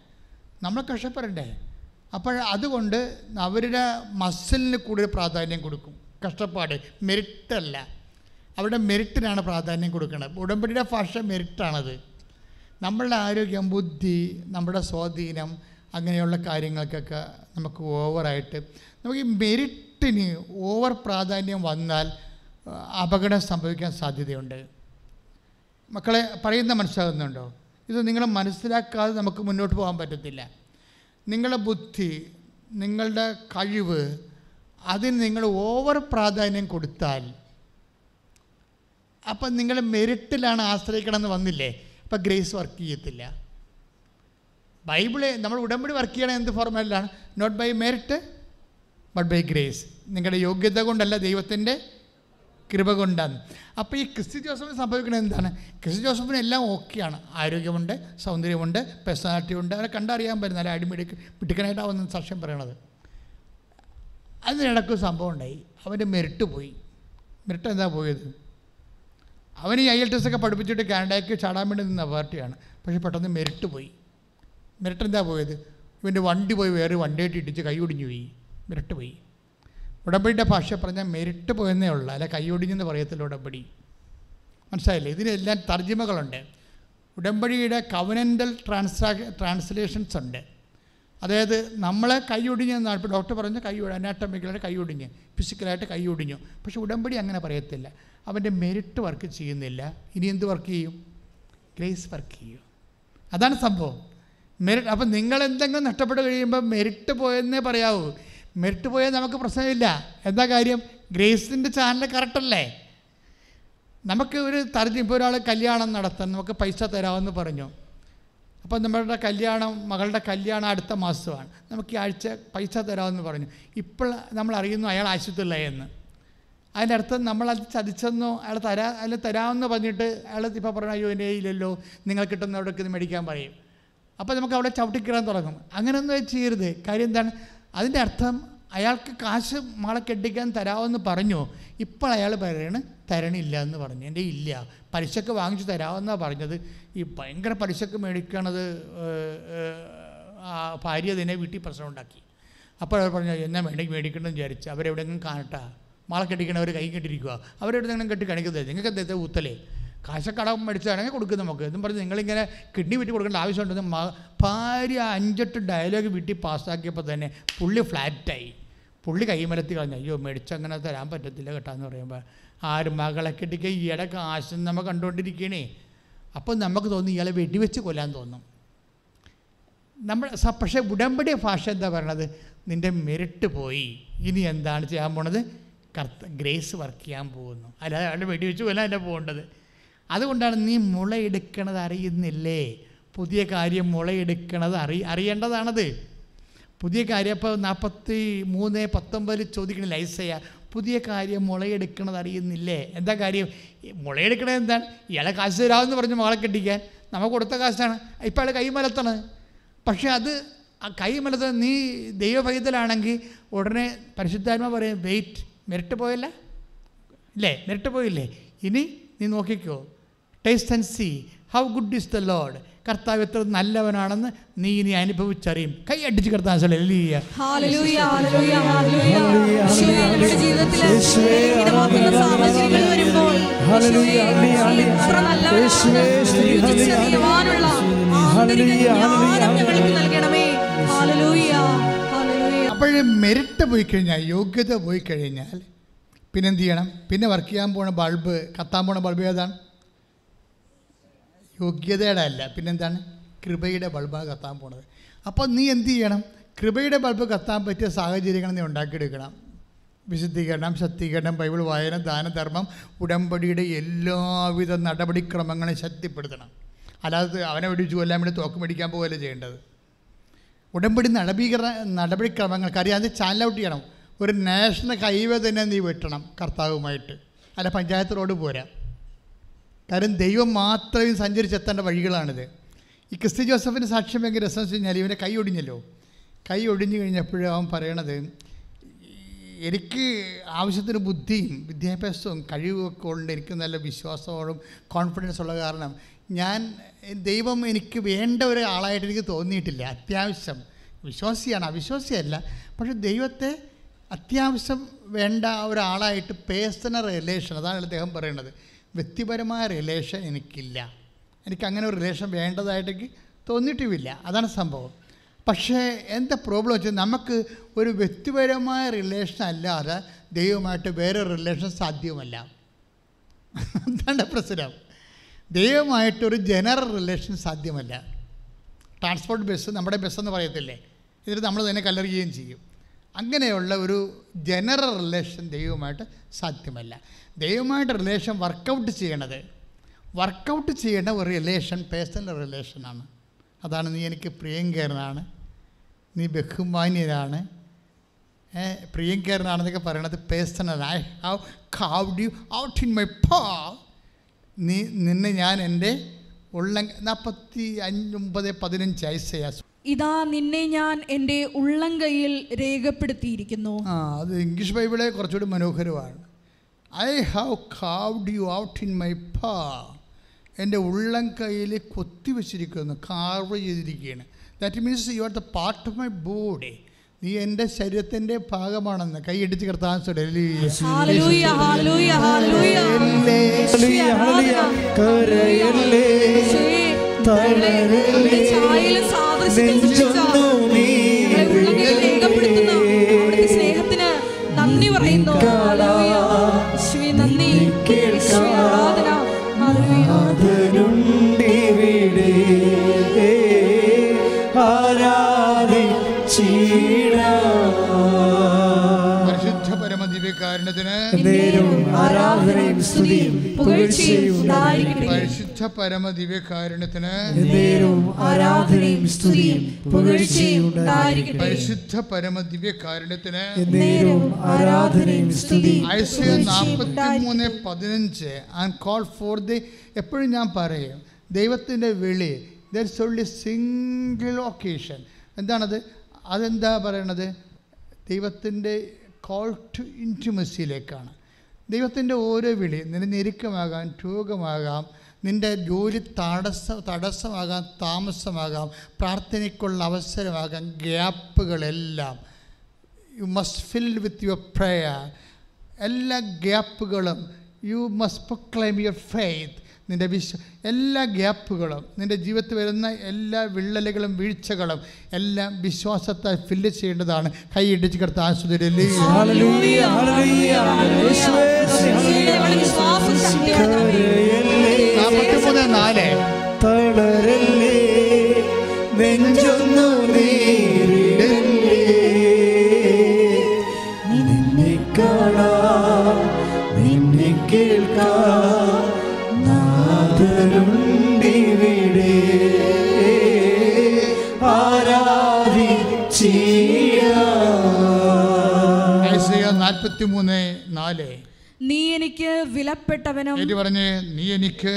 നമ്മൾ കഷ്ടപ്പെടണ്ടേ? അപ്പോൾ അതുകൊണ്ട് അവരുടെ മസിലിന് കൂടുതൽ പ്രാധാന്യം കൊടുക്കും. കഷ്ടപ്പാട് മെരിറ്റല്ല. അവരുടെ മെരിറ്റിനാണ് പ്രാധാന്യം കൊടുക്കുന്നത്. ഉടമ്പടിയുടെ ഭാഷ മെരിറ്റാണത്. നമ്മളുടെ ആരോഗ്യം ബുദ്ധി നമ്മുടെ സ്വാധീനം അങ്ങനെയുള്ള കാര്യങ്ങൾക്കൊക്കെ നമുക്ക് ഓവറായിട്ട് നമുക്ക് ഈ മെരിറ്റിന് ഓവർ പ്രാധാന്യം വന്നാൽ അപകടം സംഭവിക്കാൻ സാധ്യതയുണ്ട്. മക്കളെ പറയുന്ന മനസ്സിലാകുന്നുണ്ടോ? ഇത് നിങ്ങൾ മനസ്സിലാക്കാതെ നമുക്ക് മുന്നോട്ട് പോകാൻ പറ്റത്തില്ല. നിങ്ങളുടെ ബുദ്ധി നിങ്ങളുടെ കഴിവ് അതിന് നിങ്ങൾ ഓവർ പ്രാധാന്യം കൊടുത്താൽ അപ്പം നിങ്ങൾ മെറിറ്റിലാണ് ആശ്രയിക്കണമെന്ന് വന്നില്ലേ? അപ്പം ഗ്രേസ് വർക്ക് ചെയ്യത്തില്ല. ബൈബിൾ നമ്മൾ ഉടമ്പടി വർക്ക് ചെയ്യണം എന്ത് ഫോർമാലിലാണ് not by merit but by grace നിങ്ങളുടെ യോഗ്യത കൊണ്ടല്ല ദൈവത്തിന്റെ കൃപ കൊണ്ടാണ്. അപ്പോൾ ഈ ക്രിസ്ത്യൻ ജോസഫിന് സംഭവിക്കുന്നത് എന്താണ്? ക്രിസ്ത്യൻ ജോസഫിന് എല്ലാം ഓക്കെയാണ്. ആരോഗ്യമുണ്ട് സൗന്ദര്യമുണ്ട് പേഴ്സണാലിറ്റി ഉണ്ട്. അവരെ കണ്ടറിയാൻ പറ്റുന്ന നല്ല അടിമിടി പിടിക്കനായിട്ടാവുന്ന സാക്ഷ്യം പറയണത്. അതിനിടക്ക് സംഭവം ഉണ്ടായി. അവന്റെ മെരിട്ട് പോയി. മെരിട്ട് എന്താ പോയത്? അവൻ ഈ ഐ എൽ ടി എസ് ഒക്കെ പഠിപ്പിച്ചിട്ട് കാനഡയ്ക്ക് ചാടാൻ വേണ്ടി നിന്ന പാർട്ടിയാണ്. പക്ഷേ പെട്ടെന്ന് മെരിട്ട് പോയി. മെരിട്ട് എന്താ പോയത്? ഇവന്റെ വണ്ടി പോയി വേറെ വണ്ടിയായിട്ട് ഇടിച്ച് കൈ ഒടിഞ്ഞു പോയി. മെറിറ്റ് പോയി. ഉടമ്പടിയുടെ ഭാഷ പറഞ്ഞാൽ മെരിട്ട് പോയെന്നേ ഉള്ളൂ. അല്ല കൈയൊടിഞ്ഞെന്ന് പറയത്തില്ല ഉടമ്പടി. മനസ്സിലായില്ലേ? ഇതിനെല്ലാം തർജിമകളുണ്ട്. ഉടമ്പടിയുടെ കവനന്റൽ ട്രാൻസാ ട്രാൻസ്ലേഷൻസ് ഉണ്ട്. അതായത് നമ്മളെ കൈ ഒടിഞ്ഞെന്നാണ് ഇപ്പോൾ ഡോക്ടർ പറഞ്ഞ കൈ അനാട്ടമിക്കലായിട്ട് കൈ ഒടിഞ്ഞ് ഫിസിക്കലായിട്ട് കൈ ഒടിഞ്ഞു പക്ഷേ ഉടമ്പടി അങ്ങനെ പറയത്തില്ല. അവന്റെ മെരിറ്റ് വർക്ക് ചെയ്യുന്നില്ല. ഇനി എന്ത് വർക്ക് ചെയ്യും? ഗ്രേസ് വർക്ക് ചെയ്യും. അതാണ് സംഭവം. മെരിറ്റ് അപ്പം നിങ്ങൾ എന്തെങ്കിലും നഷ്ടപ്പെട്ട് കഴിയുമ്പോൾ മെരിറ്റ് പോയെന്നേ പറയാവൂ. മെരിറ്റ് പോയാൽ നമുക്ക് പ്രശ്നമില്ല. എന്താ കാര്യം? ഗ്രേസിന്റെ ചാനൽ കറക്റ്റല്ലേ നമുക്ക് ഒരു തർജം ഇപ്പോൾ ഒരാൾ കല്യാണം നടത്താൻ നമുക്ക് പൈസ തരാമെന്ന് പറഞ്ഞു. അപ്പോൾ നമ്മളുടെ കല്യാണം മകളുടെ കല്യാണം അടുത്ത മാസമാണ്. നമുക്ക് ഈ ആഴ്ച പൈസ തരാമെന്ന് പറഞ്ഞു. ഇപ്പോൾ നമ്മൾ അറിയുന്നു അയാൾ ആശുപത്രിയിലായെന്ന് അതിന്റെ അർത്ഥം നമ്മൾ അത് ചതിച്ചെന്നോ അയാൾ തരാ അയാൾ തരാമെന്ന് പറഞ്ഞിട്ട് അയാൾ ഇപ്പോൾ പറഞ്ഞു അയ്യോ എന്റെ ഇല്ലല്ലോ നിങ്ങൾ കിട്ടുന്നവിടേക്ക് ഇത് മേടിക്കാൻ പറയും. അപ്പോൾ നമുക്ക് അവിടെ ചവിട്ടിക്കിടാൻ തുടങ്ങും. അങ്ങനെയൊന്നും ചെയ്യരുത്. കാര്യം എന്താണ്? അതിന്റെ അർത്ഥം അയാൾക്ക് കാശ് മകളെ കെട്ടിക്കാൻ തരാമെന്ന് പറഞ്ഞു. ഇപ്പോൾ അയാൾ പറയുന്നത് തരണില്ല എന്ന് പറഞ്ഞു. എന്റെ ഇല്ല. പലിശക്ക് വാങ്ങിച്ചു തരാമെന്നാണ് പറഞ്ഞത്. ഈ ഭയങ്കര പലിശക്ക് മേടിക്കണത് ഭാര്യ തന്നെ വീട്ടിൽ പ്രശ്നം ഉണ്ടാക്കി അപ്പോൾ അവർ പറഞ്ഞു എന്നാ വേണമെങ്കിൽ മേടിക്കണമെന്ന് വിചാരിച്ച് അവരെവിടെയെങ്കിലും കാണട്ടാ. മാളെ കെട്ടിക്കണവർ കൈ കെട്ടിരിക്കുക അവരെവിടെ അവരെവിടെയെങ്കിലും കെട്ടി കാണിക്കുന്നത് നിങ്ങൾക്ക് എന്താ ഊത്തലേ? കാശക്കടം മേടിച്ചാണെങ്കിൽ കൊടുക്കും നമുക്ക്. എന്നും പറഞ്ഞ് നിങ്ങളിങ്ങനെ കിഡ്നി വിറ്റ് കൊടുക്കേണ്ട ആവശ്യമുണ്ടെന്ന് ഭാര്യ അഞ്ചെട്ട് ഡയലോഗ് വീട്ടിൽ പാസ്സാക്കിയപ്പോൾ തന്നെ പുള്ളി ഫ്ലാറ്റായി പുള്ളി കൈമലത്തി കളഞ്ഞു. അയ്യോ മേടിച്ചങ്ങനെ തരാൻ പറ്റത്തില്ല കേട്ടാന്ന് പറയുമ്പോൾ ആരും മകളെ കെട്ടിക്കുക ഈയിടെ കാശ് നമ്മൾ കണ്ടുകൊണ്ടിരിക്കണേ അപ്പോൾ നമുക്ക് തോന്നി ഇയാളെ വെടിവെച്ച് കൊല്ലാൻ തോന്നും. നമ്മൾ സ- പക്ഷേ ഉടമ്പടി ഭാഷ എന്താ പറയണത്? നിന്റെ മെരിട്ട് പോയി. ഇനി എന്താണ് ചെയ്യാൻ പോണത്? കർത്ത ഗ്രേസ് വർക്ക് ചെയ്യാൻ പോകുന്നു. അല്ലാതെ അയാളുടെ വെടിവെച്ച് കൊല്ലാൻ അല്ല പോകേണ്ടത്. അതുകൊണ്ടാണ് നീ മുളയെടുക്കണത് അറിയുന്നില്ലേ? പുതിയ കാര്യം മുളയെടുക്കണത് അറി അറിയേണ്ടതാണത്. പുതിയ കാര്യം ഇപ്പോൾ നാൽപ്പത്തി മൂന്ന് പത്തൊമ്പതിൽ ചോദിക്കണില്ല ഐസയ? പുതിയ കാര്യം മുളയെടുക്കണത് അറിയുന്നില്ലേ? എന്താ കാര്യം? മുളയെടുക്കണത് എന്താണ്? ഇയാളെ കാശ് തരാമെന്ന് പറഞ്ഞ് മകളെ കെട്ടിക്കാൻ. നമുക്ക് കൊടുത്ത കാശാണ്. ഇപ്പോൾ അയാൾ കൈമലത്തണത് പക്ഷേ അത് ആ കൈമലത്ത് നീ ദൈവഭയത്തിലാണെങ്കിൽ ഉടനെ പരിശുദ്ധാത്മ പറയും വെയിറ്റ് മെരിട്ട് പോയല്ല? ഇല്ലേ? മെരിട്ട് പോയില്ലേ? ഇനി നീ നോക്കിക്കോ. Taste and see how good is the lord കർത്താവ് എത്ര നല്ലവനാണെന്ന് നീ ഇനി അനുഭവിച്ചറിയും. കൈ അടിച്ച് കർത്താവ് ഹല്ലേലൂയ. അപ്പോഴേ മെരിറ്റ് പോയി കഴിഞ്ഞാൽ യോഗ്യത പോയി കഴിഞ്ഞാൽ പിന്നെന്ത് ചെയ്യണം? പിന്നെ വർക്ക് ചെയ്യാൻ പോണ ബൾബ് കത്താൻ പോണ ബൾബ് ഏതാണ്? യോഗ്യതയുടെ അല്ല പിന്നെന്താണ്? കൃപയുടെ ബൾബ് കത്താൻ പോണത്. അപ്പോൾ നീ എന്ത് ചെയ്യണം? കൃപയുടെ ബൾബ് കത്താൻ പറ്റിയ സാഹചര്യങ്ങൾ നീ ഉണ്ടാക്കിയെടുക്കണം. വിശുദ്ധീകരണം ശക്തീകരണം ബൈബിൾ വായന ദാനധർമ്മം ഉടമ്പടിയുടെ എല്ലാവിധ നടപടിക്രമങ്ങളെ ശക്തിപ്പെടുത്തണം. അല്ലാതെ അവനെ വെടിച്ചു കൊല്ലാൻ വേണ്ടി തോക്ക് മേടിക്കാൻ പോവുകയല്ല ചെയ്യേണ്ടത്. ഉടമ്പടി നടപീകരണ നടപടിക്രമങ്ങൾക്ക് അറിയാതെ ചാനൽ ഔട്ട് ചെയ്യണം. ഒരു നാഷണൽ ഹൈവേ തന്നെ നീ വെട്ടണം കർത്താവുമായിട്ട്. അല്ല പഞ്ചായത്ത് റോഡ് പോരാ. കാര്യം ദൈവം മാത്രമേ സഞ്ചരിച്ചെത്തേണ്ട വഴികളാണിത്. ഈ ക്രിസ്തി ജോസഫിന്റെ സാക്ഷ്യം ഭയങ്കര രസം വെച്ച് കഴിഞ്ഞാൽ ഇവന്റെ കൈ ഒടിഞ്ഞല്ലോ. കൈ ഒടിഞ്ഞു കഴിഞ്ഞപ്പോഴും അവൻ പറയണത് എനിക്ക് ആവശ്യത്തിന് ബുദ്ധിയും വിദ്യാഭ്യാസവും കഴിവുമൊക്കെ ഉണ്ട് എനിക്ക് നല്ല വിശ്വാസത്തോടും കോൺഫിഡൻസ് ഉള്ള കാരണം ഞാൻ ദൈവം എനിക്ക് വേണ്ട ഒരാളായിട്ട് എനിക്ക് തോന്നിയിട്ടില്ല. അത്യാവശ്യം വിശ്വാസിയാണ്. അവിശ്വാസിയല്ല. പക്ഷെ ദൈവത്തെ അത്യാവശ്യം വേണ്ട ഒരാളായിട്ട് പേഴ്സണൽ റിലേഷൻ അതാണ് അദ്ദേഹം പറയുന്നത് വ്യക്തിപരമായ റിലേഷൻ എനിക്കില്ല. എനിക്ക് അങ്ങനെ ഒരു റിലേഷൻ വേണ്ടതായിട്ട് തോന്നിയിട്ടുമില്ല. അതാണ് സംഭവം. പക്ഷേ എന്താ പ്രോബ്ലം വെച്ചാൽ നമുക്ക് ഒരു വ്യക്തിപരമായ റിലേഷൻ അല്ലാതെ ദൈവമായിട്ട് വേറെ റിലേഷൻ സാധ്യമല്ല. അതാണ് പ്രശ്നം. ദൈവമായിട്ടൊരു ജനറൽ റിലേഷൻ സാധ്യമല്ല. ട്രാൻസ്പോർട്ട് ബസ് നമ്മുടെ ബസ്സെന്ന് പറയത്തില്ലേ? ഇതിൽ നമ്മൾ തന്നെ കല്ലെറിയുകയും ചെയ്യും. അങ്ങനെയുള്ള ഒരു ജനറൽ റിലേഷൻ ദൈവമായിട്ട് സാധ്യമല്ല. ദൈവമായിട്ട് റിലേഷൻ വർക്കൗട്ട് ചെയ്യണത് വർക്കൗട്ട് ചെയ്യേണ്ട ഒരു റിലേഷൻ പേഴ്സണൽ റിലേഷനാണ് അതാണ് നീ എനിക്ക് പ്രിയങ്കരനാണ് നീ ബഹുമാന്യനാണ്. പ്രിയങ്കരനാണെന്നൊക്കെ പറയണത് personal I have carved you out in my പാ നീ നിന്നെ ഞാൻ എന്റെ ഉള്ള നാൽപ്പത്തി അഞ്ചൊമ്പത് പതിനഞ്ച് ഐസയാ ഇതാ നിന്നെ ഞാൻ എന്റെ ഉള്ളംകൈയിൽ രേഖപ്പെടുത്തിയിരിക്കുന്നു. ആ അത് ഇംഗ്ലീഷ് ബൈബിളെ കുറച്ചുകൂടി മനോഹരമാണ്. I have carved you out in my പാ എന്റെ ഉള്ളം കൊത്തി വെച്ചിരിക്കുന്നു കാർവ് ചെയ്തിരിക്കുകയാണ്. That means you are the part of my body നീ എന്റെ ശരീരത്തിന്റെ ഭാഗമാണെന്ന് കൈയടിച്ച് കർത്താൻ ഹല്ലേലൂയ, സ്നേഹത്തിന് നന്ദി പറയുന്നു. നന്ദി. ആരാധന. അതിനുണ്ടിവിടെ ആരാധിച്ചിടാം പരിശുദ്ധ പരമദിവ്യകാരണത്തിന് ആരാധനയും സ്തുതിയും പുകഴ്ചയും ഉണ്ടായിരിക്കട്ടെ. പരിശുദ്ധ പരമദിവ്യകാരണത്തിന് നേരും ആരാധനയും സ്തുതിയും പുകഴ്ചയും പരിശുദ്ധ പരമദിവ്യകാരണത്തിന് നേരും ആരാധനയും സ്തുതിയും നാൽപ്പത്തി മൂന്ന് പതിനഞ്ച്. ആൻഡ് കോൾ ഫോർ ദി എപ്പോഴും ഞാൻ പറയും ദൈവത്തിന്റെ വിളി ദർ ഓൺലി സിംഗിൾ ഒക്കേഷൻ എന്താണത്? അതെന്താ പറയണത്? ദൈവത്തിന്റെ കോൾ ടു ഇന്റിമസിയിലേക്കാണ് ദൈവത്തിന്റെ ഓരോ വിളി നിന്റെ ഞെരുക്കമാകാം രോഗമാകാം നിന്റെ ജോലി തടസ്സ തടസ്സമാകാം താമസമാകാം പ്രാർത്ഥനയ്ക്കുള്ള അവസരമാകാം ഗ്യാപ്പുകളെല്ലാം. You must fill with your prayer എല്ലാ ഗ്യാപ്പുകളും you must proclaim your faith നിന്റെ വിശ്വ എല്ലാ ഗ്യാപ്പുകളും നിന്റെ ജീവിതത്തിൽ വരുന്ന എല്ലാ വിള്ളലുകളും വീഴ്ചകളും എല്ലാം വിശ്വാസത്താൽ ഫില്ല് ചെയ്യേണ്ടതാണ്. കൈയിടിച്ച് കിടത്ത ആസ്വദിക്കല്ലേ ഹല്ലേലൂയ. നാൽപ്പത്തിമൂന്ന് നാല്. തളരല്ലേ നെഞ്ചൊന്നു നീരിടല്ലേ. നിന്നെ കാണാം നിന്നെ കേൾക്കാം ഐസയ നാല്. നീ എനിക്ക് വിലപ്പെട്ടവനും പറഞ്ഞ് നീ എനിക്ക്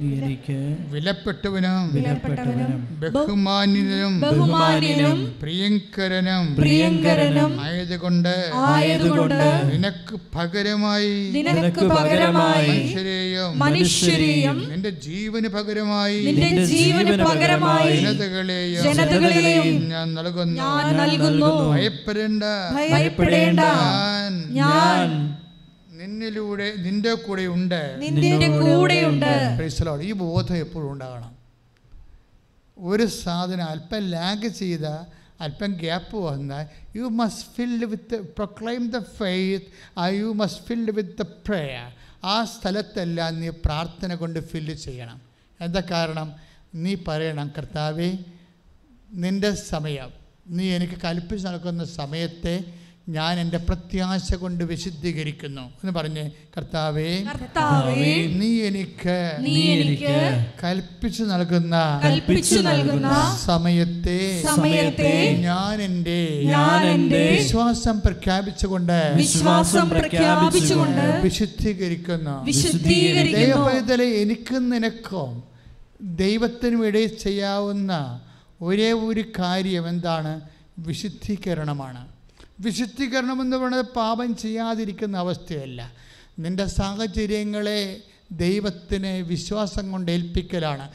നീ എനിക്ക് വിലപ്പെട്ടവനും വിലപ്പെട്ടവനും ബഹുമാനിനും ബഹുമാന്യനും പ്രിയങ്കരനും പ്രിയങ്കരനും ആയതുകൊണ്ട് ആയതുകൊണ്ട് നിനക്ക് പകരമായി നിനക്ക് പകരമായി മനുഷ്യരെയും മനുഷ്യരെയും നിന്റെ ജീവന് പകരമായി നിന്റെ ജീവന് പകരമായി ജനതകളെയും ജനതകളെയും ഞാൻ നൽകുന്നു. ഞാൻ നൽകുന്നു. ഭയപ്പെടേണ്ട. ഭയപ്പെടേണ്ട. ഞാൻ ഞാൻ നിന്നിലൂടെ നിന്റെ കൂടെ ഉണ്ട് നിന്റെ കൂടെയുണ്ട്. ഈ ബോധം എപ്പോഴും ഉണ്ടാകണം. ഒരു സാധനം അല്പം ലാഗ് ചെയ്ത അല്പം ഗ്യാപ്പ് വന്നാൽ you must filled with proclaim the faith I you must filled with the prayer ആ സ്ഥലത്തെല്ലാം നീ പ്രാർത്ഥന കൊണ്ട് ഫില്ല് ചെയ്യണം. എന്താ കാരണം? നീ പറയണം കർത്താവേ നിന്റെ സമയം നീ എനിക്ക് കൽപ്പിച്ച് നടക്കുന്ന സമയത്തെ ഞാൻ എന്റെ പ്രത്യാശ കൊണ്ട് വിശുദ്ധീകരിക്കുന്നു. എന്ന് പറഞ്ഞ് കർത്താവേ നീ എനിക്ക് നീ എനിക്ക് കൽപ്പിച്ചു നൽകുന്ന കൽപ്പിച്ചു നൽകുന്ന സമയത്തെ സമയത്തെ ഞാൻ എന്റെ ഞാൻ എന്റെ വിശ്വാസം പ്രഖ്യാപിച്ചുകൊണ്ട് വിശ്വാസം പ്രഖ്യാപിച്ചുകൊണ്ട് വിശുദ്ധീകരിക്കുന്നു. വിശുദ്ധീകരിക്കുന്നു. ദൈവപൈതലെ എനിക്കും നിനക്കും ദൈവത്തിനും ഇടയിൽ ചെയ്യാവുന്ന ഒരേ ഒരു കാര്യം എന്താണ്? വിശുദ്ധീകരണമാണ്. വിശുദ്ധീകരണം എന്ന് പറയുന്നത് പാപം ചെയ്യാതിരിക്കുന്ന അവസ്ഥയല്ല. നിന്റെ സാഹചര്യങ്ങളെ ദൈവത്തിന് വിശ്വാസം കൊണ്ട് ഏൽപ്പിക്കലാണ്.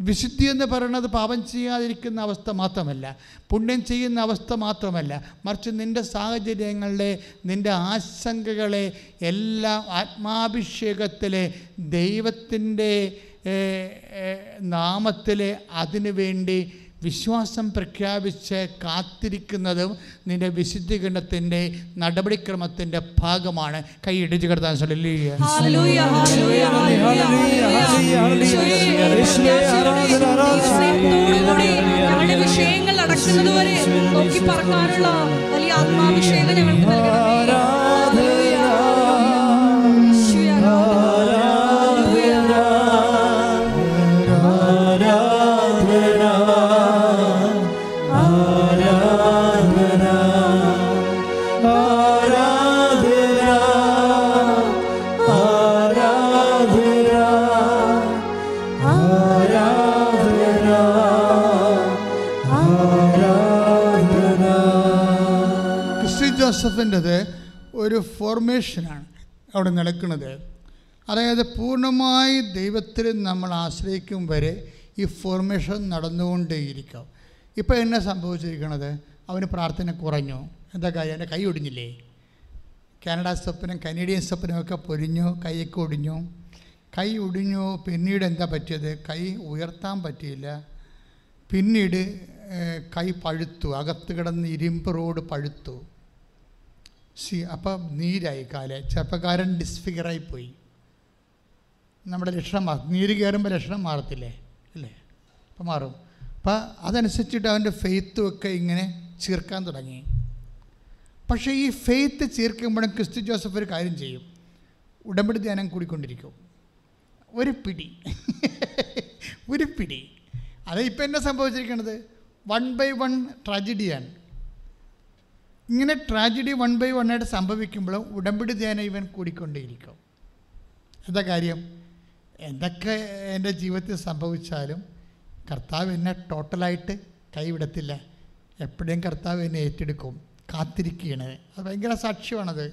വിശുദ്ധി എന്ന് പറയുന്നത് പാപം ചെയ്യാതിരിക്കുന്ന അവസ്ഥ മാത്രമല്ല പുണ്യം ചെയ്യുന്ന അവസ്ഥ മാത്രമല്ല. മറിച്ച് നിന്റെ സാഹചര്യങ്ങളിലെ നിന്റെ ആശങ്കകളെ എല്ലാം ആത്മാഭിഷേകത്തിലെ ദൈവത്തിന്റെ നാമത്തിലെ അതിനു വേണ്ടി വിശ്വാസം പ്രഖ്യാപിച്ച് കാത്തിരിക്കുന്നതും നിന്റെ വിശുദ്ധീകരണത്തിന്റെ നടപടിക്രമത്തിന്റെ ഭാഗമാണ് കൈ ഇടിച്ചു കിടത്താൻ വിഷയങ്ങൾ നടക്കുന്നതുവരെ നോക്കി പറക്കാനുള്ള വലിയ ആത്മാഭിഷേകം ഞങ്ങൾക്ക് നൽകണം ജോസഫിന്റെത് ഒരു ഫോർമേഷനാണ് അവിടെ നടക്കുന്നത്. അതായത് പൂർണമായി ദൈവത്തിൽ നമ്മൾ ആശ്രയിക്കും വരെ ഈ ഫോർമേഷൻ നടന്നുകൊണ്ടേയിരിക്കും. ഇപ്പോൾ എന്നെ സംഭവിച്ചിരിക്കുന്നത് അവന് പ്രാർത്ഥന കുറഞ്ഞു. എന്താ കാര്യം? എന്റെ കൈ ഒടിഞ്ഞില്ലേ? കാനഡ സ്വപ്നം കനേഡിയൻ സ്വപ്നമൊക്കെ പൊരിഞ്ഞു കൈയൊക്കെ ഒടിഞ്ഞു. കൈ ഒടിഞ്ഞു പിന്നീട് എന്താ പറ്റിയത്? കൈ ഉയർത്താൻ പറ്റിയില്ല. പിന്നീട് കൈ പഴുത്തു അകത്ത് കിടന്ന് ഇരുമ്പ് റോഡ് പഴുത്തു. സി അപ്പം നീരായി കാൽ. ചെറുപ്പക്കാരൻ ഡിസ്ഫിഗറായി പോയി നമ്മുടെ ലക്ഷണം മാറും. നീര് കയറുമ്പോൾ ലക്ഷണം മാറത്തില്ലേ? അല്ലേ? അപ്പം മാറും. അപ്പം അതനുസരിച്ചിട്ട് അവന്റെ ഫെയ്ത്തും ഒക്കെ ഇങ്ങനെ ചീർക്കാൻ തുടങ്ങി. പക്ഷേ ഈ ഫെയ്ത്ത് ചീർക്കുമ്പോഴും ക്രിസ്തു ജോസഫ് ഒരു കാര്യം ചെയ്യും. ഉടമ്പടി ധ്യാനം കൂടിക്കൊണ്ടിരിക്കും. ഒരു പിടി. ഒരു പിടി. അത് ഇപ്പം എന്നാ സംഭവിച്ചിരിക്കുന്നത് വൺ ബൈ വൺ ട്രാജഡിയാണ് ഇങ്ങനെ ട്രാജഡി വൺ ബൈ വൺ ആയിട്ട് സംഭവിക്കുമ്പോൾ ഉടമ്പടി ധ്യാനം ഇവൻ കൂടിക്കൊണ്ടേയിരിക്കും. എന്താ കാര്യം? എന്തൊക്കെ എന്റെ ജീവിതത്തിൽ സംഭവിച്ചാലും കർത്താവ് എന്നെ ടോട്ടലായിട്ട് കൈവിടത്തില്ല. എപ്പോഴും കർത്താവ് എന്നെ ഏറ്റെടുക്കും. കാത്തിരിക്കുകയാണ്. അത് ഭയങ്കര സാക്ഷ്യമാണത്.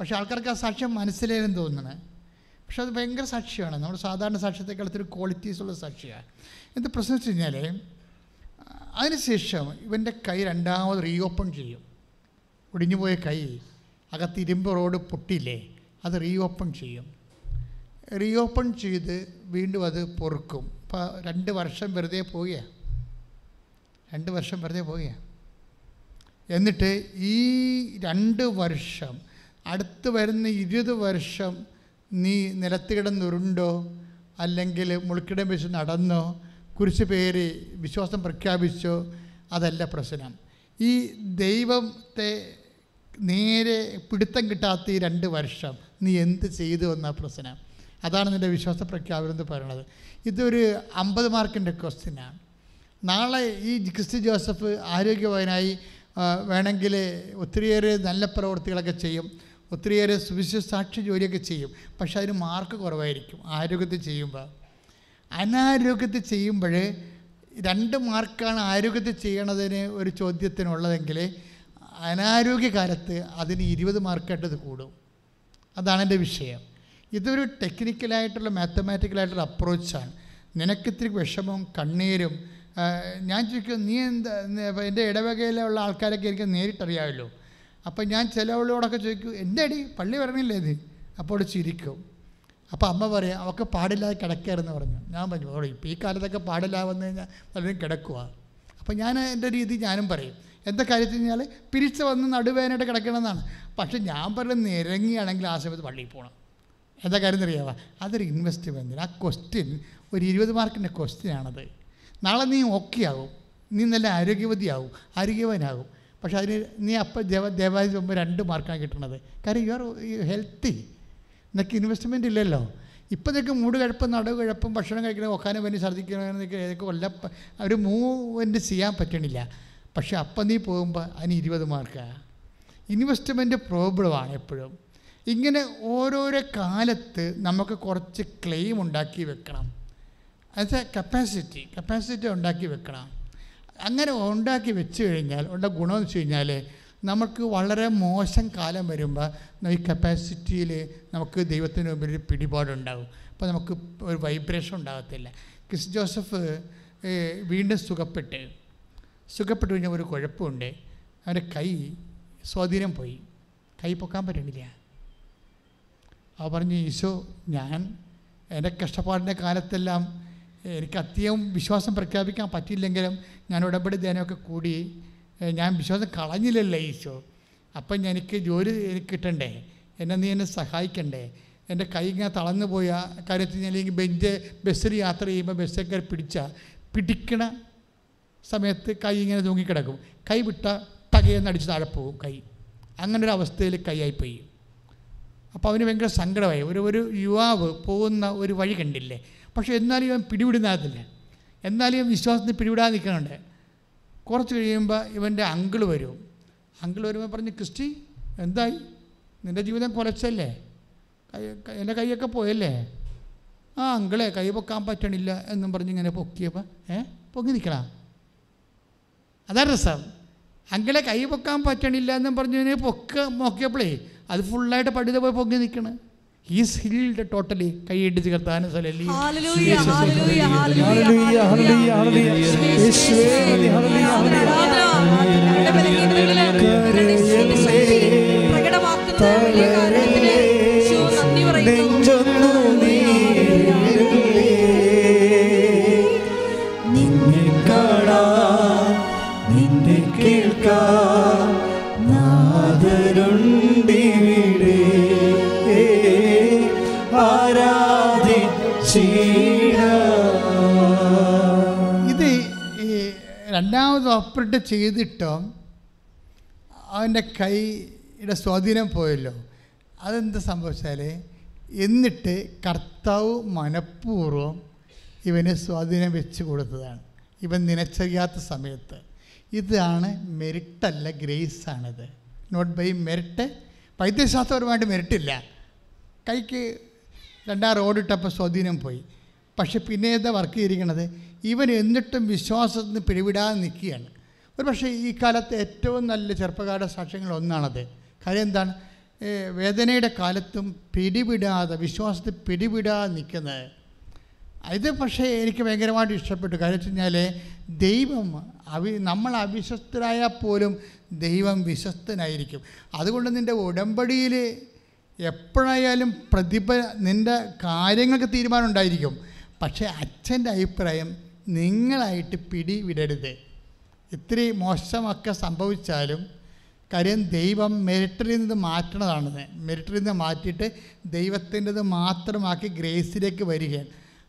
പക്ഷേ ആൾക്കാർക്ക് ആ സാക്ഷ്യം മനസ്സിലായെന്ന് തോന്നുന്നത് പക്ഷെ അത് ഭയങ്കര സാക്ഷ്യമാണ്. നമ്മൾ സാധാരണ സാക്ഷ്യത്തെക്കാൾ ഒരു ക്വാളിറ്റീസ് ഉള്ള സാക്ഷിയാണ്. എന്ത് പ്രശ്നം വെച്ച് കഴിഞ്ഞാൽ അതിനുശേഷം ഇവന്റെ കൈ രണ്ടാമത് റീഓപ്പൺ ചെയ്യും. ഒടിഞ്ഞുപോയ കൈ അകത്ത് ഇരുമ്പ് റോഡ് പൊട്ടില്ലേ അത് റീഓപ്പൺ ചെയ്യും. റീഓപ്പൺ ചെയ്ത് വീണ്ടും അത് പൊറുക്കും. ഇപ്പോൾ രണ്ട് വർഷം വെറുതെ പോവുക രണ്ട് വർഷം വെറുതെ പോവുക എന്നിട്ട് ഈ രണ്ട് വർഷം അടുത്ത് വരുന്ന ഇരുപത് വർഷം നീ നിലത്ത് കിടന്നുരുണ്ടോ? അല്ലെങ്കിൽ മുൾക്കിടം വെച്ച് നടന്നോ? കുറിച്ച് പേര് വിശ്വാസം പ്രഖ്യാപിച്ചോ? അതല്ല പ്രശ്നം. ഈ ദൈവത്തെ നേരെ പിടുത്തം കിട്ടാത്ത ഈ രണ്ട് വർഷം നീ എന്ത് ചെയ്തു എന്ന പ്രശ്നം. അതാണ് നിന്റെ വിശ്വാസ പ്രഖ്യാപനം എന്ന് പറയുന്നത്. ഇതൊരു അമ്പത് മാർക്കിന്റെ ക്വസ്റ്റ്യനാണ് നാളെ ഈ ക്രിസ്തു ജോസഫ് ആരോഗ്യവാനായി വേണമെങ്കിൽ ഒത്തിരിയേറെ നല്ല പ്രവൃത്തികളൊക്കെ ചെയ്യും ഒത്തിരിയേറെ സുവിശേഷ സാക്ഷി ജോലിയൊക്കെ ചെയ്യും പക്ഷെ അതിന് മാർക്ക് കുറവായിരിക്കും ആരോഗ്യത്തിൽ ചെയ്യുമ്പോൾ അനാരോഗ്യത്തിൽ ചെയ്യുമ്പോൾ രണ്ട് മാർക്കാണ് ആരോഗ്യത്തിൽ ചെയ്യണതിന് ഒരു ചോദ്യത്തിനുള്ളതെങ്കിൽ അനാരോഗ്യകാലത്ത് അതിന് ഇരുപത് മാർക്കായിട്ട് ഇത് കൂടും. അതാണ് എന്റെ വിഷയം. ഇതൊരു ടെക്നിക്കലായിട്ടുള്ള മാത്തമാറ്റിക്കലായിട്ടുള്ള അപ്രോച്ചാണ് നിനക്കിത്തിരി വിഷമവും കണ്ണീരും ഞാൻ ചോദിക്കും നീ എന്താ എന്റെ ഇടവകയിലുള്ള ആൾക്കാരൊക്കെ എനിക്ക് നേരിട്ടറിയാമല്ലോ? അപ്പം ഞാൻ ചിലവളോടൊക്കെ ചോദിക്കും എന്റെ അടി പള്ളി വരണില്ലേ ഇത് അപ്പോൾ ചിരിക്കും. അപ്പോൾ അമ്മ പറയും അവൾക്ക് പാടില്ലാതെ കിടക്കാറെന്ന് പറഞ്ഞു. ഞാൻ പറഞ്ഞു ഇപ്പോൾ ഈ കാലത്തൊക്കെ പാടില്ലാതെ വന്നു കഴിഞ്ഞാൽ പലരും കിടക്കുക അപ്പോൾ ഞാൻ എന്റെ രീതി ഞാനും പറയും. എന്താ കാര്യത്തിൽ കഴിഞ്ഞാൽ പിരിച്ച് വന്ന് നടുവേനായിട്ട് കിടക്കണമെന്നാണ്. പക്ഷെ ഞാൻ പറയുന്നത് നിരങ്ങിയാണെങ്കിൽ ആ സമയത്ത് പള്ളിയിൽ പോകണം എന്താ കാര്യം അറിയാവാ? അതൊരു ഇൻവെസ്റ്റ്മെന്റ് ആ ക്വസ്റ്റ്യൻ ഒരു ഇരുപത് മാർക്കിന്റെ ക്വസ്റ്റ്യനാണത് നാളെ നീ ഓക്കെ ആകും നീ നല്ല ആരോഗ്യവതിയാകും ആരോഗ്യവാനാകും പക്ഷെ അതിന് നീ അപ്പം ദേവ ദേവാലയത്തിൽ പോകുമ്പോൾ രണ്ട് മാർക്കാണ് കിട്ടണത് കാര്യം യു ആർ ഹെൽത്തി നിനക്ക് ഇൻവെസ്റ്റ്മെന്റ് ഇല്ലല്ലോ. ഇപ്പം നിനക്ക് മൂട് കിഴപ്പം നടവ് കിഴപ്പം ഭക്ഷണം കഴിക്കണം ഒക്കാനും വേണ്ടി ഛർദ്ദിക്കണമെന്നൊക്കെ ഏതൊക്കെ കൊല്ലം ഒരു മൂവ്മെന്റ് ചെയ്യാൻ പറ്റണില്ല. പക്ഷെ അപ്പം നീ പോകുമ്പോൾ അതിന് ഇരുപത് മാർക്കാണ് ഇൻവെസ്റ്റ്മെന്റ് പ്രോബ്ലമാണ് എപ്പോഴും. ഇങ്ങനെ ഓരോരോ കാലത്ത് നമുക്ക് കുറച്ച് ക്ലെയിം ഉണ്ടാക്കി വെക്കണം. അത് കപ്പാസിറ്റി കപ്പാസിറ്റി ഉണ്ടാക്കി വെക്കണം. അങ്ങനെ ഉണ്ടാക്കി വെച്ച് കഴിഞ്ഞാൽ ഉള്ള ഗുണമെന്ന് വെച്ച് കഴിഞ്ഞാൽ നമുക്ക് വളരെ മോശം കാലം വരുമ്പോൾ ഈ കപ്പാസിറ്റിയിൽ നമുക്ക് ദൈവത്തിന് മുമ്പിൽ ഒരു പിടിപാടുണ്ടാകും അപ്പോൾ നമുക്ക് ഒരു വൈബ്രേഷൻ ഉണ്ടാകത്തില്ല ക്രിസ് ജോസഫ് വീണ്ടും സുഖപ്പെട്ട്. സുഖപ്പെട്ട് കഴിഞ്ഞാൽ ഒരു കുഴപ്പമുണ്ട്. അവന്റെ കൈ സ്വാധീനം പോയി. കൈ പൊക്കാൻ പറ്റണില്ല. അവ പറഞ്ഞു ഈശോ ഞാൻ എന്റെ കഷ്ടപ്പാടിന്റെ കാലത്തെല്ലാം എനിക്ക് അത്യം വിശ്വാസം പ്രഖ്യാപിക്കാൻ പറ്റിയില്ലെങ്കിലും ഞാൻ ഉടമ്പടി ധ്യാനമൊക്കെ കൂടി ഞാൻ വിശ്വാസം കളഞ്ഞില്ലല്ലേ ഈശോ. അപ്പം എനിക്ക് ജോലി എനിക്ക് കിട്ടണ്ടേ? എന്നെ നീ എന്നെ സഹായിക്കണ്ടേ? എന്റെ കൈ ഇങ്ങനെ തളർന്നു പോയ കാര്യത്തിൽ ഞാൻ അല്ലെങ്കിൽ ബെഞ്ച് ബസ്സിൽ യാത്ര ചെയ്യുമ്പോൾ ബസ്സൊക്കെ പിടിച്ച പിടിക്കണ സമയത്ത് കൈ ഇങ്ങനെ തൂങ്ങിക്കിടക്കും. കൈ വിട്ട തകയെന്ന് അടിച്ച് താഴെ പോകും കൈ. അങ്ങനെ ഒരു അവസ്ഥയിൽ കൈയായിപ്പോയി അപ്പോൾ അവന് ഭയങ്കര സങ്കടമായി. ഒരു ഒരു യുവാവ് പോകുന്ന ഒരു വഴി കണ്ടില്ലേ? പക്ഷേ എന്നാലും ഇവൻ പിടിവിടുന്നതില്ല എന്നാലും ഇവൻ വിശ്വാസത്തിന് പിടിവിടാതെ നിൽക്കുന്നുണ്ട്. കുറച്ച് കഴിയുമ്പോൾ ഇവന്റെ അങ്കിൾ വരും. അങ്കിൾ വരുമ്പോൾ പറഞ്ഞ് ക്രിസ്റ്റി എന്തായി? നിന്റെ ജീവിതം കുറച്ചല്ലേ കൈ- എന്റെ കൈയൊക്കെ പോയല്ലേ? ആ അങ്കിളെ കൈ പൊക്കാൻ പറ്റണില്ല എന്നും പറഞ്ഞ് ഇങ്ങനെ പൊക്കിയപ്പോൾ ഏ? പൊങ്ങി നിൽക്കണം? അതാ രസം അങ്കിളെ കൈ പൊക്കാൻ പറ്റണില്ല എന്നും പറഞ്ഞു പൊക്ക നോക്കിയപ്പോഴേ അത് ഫുള്ളായിട്ട് പടിത പോയി പൊങ്ങി നിൽക്കണ് ഹീസ് ഹിൽഡ് ടോട്ടലി കൈ ഇടിച്ച് കർത്താന സ്ഥലല്ലേ രണ്ടാമത് ഓപ്പറേറ്റ് ചെയ്തിട്ടും അവന്റെ കൈയുടെ സ്വാധീനം പോയല്ലോ. അതെന്താ സംഭവിച്ചാൽ എന്നിട്ട് കർത്താവ് മനഃപൂർവം ഇവന് സ്വാധീനം വെച്ച് കൊടുത്തതാണ്. ഇവൻ നിനച്ചറിയാത്ത സമയത്ത്. ഇതാണ് ഗ്രേസ് ആണിത് നോട്ട് ബൈ മെരിട്ട് വൈദ്യശാസ്ത്രപരമായിട്ട് മെറിറ്റില്ല കൈക്ക് രണ്ടാം റോഡിട്ടപ്പോൾ സ്വാധീനം പോയി. പക്ഷെ പിന്നെ എന്താ വർക്ക് ചെയ്തിരിക്കണത്? ഇവൻ എന്നിട്ടും വിശ്വാസത്തിന് പിടിവിടാതെ നിൽക്കുകയാണ്. ഒരു പക്ഷേ ഈ കാലത്തെ ഏറ്റവും നല്ല ചെറുപ്പക്കാരുടെ സാക്ഷ്യങ്ങൾ ഒന്നാണത്. കാര്യം എന്താണ്? വേദനയുടെ കാലത്തും പിടിവിടാതെ വിശ്വാസത്തിൽ പിടിവിടാതെ നിൽക്കുന്നത്. ഇത് പക്ഷേ എനിക്ക് ഭയങ്കരമായിട്ട് ഇഷ്ടപ്പെട്ടു. കാര്യം വെച്ച് ദൈവം അവി നമ്മൾ അവിശ്വസ്തരായാൽ പോലും ദൈവം വിശ്വസ്തനായിരിക്കും. അതുകൊണ്ട് നിന്റെ ഉടമ്പടിയിൽ എപ്പോഴായാലും പ്രതിഭ നിന്റെ കാര്യങ്ങൾക്ക് തീരുമാനം ഉണ്ടായിരിക്കും. പക്ഷേ അച്ഛന്റെ അഭിപ്രായം നിങ്ങളായിട്ട് പിടി വിടരുത് ഇത്തിരി മോശമൊക്കെ സംഭവിച്ചാലും കാര്യം ദൈവം മെരിറ്ററിൽ നിന്ന് മാറ്റണതാണ് മെരിറ്ററിൽ നിന്ന് മാറ്റിയിട്ട് ദൈവത്തിന്റെത് മാത്രമാക്കി ഗ്രേസിലേക്ക് വരികയാണ്.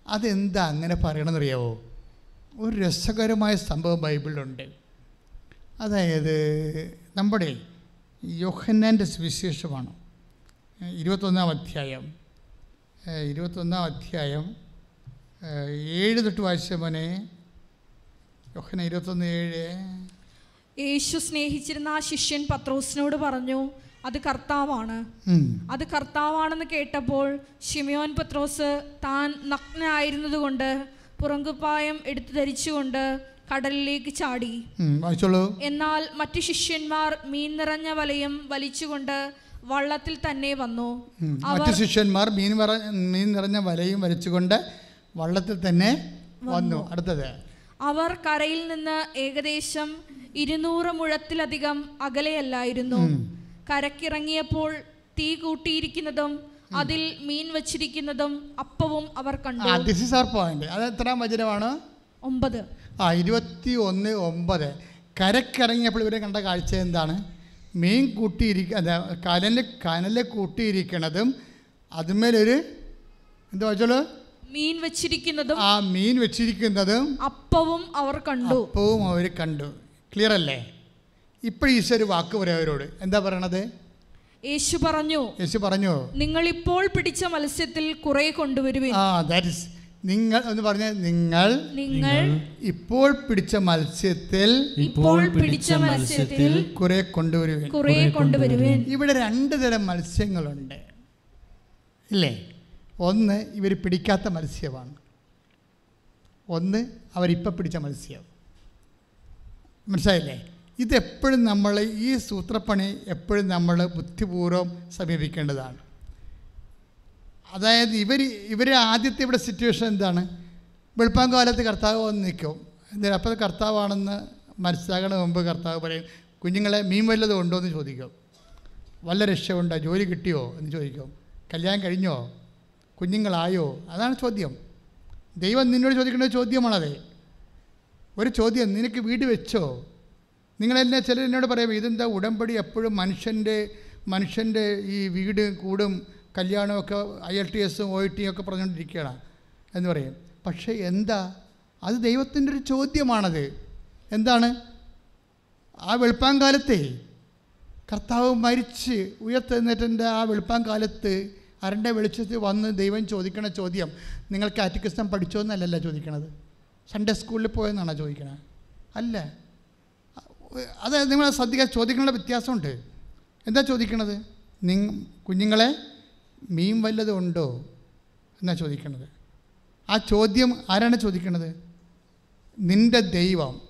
അതെന്താ അങ്ങനെ പറയണമെന്നറിയാവോ? ഒരു രസകരമായ സംഭവം ബൈബിളിലുണ്ട്. അതായത് നമ്മുടെ യോഹന്നാന്റെ സുവിശേഷമാണ്. ഇരുപത്തൊന്നാം അധ്യായം. ഇരുപത്തൊന്നാം അധ്യായം ഏഴ് തൊട്ട് വായിച്ച മോനെ. യോഹന ഇരുപത്തൊന്ന് ഏഴ്. യേശു സ്നേഹിച്ചിരുന്ന ആ ശിഷ്യൻ പത്രോസിനോട് പറഞ്ഞു അത് കർത്താവാണ്. അത് കർത്താവാണെന്ന് കേട്ടപ്പോൾ ഷിമിയോൻ പത്രോസ് താൻ നഗ്നായിരുന്നതുകൊണ്ട് പുറങ്കുപ്പായം എടുത്തു ധരിച്ചുകൊണ്ട് കടലിലേക്ക് ചാടി. എന്നാൽ മറ്റു ശിഷ്യന്മാർ മീൻ നിറഞ്ഞ വലയും വലിച്ചുകൊണ്ട് വള്ളത്തിൽ തന്നെ വന്നു. മറ്റു ശിഷ്യന്മാർ മീൻ മീൻ നിറഞ്ഞ വലയും വരച്ചുകൊണ്ട് വള്ളത്തിൽ തന്നെ വന്നു. അടുത്തത്. അവർ കരയിൽ നിന്ന് ഏകദേശം ഇരുന്നൂറ് മുഴത്തിലധികം അകലെയല്ലായിരുന്നു. കരക്കിറങ്ങിയപ്പോൾ തീ കൂട്ടിയിരിക്കുന്നതും അതിൽ മീൻ വെച്ചിരിക്കുന്നതും അപ്പവും അവർ കണ്ടു. ദിസ് ഇസ് ആർ പോയിന്റ് അത് എത്രാം വചനമാണ്? ഒമ്പത്. ആ ഇരുപത്തി ഒന്ന് ഒമ്പത്. കരക്കിറങ്ങിയപ്പോൾ ഇവരെ കണ്ട കാഴ്ച എന്താണ്? മീൻ കൂട്ടിയിരിക്ക കനൽ കനൽ കൂട്ടിയിരിക്കണതും അതുമേലൊരു എന്താ വെച്ചോളൂ മീൻ വെച്ചിരിക്കുന്നതും ആ മീൻ വെച്ചിരിക്കുന്നതും അപ്പവും അവർ കണ്ടു. അപ്പവും അവർ കണ്ടു. ക്ലിയർ അല്ലേ? ഇപ്പോൾ ഈശോ ഒരു വാക്ക് പറയാം അവരോട്. എന്താ പറയണത്? യേശു പറഞ്ഞു യേശു പറഞ്ഞു? നിങ്ങൾ ഇപ്പോൾ പിടിച്ച മത്സ്യത്തിൽ കുറെ കൊണ്ടുവരുവിൻ. ആ ദാറ്റ് ഇസ് നിങ്ങൾ എന്ന് പറഞ്ഞ നിങ്ങൾ നിങ്ങൾ ഇപ്പോൾ പിടിച്ച മത്സ്യത്തിൽ ഇപ്പോൾ പിടിച്ച മത്സ്യത്തിൽ കുറെ കൊണ്ടുവരുവേ കുറെ കൊണ്ടുവരുവിൻ. ഇവിടെ രണ്ട് തരം മത്സ്യങ്ങളുണ്ട്. ഇല്ലേ? ഒന്ന് ഇവർ പിടിക്കാത്ത മത്സ്യമാണ്. ഒന്ന് അവരിപ്പം പിടിച്ച മത്സ്യം. മനസ്സിലായില്ലേ? ഇതെപ്പോഴും നമ്മൾ ഈ സൂത്രപ്പണി എപ്പോഴും നമ്മൾ ബുദ്ധിപൂർവം സമീപിക്കേണ്ടതാണ്. അതായത് ഇവർ ഇവർ ആദ്യത്തെ ഇവിടെ സിറ്റുവേഷൻ എന്താണ്? വെളുപ്പാങ്കാലത്ത് കർത്താവ് വന്ന് നിൽക്കും. എന്നിട്ട് അപ്പോൾ കർത്താവാണെന്ന് മനസ്സിലാകണ മുമ്പ് കർത്താവ് പറയും കുഞ്ഞുങ്ങളെ മീൻ വല്ലതും ഉണ്ടോ? എന്ന് ചോദിക്കും. വല്ല രക്ഷയുണ്ടോ? ജോലി കിട്ടിയോ? എന്ന് ചോദിക്കും. കല്യാണം കഴിഞ്ഞോ? കുഞ്ഞുങ്ങളായോ? അതാണ് ചോദ്യം. ദൈവം നിന്നോട് ചോദിക്കേണ്ട ചോദ്യമാണത്. ഒരു ചോദ്യം നിനക്ക് വീട് വെച്ചോ? നിങ്ങളെന്നെ ചിലർ എന്നോട് പറയും ഇതെന്താ ഉടമ്പടി? എപ്പോഴും മനുഷ്യന്റെ മനുഷ്യന്റെ ഈ വീട് കൂടും കല്യാണമൊക്കെ ഐ എൽ ടി എസും ഒ ടിയും ഒക്കെ പറഞ്ഞുകൊണ്ടിരിക്കുകയാണ് എന്ന് പറയും. പക്ഷേ എന്താ? അത് ദൈവത്തിന്റെ ഒരു ചോദ്യമാണത്. എന്താണ്? ആ വെളുപ്പാങ്കാലത്തെ കർത്താവ് മരിച്ച് ഉയർത്തെഴുന്നേറ്റന്റെ ആ വെളുപ്പാങ്കാലത്ത് അരണ്ട വെളിച്ചത്തിൽ വന്ന് ദൈവം ചോദിക്കണ ചോദ്യം നിങ്ങൾ കാറ്റഗിസം പഠിച്ചോ എന്നല്ലല്ല ചോദിക്കണത്? സൺഡേ സ്കൂളിൽ പോയെന്നാണോ ചോദിക്കണത് അല്ല. അത് നിങ്ങൾ ശ്രദ്ധിക്കാൻ ചോദിക്കേണ്ട വ്യത്യാസമുണ്ട്. എന്താ ചോദിക്കണത്? നിങ്ങ കുഞ്ഞുങ്ങളെ മീൻ വല്ലതും ഉണ്ടോ? എന്നാ ചോദിക്കണത്. ആ ചോദ്യം ആരാണ് ചോദിക്കണത്? നിന്റെ ദൈവം.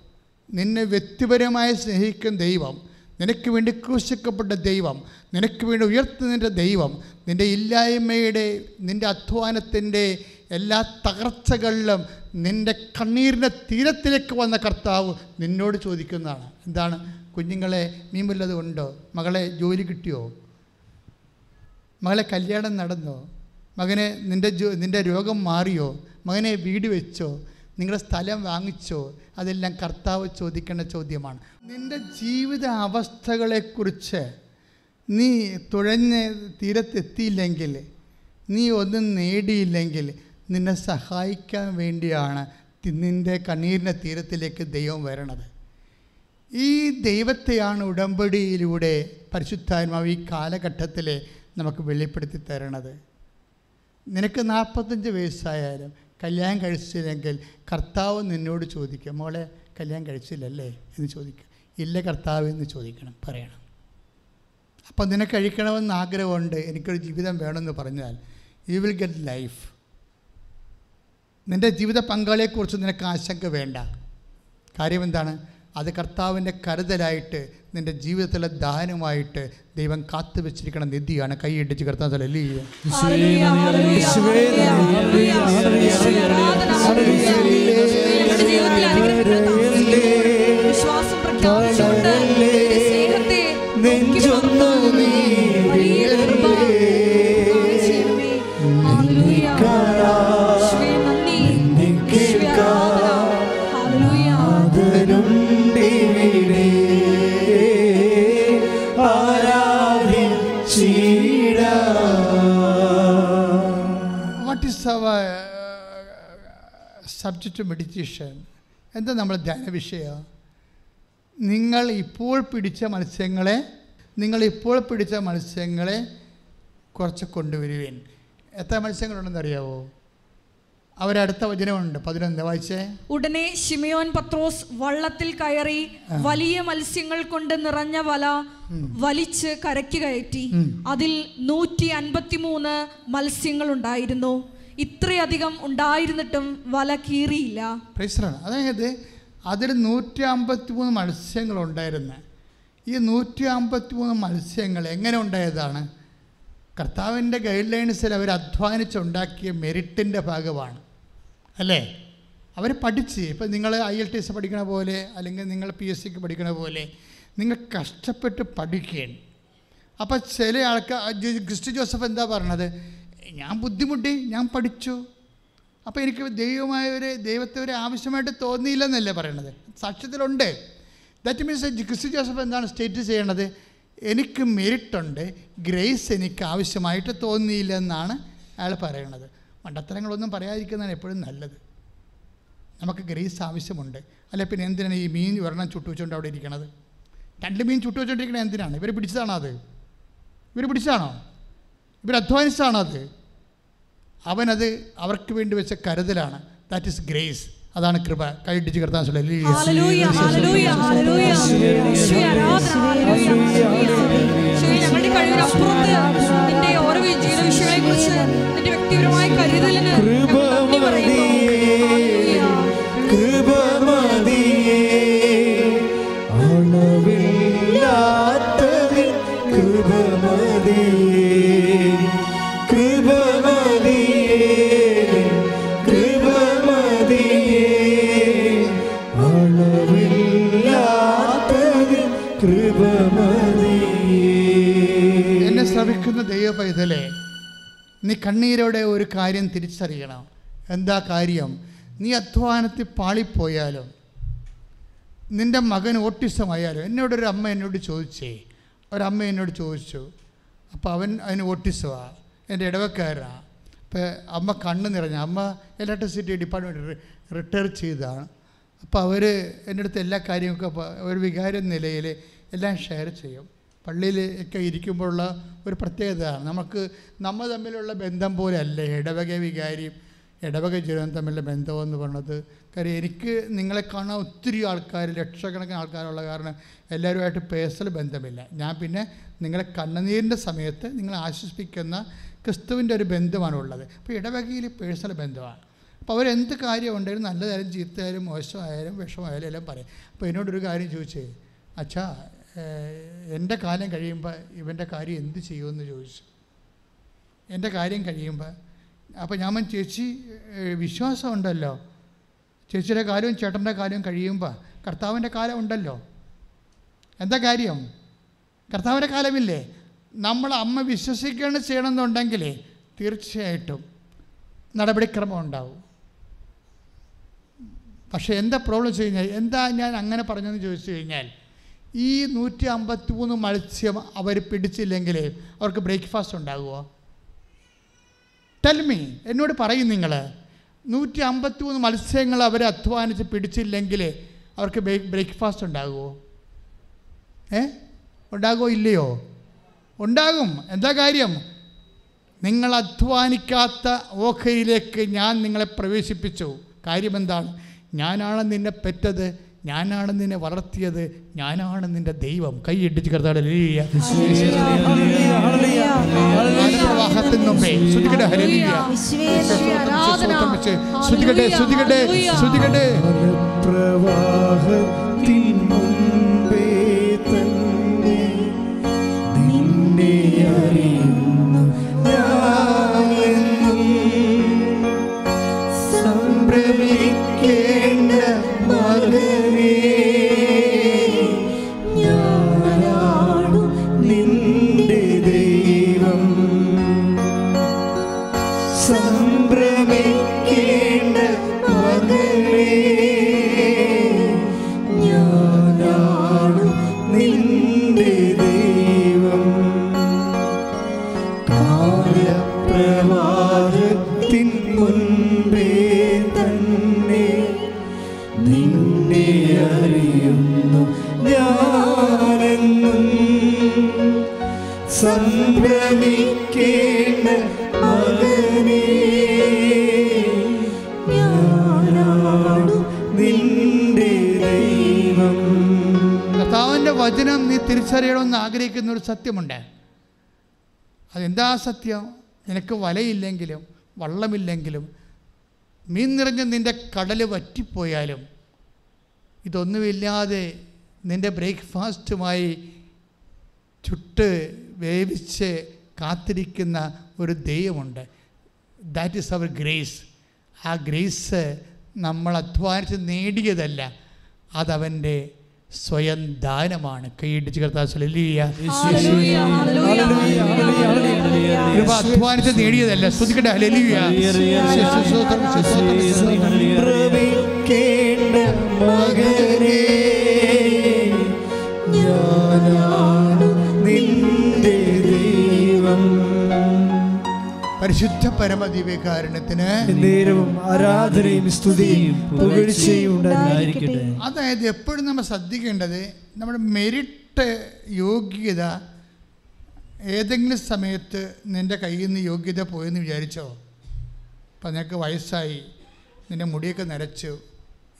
നിന്നെ വ്യക്തിപരമായി സ്നേഹിക്കുന്ന ദൈവം. നിനക്ക് വേണ്ടി ക്രൂശിക്കപ്പെട്ട ദൈവം നിനക്ക് വേണ്ടി ഉയർത്തുന്നതിന്റെ ദൈവം നിന്റെ ഇല്ലായ്മയുടെ നിന്റെ അധ്വാനത്തിന്റെ എല്ലാ തകർച്ചകളിലും നിന്റെ കണ്ണീരിന്റെ തീരത്തിലേക്ക് വന്ന കർത്താവ് നിന്നോട് ചോദിക്കുന്നതാണ്. എന്താണ്? കുഞ്ഞുങ്ങളെ മീൻ വല്ലതും ഉണ്ടോ? മകളെ ജോലി കിട്ടിയോ? മകളെ കല്യാണം നടന്നോ? മകനെ നിന്റെ ജോ നിന്റെ രോഗം മാറിയോ? മകനെ വീട് വെച്ചോ? നിങ്ങളുടെ സ്ഥലം വാങ്ങിച്ചോ അതെല്ലാം കർത്താവ് ചോദിക്കേണ്ട ചോദ്യമാണ്. നിന്റെ ജീവിത അവസ്ഥകളെക്കുറിച്ച് നീ തുഴഞ്ഞ് തീരത്തെത്തിയില്ലെങ്കിൽ നീ ഒന്നും നേടിയില്ലെങ്കിൽ നിന്നെ സഹായിക്കാൻ വേണ്ടിയാണ് നിന്റെ കണ്ണീരിന്റെ തീരത്തിലേക്ക് ദൈവം വരണത്. ഈ ദൈവത്തെയാണ് ഉടമ്പടിയിലൂടെ പരിശുദ്ധാത്മാവ് ഈ കാലഘട്ടത്തിൽ നമുക്ക് വെളിപ്പെടുത്തി തരണത്. നിനക്ക് നാൽപ്പത്തഞ്ച് വയസ്സായാലും കല്യാണം കഴിച്ചില്ലെങ്കിൽ കർത്താവ് നിന്നോട് ചോദിക്കുക മോളെ കല്യാണം കഴിച്ചില്ലല്ലേ? എന്ന് ചോദിക്കുക ഇല്ല കർത്താവ് എന്ന് ചോദിക്കണം പറയണം. അപ്പം നിനക്ക് കഴിക്കണമെന്ന് ആഗ്രഹമുണ്ട് എനിക്കൊരു ജീവിതം വേണമെന്ന് പറഞ്ഞാൽ യു വിൽ ഗെറ്റ് ലൈഫ് നിന്റെ ജീവിത പങ്കാളിയെക്കുറിച്ച് നിനക്ക് ആശങ്ക വേണ്ട. കാര്യം എന്താണ്? അത് കർത്താവിന്റെ കരുതലായിട്ട് നിന്റെ ജീവിതത്തിലെ ദാനമായിട്ട് ദൈവം കാത്തു വെച്ചിരിക്കുന്ന നിധിയാണ് കൈയിടിച്ച് തലല്ലേ ഹല്ലേലൂയ, ഹല്ലേലൂയ, സബ്ജക്റ്റ് മെഡിറ്റേഷൻ എന്താ നമ്മൾ ധ്യാന വിഷയം? നിങ്ങൾ ഇപ്പോൾ പിടിച്ച മത്സ്യങ്ങളെ നിങ്ങൾ ഇപ്പോൾ പിടിച്ച മത്സ്യങ്ങളെ കുറച്ച് കൊണ്ടുവരുവേൻ. എത്ര മത്സ്യങ്ങളുണ്ടെന്ന് അറിയാവോ അവരടുത്ത വചനമുണ്ട്. പതിനൊന്ന് വായിച്ചേ. ഉടനെ ഷിമിയോൻ പത്രോസ് വള്ളത്തിൽ കയറി വലിയ മത്സ്യങ്ങൾ കൊണ്ട് നിറഞ്ഞ വല വലിച്ച് കരയ്ക്ക് കയറ്റി. അതിൽ നൂറ്റി അൻപത്തിമൂന്ന് മത്സ്യങ്ങൾ ഉണ്ടായിരുന്നു ഇത്രയധികം ഉണ്ടായിരുന്നിട്ടും വല കീറിയില്ല. അതായത് അതിൽ നൂറ്റി അമ്പത്തി മൂന്ന് മത്സ്യങ്ങളുണ്ടായിരുന്നു. ഈ നൂറ്റി അമ്പത്തി മൂന്ന് മത്സ്യങ്ങൾ എങ്ങനെ ഉണ്ടായതാണ്? കർത്താവിന്റെ ഗൈഡ് ലൈൻസിൽ അവർ അധ്വാനിച്ചുണ്ടാക്കിയ മെറിറ്റിന്റെ ഭാഗമാണ്. അല്ലേ? അവർ പഠിച്ച് ഇപ്പം നിങ്ങൾ ഐ എൽ ടി എസ് പഠിക്കണ പോലെ അല്ലെങ്കിൽ നിങ്ങൾ പി എസ് സിക്ക് പഠിക്കണ പോലെ നിങ്ങൾ കഷ്ടപ്പെട്ട് പഠിക്കുകയാണ് അപ്പം ചില ആൾക്കാർ ക്രിസ്തു ജോസഫ് എന്താ പറഞ്ഞത്? ഞാൻ ബുദ്ധിമുട്ടി ഞാൻ പഠിച്ചു. അപ്പോൾ എനിക്ക് ദൈവമായ ഒരു ദൈവത്തെ ഒരു ആവശ്യമായിട്ട് തോന്നിയില്ലെന്നല്ലേ പറയണത്? സാക്ഷ്യത്തിലുണ്ട്. ദാറ്റ് മീൻസ് ക്രിസ്തു ജോസഫ് എന്താണ് സ്റ്റേറ്റ് ചെയ്യണത്? എനിക്ക് മെരിട്ടുണ്ട് ഗ്രേസ് എനിക്ക് ആവശ്യമായിട്ട് തോന്നിയില്ല എന്നാണ് അയാൾ പറയണത്. മണ്ടത്തരങ്ങളൊന്നും പറയാതിരിക്കുന്നതാണ് എപ്പോഴും നല്ലത്. നമുക്ക് ഗ്രേസ് ആവശ്യമുണ്ട്. അല്ലെ പിന്നെ എന്തിനാണ് ഈ മീൻ ഒരെണ്ണം ചുട്ടു വെച്ചുകൊണ്ട് അവിടെ ഇരിക്കണത്? രണ്ട് മീൻ ചുട്ടു വെച്ചുകൊണ്ടിരിക്കണത് എന്തിനാണ്? ഇവർ പിടിച്ചതാണോ അത്? ഇവർ പിടിച്ചതാണോ? ഇവർ അധ്വാനിച്ചതാണോ അത്? അവനത് അവർക്ക് വേണ്ടി വെച്ച കരുതലാണ് ദാറ്റ് ഇസ് ഗ്രേസ് അതാണ് കൃപ കൈയിട്ടിച്ച് കിടത്താൻ ഹല്ലേലൂയ, ഹല്ലേലൂയ, ഹല്ലേലൂയ. പൈതലേ നീ കണ്ണീരോടെ ഒരു കാര്യം തിരിച്ചറിയണം. എന്താ കാര്യം? നീ അധ്വാനത്തിൽ പാളിപ്പോയാലും? നിന്റെ മകൻ ഓട്ടിസമായാലും? എന്നോടൊരു അമ്മ എന്നോട് ചോദിച്ചേ. ഒരമ്മ എന്നോട് ചോദിച്ചു. അപ്പോൾ അവൻ അതിന് ഓട്ടിസമാണ് എന്റെ ഇടവക്കാരനാണ് അപ്പോൾ അമ്മ കണ്ണ് നിറഞ്ഞ. അമ്മ ഇലക്ട്രിസിറ്റി ഡിപ്പാർട്ട്മെന്റ് റിട്ടയർ ചെയ്തതാണ് അപ്പോൾ അവർ എന്റെ അടുത്ത് എല്ലാ കാര്യമൊക്കെ ഒരു വികാര നിലയിൽ എല്ലാം ഷെയർ ചെയ്യും. പള്ളിയിൽ ഒക്കെ ഇരിക്കുമ്പോഴുള്ള ഒരു പ്രത്യേകതയാണ്. നമുക്ക് നമ്മൾ തമ്മിലുള്ള ബന്ധം പോലെ അല്ല ഇടവക വികാരിയും ഇടവക ജീവനും തമ്മിലുള്ള ബന്ധമെന്ന് പറഞ്ഞത് കാര്യം എനിക്ക് നിങ്ങളെ കാണാൻ ഒത്തിരി ആൾക്കാർ ലക്ഷക്കണക്കിന് ആൾക്കാരുള്ള കാരണം എല്ലാവരുമായിട്ട് പേഴ്സണൽ ബന്ധമില്ല. ഞാൻ പിന്നെ നിങ്ങളെ കണ്ണുനീരിന്റെ സമയത്ത് നിങ്ങളെ ആശ്വസിപ്പിക്കുന്ന ക്രിസ്തുവിന്റെ ഒരു ബന്ധമാണ് ഉള്ളത്. അപ്പോൾ ഇടവകയിൽ പേഴ്സണൽ ബന്ധമാണ്. അപ്പോൾ അവരെന്ത് കാര്യം ഉണ്ടെങ്കിലും നല്ലതായാലും ചീത്തയായാലും മോശമായാലും വിഷമായാലും എല്ലാം പറയും. അപ്പോൾ എന്നോടൊരു കാര്യം ചോദിച്ചേ അച്ഛാ എന്റെ കാലം കഴിയുമ്പോൾ ഇവന്റെ കാര്യം എന്ത് ചെയ്യുമെന്ന് ചോദിച്ചു. എന്റെ കാര്യം കഴിയുമ്പോൾ അപ്പോൾ ഞാൻ ചേച്ചി വിശ്വാസം വിശ്വാസമുണ്ടല്ലോ. ചേച്ചിയുടെ കാര്യവും ചേട്ടന്റെ കാര്യവും കഴിയുമ്പോൾ കർത്താവിന്റെ കാലം ഉണ്ടല്ലോ. എന്താ കാര്യം? കർത്താവിന്റെ കാലമില്ലേ? നമ്മൾ അമ്മ വിശ്വസിക്കുകയാണ് ചെയ്യണമെന്നുണ്ടെങ്കിൽ തീർച്ചയായിട്ടും നടപടിക്രമം ഉണ്ടാവും. പക്ഷേ എന്താ പ്രോബ്ലം വെച്ച് കഴിഞ്ഞാൽ എന്താ ഞാൻ അങ്ങനെ പറഞ്ഞതെന്ന് ചോദിച്ചു കഴിഞ്ഞാൽ ഈ നൂറ്റി അമ്പത്തി മൂന്ന് മത്സ്യം അവർ പിടിച്ചില്ലെങ്കിൽ അവർക്ക് ബ്രേക്ക്ഫാസ്റ്റ് ഉണ്ടാകുമോ? ടെൽമി എന്നോട് പറയും നിങ്ങൾ. നൂറ്റി അമ്പത്തി മൂന്ന് മത്സ്യങ്ങൾ അവർ അധ്വാനിച്ച് പിടിച്ചില്ലെങ്കിൽ അവർക്ക് ബ്രേക്ക്ഫാസ്റ്റ് ഉണ്ടാകുമോ? ഏ? ഉണ്ടാകുമോ ഇല്ലയോ? ഉണ്ടാകും. എന്താ കാര്യം? നിങ്ങൾ അധ്വാനിക്കാത്ത ഓഹരിയിലേക്ക് ഞാൻ നിങ്ങളെ പ്രവേശിപ്പിച്ചു. കാര്യമെന്താണ് ഞാനാണ് നിന്നെ പെറ്റത്. ഞാനാണ് നിന്നെ വളർത്തിയത് ഞാനാണ് നിന്റെ ദൈവം. കൈയിട്ടിച്ച് കർത്താടെ ശ്രുതികട്ടെ മുൻപേ തന്നെ നിന്നെ അറിയുന്നു തിരിച്ചറിയണമെന്ന് ആഗ്രഹിക്കുന്ന ഒരു സത്യമുണ്ട്. അതെന്താ സത്യം? നിനക്ക് വലയില്ലെങ്കിലും വള്ളമില്ലെങ്കിലും മീൻ നിറഞ്ഞ് നിന്റെ കടൽ വറ്റിപ്പോയാലും ഇതൊന്നുമില്ലാതെ നിന്റെ ബ്രേക്ക്ഫാസ്റ്റുമായി ചുട്ട് വേവിച്ച് കാത്തിരിക്കുന്ന ഒരു ദൈവമുണ്ട്. ദാറ്റ് ഈസ് അവർ ഗ്രേസ് ആ ഗ്രേസ് നമ്മൾ അധ്വാനിച്ച് നേടിയതല്ല. അതവന്റെ സ്വയം ദാനമാണ് കൈയിട്ട് കർത്താവ് ഹല്ലേലൂയ, ഹല്ലേലൂയ. കൃപ അധ്വാനിച്ച് നേടിയതല്ല. ശ്രദ്ധിക്കട്ടെ മകനെ പരിശുദ്ധ പരമദിവ്യകാരണത്തിന് നേരവും ആരാധനയും സ്തുതിയും പുകഴ്ചയും ഉണ്ടായിരിക്കട്ടെ. അതായത് എപ്പോഴും നമ്മൾ ശ്രദ്ധിക്കേണ്ടത് നമ്മുടെ മെരിറ്റ് യോഗ്യത ഏതെങ്കിലും സമയത്ത് നിന്റെ കയ്യിൽ നിന്ന് യോഗ്യത പോയെന്ന് വിചാരിച്ചോ? അപ്പം നിനക്ക് വയസ്സായി നിന്റെ മുടിയൊക്കെ നരച്ചു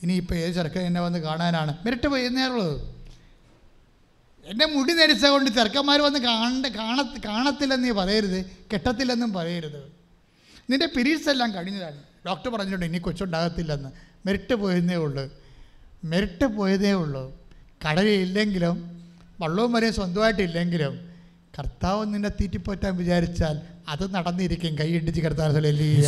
ഇനിയിപ്പോൾ ഏത് ചെറുക്കൻ എന്നെ വന്ന് കാണാനാണ്? മെരിറ്റ് പോയെന്നേറുള്ളൂ എന്റെ മുടി നരച്ച കൊണ്ട് ചെറുക്കന്മാർ വന്ന് കാണണ്ട കാണ കാണത്തില്ലെന്ന് നീ പറയരുത് കെട്ടത്തില്ലെന്നും പറയരുത്. നിന്റെ പീരീഡ്സ് എല്ലാം കഴിഞ്ഞതാണ്. ഡോക്ടർ പറഞ്ഞിട്ടുണ്ട് ഇനി കൊച്ചുണ്ടാകത്തില്ലെന്ന്. മെരിട്ട് പോയതേ ഉള്ളൂ. മെരിട്ട് പോയതേ ഉള്ളൂ. കടലില്ലെങ്കിലും വള്ളവും വരെയും സ്വന്തമായിട്ടില്ലെങ്കിലും കർത്താവ് നിന്നെ തീറ്റിപ്പോറ്റാൻ വിചാരിച്ചാൽ അത് നടന്നിരിക്കും. കൈയിടിച്ച് കർത്താവ് ഹല്ലേലൂയ,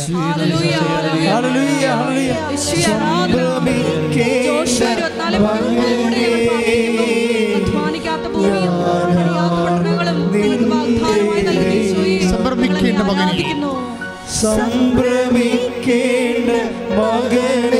ഞങ്ങളെ മകനെ. സംഭ്രമിക്കേണ്ട മകളെ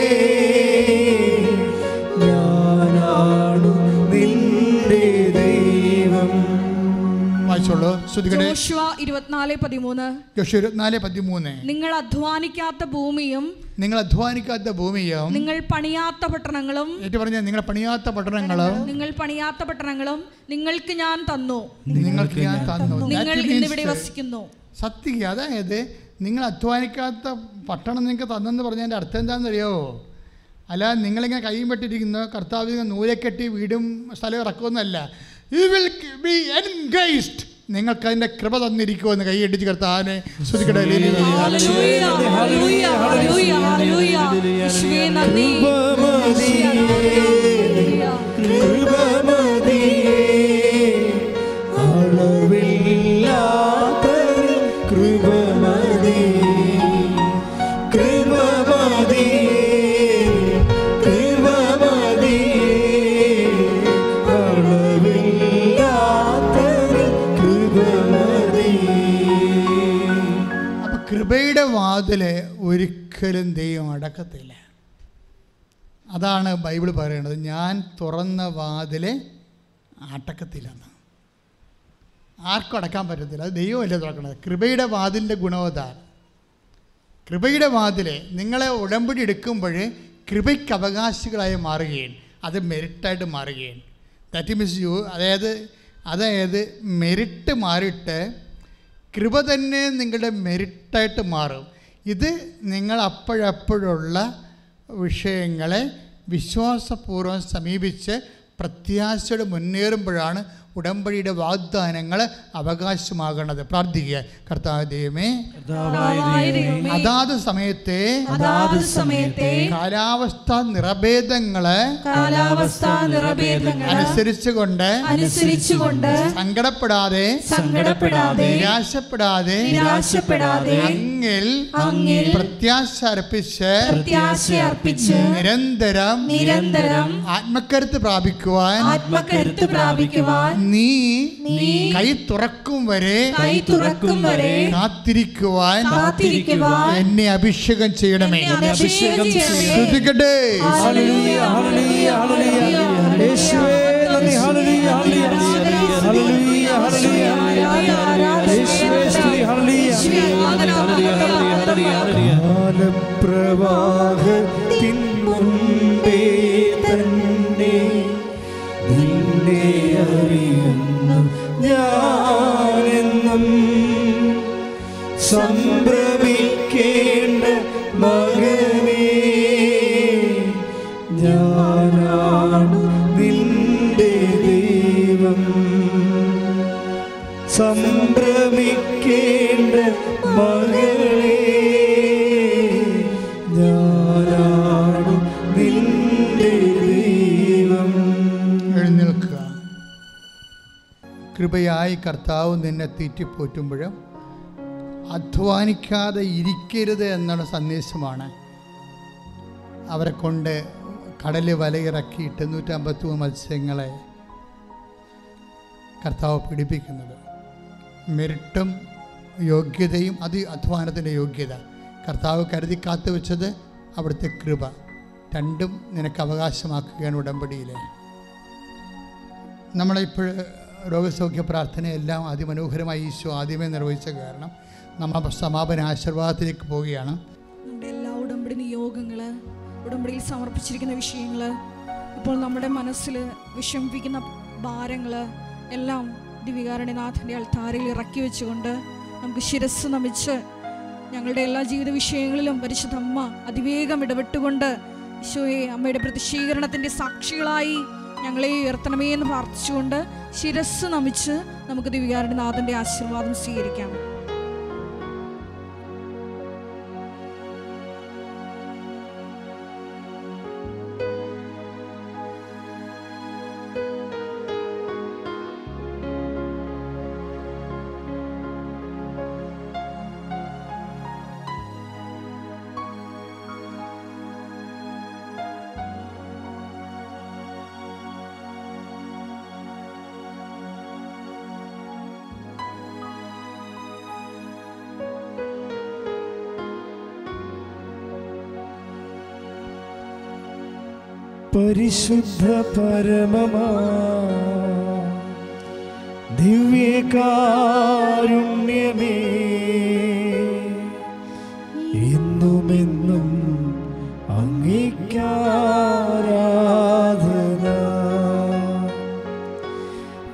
നിങ്ങൾ അധ്വാനിക്കാത്ത ഭൂമിയും നിങ്ങൾ അധ്വാനിക്കാത്ത ഭൂമിയും നിങ്ങൾ പണിയാത്ത പട്ടണങ്ങളും ഏറ്റു പറഞ്ഞ നിങ്ങൾ പണിയാത്ത പട്ടണങ്ങളും നിങ്ങൾ പണിയാത്ത പട്ടണങ്ങളും നിങ്ങൾക്ക് ഞാൻ തന്നു. നിങ്ങൾക്ക് ഞാൻ തന്നു. നിങ്ങൾ ഇന്നിവിടെ വസിക്കുന്നു. സത്യം അതായത് നിങ്ങൾ അധ്വാനിക്കാത്ത പട്ടണം നിങ്ങൾക്ക് തന്നെന്ന് പറഞ്ഞതിന്റെ അർത്ഥം എന്താണെന്ന് അറിയോ അല്ല നിങ്ങളിങ്ങനെ കൈയും പെട്ടിരിക്കുന്ന കർത്താവ് നൂലെ കെട്ടി വീടും സ്ഥലവും ഇറക്കുമെന്നല്ല. യു വിൽ ബി എൻഗേജ്ഡ് നിങ്ങൾക്ക് അതിന്റെ കൃപ തന്നിരിക്കുമെന്ന് കൈ ഇടിച്ച് കർത്താവിനെ ശ്രദ്ധിക്കട്ടെ. ഹല്ലേലൂയ. വാതിൽ ഒരിക്കലും ദൈവം അടക്കത്തില്ല. അതാണ് ബൈബിൾ പറയുന്നത്. ഞാൻ തുറന്ന വാതിൽ അടക്കത്തില്ലെന്ന്. ആർക്കും അടക്കാൻ പറ്റത്തില്ല. അത് ദൈവമല്ലേ തുറക്കണത് കൃപയുടെ വാതിലിന്റെ ഗുണവതാണ് കൃപയുടെ വാതിൽ നിങ്ങളെ ഉടമ്പടി എടുക്കുമ്പോൾ കൃപയ്ക്ക് അവകാശികളായി മാറുകയാണ് അത് മെരിറ്റായിട്ട് മാറുകയാണ് ദാറ്റ് മീൻസ് യു അതായത് അതായത് മെരിറ്റ് മാറിയിട്ട് കൃപ തന്നെ നിങ്ങളുടെ മെറിറ്റായിട്ട് മാറും. ഇത് നിങ്ങൾ അപ്പോഴപ്പോഴുള്ള വിഷയങ്ങളെ വിശ്വാസപൂർവം സമീപിച്ച് പ്രത്യാശയോടെ മുന്നേറുമ്പോഴാണ് ഉടമ്പടിയുടെ വാഗ്ദാനങ്ങൾ അവകാശമാകണത്. പ്രാർത്ഥിക്കുക. കർത്താവ് ദൈവമേ അതാത് സമയത്തെ കാലാവസ്ഥ നിറഭേദങ്ങൾ കാലാവസ്ഥാ നിറഭേദങ്ങൾ അനുസരിച്ചുകൊണ്ട് അനുസരിച്ചുകൊണ്ട് സങ്കടപ്പെടാതെ സങ്കടപ്പെടാതെ നിരാശപ്പെടാതെ നിരാശപ്പെടാതെ അങ്ങിൽ അങ്ങിൽ പ്രത്യാശ അർപ്പിച്ച് പ്രത്യാശ അർപ്പിച്ച് നിരന്തരം നിരന്തരം ആത്മക്കരുത്ത് പ്രാപിക്കുവാൻ ആത്മകരുത്ത് പ്രാപിക്കുവാൻ നീ കൈ തുറക്കും വരെ കൈ തുറക്കും വരെ കാത്തിരിക്കുവാൻ കാത്തിരിക്കുവാൻ എന്നെ അഭിഷേകം ചെയ്യണമേ. എന്നെ അഭിഷേകം. ശ്രദ്ധിക്കട്ടെ. ഹല്ലേലൂയ ഹല്ലേലൂയ. ഹല്ലേലൂയ. യേശുവേ നന്ദി. ഹല്ലേലൂയ ഹല്ലേലൂയ. ഹല്ലേലൂയ ഹല്ലേലൂയ. യേശുവേ സ്തുതി. ഹല്ലേലൂയ. കാലപ്രവാഹത്തിൻ മുൻപേ തന്നെ നിന്നെ ഞാനെന്നും സംഭ്രമിക്കേണ്ട മകനേ ഞാനാണ് നിന്റെ ദൈവം. സംഭ്രമിക്കേണ്ട മകളെ കൃപയായി കർത്താവ് നിന്നെ തീറ്റിപ്പോറ്റുമ്പോഴും അധ്വാനിക്കാതെ ഇരിക്കരുത് എന്നുള്ള സന്ദേശമാണ് അവരെ കൊണ്ട് കടൽ വലയിറക്കിയിട്ട് മൂന്ന് മത്സ്യങ്ങളെ കർത്താവ് പിടിപ്പിക്കുന്നത്. മെരിട്ടും യോഗ്യതയും അത് അധ്വാനത്തിന്റെ യോഗ്യത. കർത്താവ് കരുതി കാത്തു വെച്ചത് അവിടുത്തെ കൃപ. രണ്ടും നിനക്ക് അവകാശമാക്കുകയാണ് ഉടമ്പടിയിലെ. നമ്മളിപ്പോൾ രോഗസൗഖ്യ പ്രാർത്ഥനയെല്ലാം അതിമനോഹരമായി ഈശോ ആദ്യമേ നിർവഹിച്ച കാരണം നമ്മൾ സമാപന ആശീർവാദത്തിലേക്ക് പോവുകയാണ്. നമ്മുടെ എല്ലാ ഉടമ്പടി നിയോഗങ്ങൾ ഉടമ്പടിയിൽ സമർപ്പിച്ചിരിക്കുന്ന വിഷയങ്ങൾ ഇപ്പോൾ നമ്മുടെ മനസ്സിൽ വിഷമിപ്പിക്കുന്ന ഭാരങ്ങൾ എല്ലാം ദിവികാരണനാഥന്റെ അൾത്താരയിൽ ഇറക്കി വെച്ചുകൊണ്ട് നമുക്ക് ശിരസ് നമിച്ച് ഞങ്ങളുടെ എല്ലാ ജീവിത വിഷയങ്ങളിലും പരിശുദ്ധ അമ്മ അതിവേഗം ഇടപെട്ടുകൊണ്ട് ഈശോയെ അമ്മയുടെ പ്രതിഷീകരണത്തിന്റെ സാക്ഷികളായി ഞങ്ങളെ ഉയർത്തണമേ എന്ന് പ്രാർത്ഥിച്ചുകൊണ്ട് ശിരസ് നമിച്ച് നമുക്ക് ദിവ്യാരുടെ നാഥന്റെ ആശീർവാദം സ്വീകരിക്കാം. പരിശുദ്ധ പരമമാ ദിവ്യകാരുണ്യമേ അംഗീകാരാധന.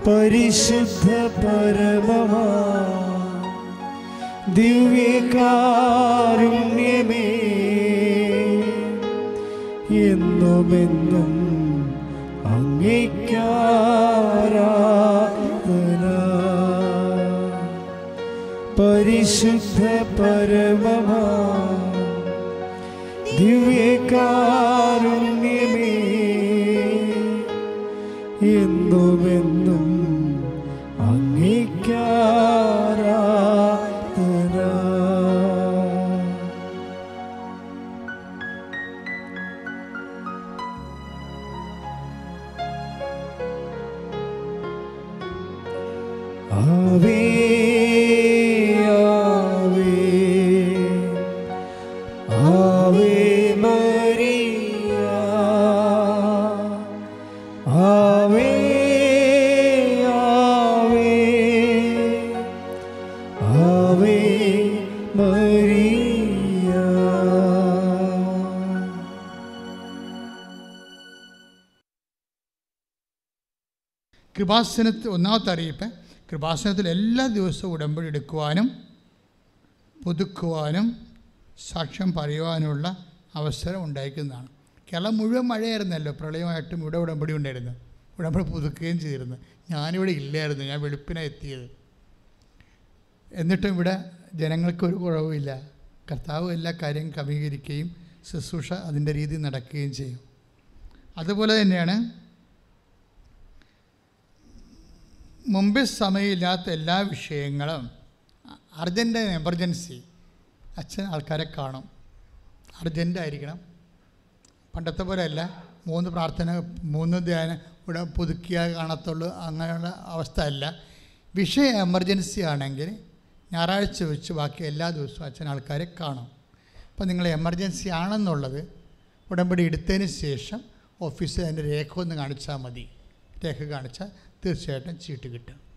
പരിശുദ്ധ പരമമാ ദിവ്യകാരുണ്യമേ. എന്നുമെന്നും പരിശുദ്ധ പരമമാ ദിവ്യകാരുണ്യമേ കൃപാസനത്തിൽ ഒന്നാമത്തെ അറിയിപ്പ് കൃപാസനത്തിൽ എല്ലാ ദിവസവും ഉടമ്പടി എടുക്കുവാനും പുതുക്കുവാനും സാക്ഷ്യം പറയുവാനുമുള്ള അവസരം ഉണ്ടായിരിക്കുന്നതാണ്. കേരളം മുഴുവൻ മഴയായിരുന്നല്ലോ പ്രളയമായിട്ടും ഇവിടെ ഉടമ്പടി ഉണ്ടായിരുന്നു ഉടമ്പടി പുതുക്കുകയും ചെയ്തിരുന്നു. ഞാനിവിടെ ഇല്ലായിരുന്നു ഞാൻ വെളുപ്പിനാണ് എത്തിയത്. എന്നിട്ടും ഇവിടെ ജനങ്ങൾക്കൊരു കുറവുമില്ല. കർത്താവ് എല്ലാ കാര്യം ക്രമീകരിക്കുകയും ശുശ്രൂഷ അതിന്റെ രീതി നടക്കുകയും ചെയ്യും. അതുപോലെ തന്നെയാണ് മുമ്പ് സമയമില്ലാത്ത എല്ലാ വിഷയങ്ങളും അർജന്റ് എമർജൻസി അച്ഛൻ ആൾക്കാരെ കാണും. അർജന്റ് ആയിരിക്കണം പണ്ടത്തെ പോലെ അല്ല മൂന്ന് പ്രാർത്ഥന മൂന്ന് ധ്യാനം ഇവിടെ പുതുക്കിയാൽ കാണത്തുള്ളൂ അങ്ങനെയുള്ള അവസ്ഥ അല്ല വിഷയ എമർജൻസി ആണെങ്കിൽ ഞായറാഴ്ച വെച്ച് ബാക്കി എല്ലാ ദിവസവും അച്ഛൻ ആൾക്കാരെ കാണും. അപ്പോൾ നിങ്ങൾ എമർജൻസി ആണെന്നുള്ളത് ഉടമ്പടി എടുത്തതിന് ശേഷം ഓഫീസിൽ അതിന്റെ രേഖ ഒന്ന് കാണിച്ചാൽ മതി. രേഖ കാണിച്ചാൽ തീർച്ചയായിട്ടും ചീട്ട് കിട്ടും.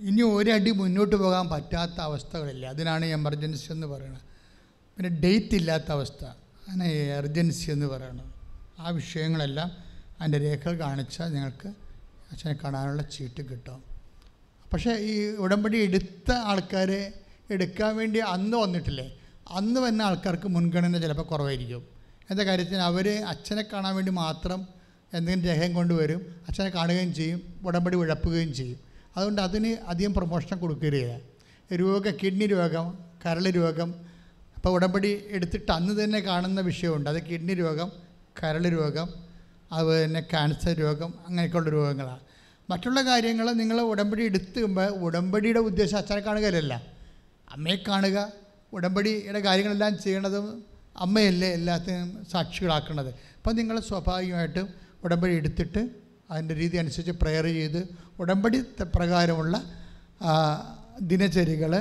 ഇനി ഒരടി മുന്നോട്ട് പോകാൻ പറ്റാത്ത അവസ്ഥകളില്ല? അതിനാണ് എമർജൻസി എന്ന് പറയുന്നത്. പിന്നെ ഡേറ്റ് ഇല്ലാത്ത അവസ്ഥ. അങ്ങനെ എമർജൻസി എന്ന് പറയുന്നത്. ആ വിഷയങ്ങളെല്ലാം അതിന്റെ രേഖകൾ കാണിച്ചാൽ നിങ്ങൾക്ക് അച്ഛനെ കാണാനുള്ള ചീട്ട് കിട്ടും. പക്ഷേ ഈ ഉടമ്പടി എടുത്ത ആൾക്കാരെ എടുക്കാൻ വേണ്ടി അന്ന് വന്നിട്ടില്ലേ? അന്ന് വന്ന ആൾക്കാർക്ക് മുൻഗണന ചിലപ്പോൾ കുറവായിരിക്കും. എന്താ കാര്യത്തിന് അവർ അച്ഛനെ കാണാൻ വേണ്ടി മാത്രം എന്തെങ്കിലും രേഖയും കൊണ്ടുവരും അച്ഛനെ കാണുകയും ചെയ്യും ഉടമ്പടി ഉഴപ്പുകയും ചെയ്യും. അതുകൊണ്ട് അതിന് അധികം പ്രൊമോഷൻ കൊടുക്കുകയില്ല രോഗം കിഡ്നി രോഗം കരൾ രോഗം അപ്പോൾ ഉടമ്പടി എടുത്തിട്ട് അന്ന് തന്നെ കാണുന്ന വിഷയമുണ്ട്. അത് കിഡ്നി രോഗം കരൾ രോഗം അതുപോലെ തന്നെ ക്യാൻസർ രോഗം അങ്ങനെയൊക്കെയുള്ള രോഗങ്ങളാണ്. മറ്റുള്ള കാര്യങ്ങൾ നിങ്ങൾ ഉടമ്പടി എടുത്തുമ്പോൾ ഉടമ്പടിയുടെ ഉദ്ദേശം അച്ഛനെ കാണുകയല്ല അമ്മയെ കാണുക ഉടമ്പടിയുടെ കാര്യങ്ങളെല്ലാം ചെയ്യണതും അമ്മയല്ലേ എല്ലാത്തിനും സാക്ഷികളാക്കുന്നത് അപ്പം നിങ്ങൾ സ്വാഭാവികമായിട്ടും ഉടമ്പടി എടുത്തിട്ട് അതിന്റെ രീതി അനുസരിച്ച് പ്രെയർ ചെയ്ത് ഉടമ്പടി പ്രകാരമുള്ള ദിനചര്യകൾ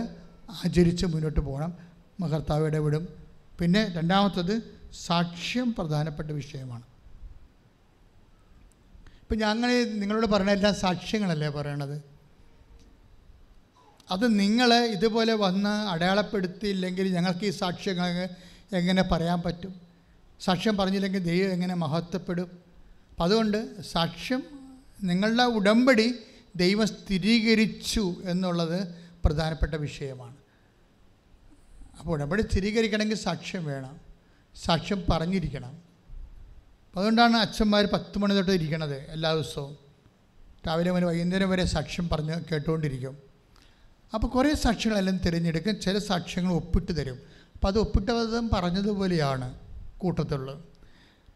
ആചരിച്ച് മുന്നോട്ട് പോകണം. മഹർത്താവ് ഇടപെടും. പിന്നെ രണ്ടാമത്തത് സാക്ഷ്യം പ്രധാനപ്പെട്ട വിഷയമാണ്. ഇപ്പം ഞങ്ങൾ നിങ്ങളോട് പറഞ്ഞ എല്ലാ സാക്ഷ്യങ്ങളല്ലേ പറയണത്? അത് നിങ്ങൾ ഇതുപോലെ വന്ന് അടയാളപ്പെടുത്തിയില്ലെങ്കിൽ ഞങ്ങൾക്ക് ഈ സാക്ഷ്യങ്ങൾ എങ്ങനെ പറയാൻ പറ്റും? സാക്ഷ്യം പറഞ്ഞില്ലെങ്കിൽ ദൈവം എങ്ങനെ മഹത്വപ്പെടും? അപ്പം അതുകൊണ്ട് സാക്ഷ്യം നിങ്ങളുടെ ഉടമ്പടി ദൈവം സ്ഥിരീകരിച്ചു എന്നുള്ളത് പ്രധാനപ്പെട്ട വിഷയമാണ്. അപ്പോൾ ഉടമ്പടി സ്ഥിരീകരിക്കണമെങ്കിൽ സാക്ഷ്യം വേണം. സാക്ഷ്യം പറഞ്ഞിരിക്കണം. അതുകൊണ്ടാണ് അച്ഛന്മാർ പത്ത് മണി തൊട്ട് ഇരിക്കണത് എല്ലാ ദിവസവും. രാവിലെ മുതൽ വൈകുന്നേരം വരെ സാക്ഷ്യം പറഞ്ഞ് കേട്ടുകൊണ്ടിരിക്കും. അപ്പോൾ കുറേ സാക്ഷ്യങ്ങളെല്ലാം തിരഞ്ഞെടുക്കും. ചില സാക്ഷ്യങ്ങൾ ഒപ്പിട്ട് തരും. അപ്പോൾ അത് ഒപ്പിട്ടതും പറഞ്ഞതുപോലെയാണ് കൂട്ടത്തുള്ളത്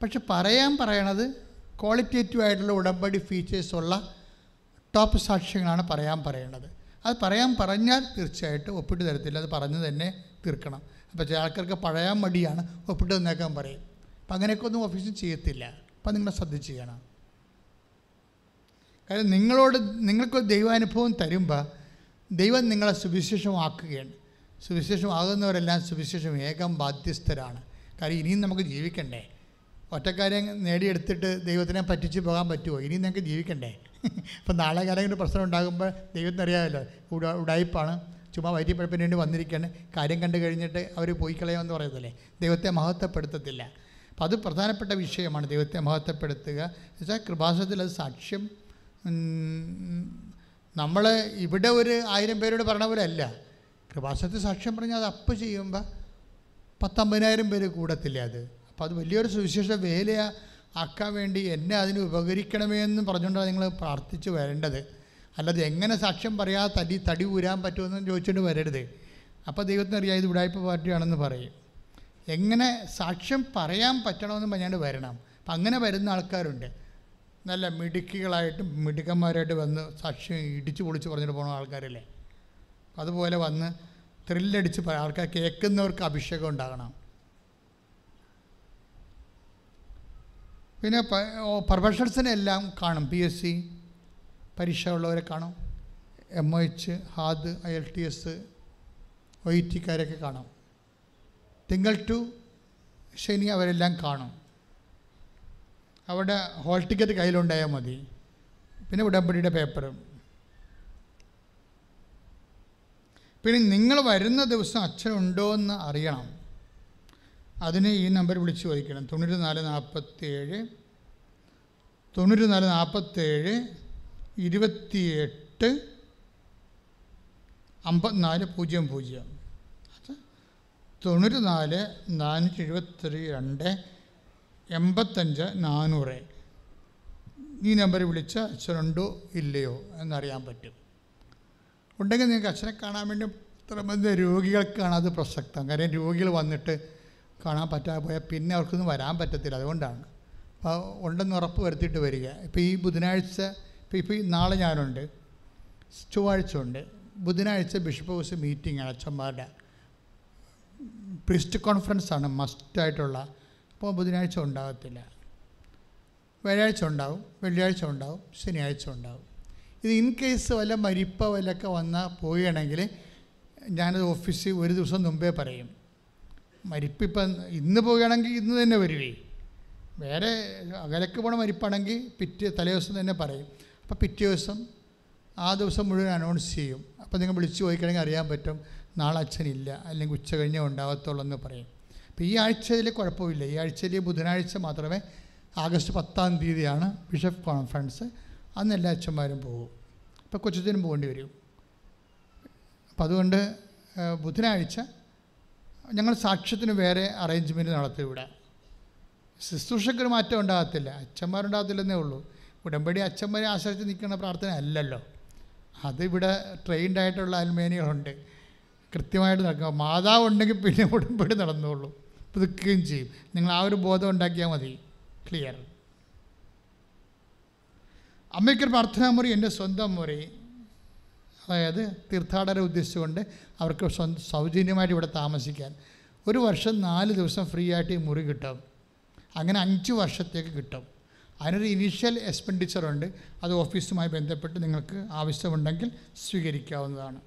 പക്ഷെ പറയാൻ പറയണത് ക്വാളിറ്റേറ്റീവ് ആയിട്ടുള്ള ഉടമ്പടി ഫീച്ചേഴ്സുള്ള ടോപ്പ് സാക്ഷ്യങ്ങളാണ് പറയാൻ പറയണത്. അത് പറയാൻ പറഞ്ഞാൽ തീർച്ചയായിട്ടും ഒപ്പിട്ട് തരത്തില്ല. അത് പറഞ്ഞു തന്നെ തീർക്കണം. അപ്പോൾ ചില ആൾക്കാർക്ക് പറയാൻ മടിയാണ്. ഒപ്പിട്ട് തന്നേക്കാൻ പറയും. അപ്പം അങ്ങനെയൊക്കെ ഒന്നും ഓഫീസിൽ ചെയ്യത്തില്ല. അപ്പം നിങ്ങൾ ശ്രദ്ധിച്ച് ചെയ്യണം. കാര്യം നിങ്ങളോട് നിങ്ങൾക്ക് ദൈവാനുഭവം തരുമ്പോൾ ദൈവം നിങ്ങളെ സുവിശേഷമാക്കുകയാണ്. സുവിശേഷമാകുന്നവരെല്ലാം സുവിശേഷം ഏകം ബാധ്യസ്ഥരാണ്. കാര്യം ഇനിയും നമുക്ക് ജീവിക്കണ്ടേ? ഒറ്റക്കാര്യം നേടിയെടുത്തിട്ട് ദൈവത്തിനെ പറ്റിച്ച് പോകാൻ പറ്റുമോ ഇനിയും നിങ്ങൾക്ക് ജീവിക്കണ്ടേ? അപ്പം നാളെ കാലം പ്രശ്നം ഉണ്ടാകുമ്പോൾ ദൈവത്തിന് അറിയാമല്ലോ ഉട ഉടായ്പാണ് ചുമ്മാ വയറ്റിപ്പഴപ്പിന് വേണ്ടി വന്നിരിക്കുകയാണ്. കാര്യം കണ്ടു കഴിഞ്ഞിട്ട് അവർ പോയി കളയുമെന്ന് പറയത്തില്ലേ ദൈവത്തെ മഹത്വപ്പെടുത്തത്തില്ല. അത് പ്രധാനപ്പെട്ട വിഷയമാണ്. ദൈവത്തെ മഹത്വപ്പെടുത്തുക. എന്നുവെച്ചാൽ കൃപാസനത്തിൽ അത് സാക്ഷ്യം. നമ്മൾ ഇവിടെ ഒരു ആയിരം പേരോട് പറഞ്ഞ പോലെ അല്ല. കൃപാസനത്തിൽ സാക്ഷ്യം പറഞ്ഞാൽ അത് അപ്പ് ചെയ്യുമ്പോൾ പത്തമ്പതിനായിരം പേര് കൂടത്തില്ല അത്? അപ്പോൾ അത് വലിയൊരു സുവിശേഷ വേല ആക്കാൻ വേണ്ടി എന്നെ അതിന് ഉപകരിക്കണമേ എന്ന് പറഞ്ഞുകൊണ്ടാണ് നിങ്ങൾ പ്രാർത്ഥിച്ച് വരേണ്ടത്. അല്ലാതെ എങ്ങനെ സാക്ഷ്യം പറയാതെ തടി തടി ഊരാൻ പറ്റുമെന്ന് ചോദിച്ചുകൊണ്ട് വരരുത്. അപ്പോൾ ദൈവത്തിനറിയാം ഇത് ഉടായ്പ പാർട്ടിയാണെന്ന് പറയും. എങ്ങനെ സാക്ഷ്യം പറയാൻ പറ്റണമെന്ന് പറഞ്ഞാണ്ട് വരണം. അപ്പം അങ്ങനെ വരുന്ന ആൾക്കാരുണ്ട്. നല്ല മിടുക്കികളായിട്ട് മിടുക്കന്മാരായിട്ട് വന്ന് സാക്ഷ്യം ഇടിച്ചു പൊളിച്ച് പറഞ്ഞിട്ട് പോകുന്ന ആൾക്കാരല്ലേ. അതുപോലെ വന്ന് ത്രില്ലടിച്ച് പറയാം ആൾക്കാർ കേൾക്കുന്നവർക്ക് അഭിഷേകം ഉണ്ടാകണം. പിന്നെ പ്രൊഫഷണൽസിനെല്ലാം കാണും. പി എസ് സി പരീക്ഷ ഉള്ളവരെ കാണും. M O H HAAD I L T S O E ടിക്കാരെയൊക്കെ കാണും. തിങ്കൾ ടു ശനി അവരെല്ലാം കാണും. അവിടെ ഹോൾ ടിക്കറ്റ് കയ്യിലുണ്ടായാൽ മതി. പിന്നെ ഉടമ്പടിയുടെ പേപ്പറും. പിന്നെ നിങ്ങൾ വരുന്ന ദിവസം അച്ഛനുണ്ടോ എന്ന് അറിയണം. അതിന് ഈ നമ്പർ വിളിച്ച് ചോദിക്കണം. തൊണ്ണൂറ്റി നാല് നാൽപ്പത്തേഴ് തൊണ്ണൂറ്റി നാല് നാൽപ്പത്തേഴ് ഇരുപത്തിയെട്ട് അമ്പത്തിനാല് പൂജ്യം പൂജ്യം. തൊണ്ണൂറ്റി നാല് നാനൂറ്റി എഴുപത്തി രണ്ട് എൺപത്തഞ്ച് നാനൂറ്. ഈ നമ്പർ വിളിച്ച അച്ഛനുണ്ടോ ഇല്ലയോ എന്നറിയാൻ പറ്റും. ഉണ്ടെങ്കിൽ നിങ്ങൾക്ക് അച്ഛനെ കാണാൻ വേണ്ടി ഇത്രമധ്യ രോഗികൾക്കാണ് അത് പ്രസക്തം. കാര്യം രോഗികൾ വന്നിട്ട് കാണാൻ പറ്റാതെ പോയാൽ പിന്നെ അവർക്കൊന്നും വരാൻ പറ്റത്തില്ല. അതുകൊണ്ടാണ്. അപ്പോൾ ഉണ്ടെന്ന് ഉറപ്പ് വരുത്തിയിട്ട് വരിക. ഇപ്പോൾ ഈ ബുധനാഴ്ച ഇപ്പോൾ ഇപ്പോൾ ഈ നാളെ ഞാനുണ്ട്. ചൊവ്വാഴ്ച ഉണ്ട്. ബുധനാഴ്ച ബിഷപ്പ് ഹൗസ് മീറ്റിംഗ് ആണ് അച്ഛന്മാരുടെ. പ്രിസ്റ്റ് കോൺഫറൻസ് ആണ് മസ്റ്റായിട്ടുള്ള അപ്പോൾ ബുധനാഴ്ച ഉണ്ടാകത്തില്ല. വ്യാഴാഴ്ച ഉണ്ടാവും വെള്ളിയാഴ്ച ഉണ്ടാവും ശനിയാഴ്ച ഉണ്ടാവും. ഇത് ഇൻ കേസ് വല്ല മരിപ്പ വല്ലൊക്കെ വന്നാൽ പോവുകയാണെങ്കിൽ ഞാനത് ഓഫീസിൽ ഒരു ദിവസം മുമ്പേ പറയും. മരിപ്പിപ്പം ഇന്ന് പോവുകയാണെങ്കിൽ ഇന്ന് തന്നെ വരുവേ. വേറെ അകലക്ക് പോണ മരിപ്പാണെങ്കിൽ പിറ്റേ തലേ ദിവസം തന്നെ പറയും. അപ്പോൾ പിറ്റേ ദിവസം ആ ദിവസം മുഴുവൻ അനൗൺസ് ചെയ്യും. അപ്പോൾ നിങ്ങൾ വിളിച്ച് പോയിക്കഴിഞ്ഞാൽ അറിയാൻ പറ്റും. നാളെ അച്ഛനില്ല അല്ലെങ്കിൽ ഉച്ച കഴിഞ്ഞേ ഉണ്ടാകത്തുള്ളൂ എന്ന് പറയും. അപ്പോൾ ഈ ആഴ്ചയിൽ കുഴപ്പമില്ല. ഈ ആഴ്ചയിൽ ബുധനാഴ്ച മാത്രമേ ആഗസ്റ്റ് പത്താം തീയതിയാണ് ബിഷപ്പ് കോൺഫറൻസ്. അന്ന് എല്ലാ അച്ഛന്മാരും പോകും. ഇപ്പോൾ കൊച്ചത്തിനും പോകേണ്ടി വരും. അപ്പം അതുകൊണ്ട് ബുധനാഴ്ച ഞങ്ങൾ സാക്ഷ്യത്തിന് വേറെ അറേഞ്ച്മെന്റ് നടത്തും ഇവിടെ. ശുശ്രൂഷക്കൊരു മാറ്റം ഉണ്ടാകത്തില്ല. അച്ഛന്മാരുണ്ടാകത്തില്ലെന്നേ ഉള്ളൂ. ഉടമ്പടി അച്ഛന്മാരെ ആശ്രയിച്ച് നിൽക്കുന്ന പ്രാർത്ഥന അല്ലല്ലോ. അതിവിടെ ട്രെയിൻഡായിട്ടുള്ള അൽമേനികളുണ്ട് കൃത്യമായിട്ട് നടക്കുക. മാതാവ് ഉണ്ടെങ്കിൽ പിന്നെ ഉടമ്പടി നടന്നോളൂ. പുതുക്കുകയും ചെയ്യും. നിങ്ങൾ ആ ഒരു ബോധം ഉണ്ടാക്കിയാൽ മതി. ക്ലിയർ അമ്മയ്ക്കൊരു പ്രാർത്ഥനാ മുറി എന്റെ സ്വന്തം മുറി. അതായത് തീർത്ഥാടകരെ ഉദ്ദേശിച്ചുകൊണ്ട് അവർക്ക് സൗജന്യമായിട്ട് ഇവിടെ താമസിക്കാൻ. ഒരു വർഷം നാല് ദിവസം ഫ്രീ ആയിട്ട് ഈ മുറി കിട്ടും. അങ്ങനെ അഞ്ച് വർഷത്തേക്ക് കിട്ടും. അതിനൊരു ഇനീഷ്യൽ എക്സ്പെൻഡിച്ചറുണ്ട് അത് ഓഫീസുമായി ബന്ധപ്പെട്ട് നിങ്ങൾക്ക് ആവശ്യമുണ്ടെങ്കിൽ സ്വീകരിക്കാവുന്നതാണ്.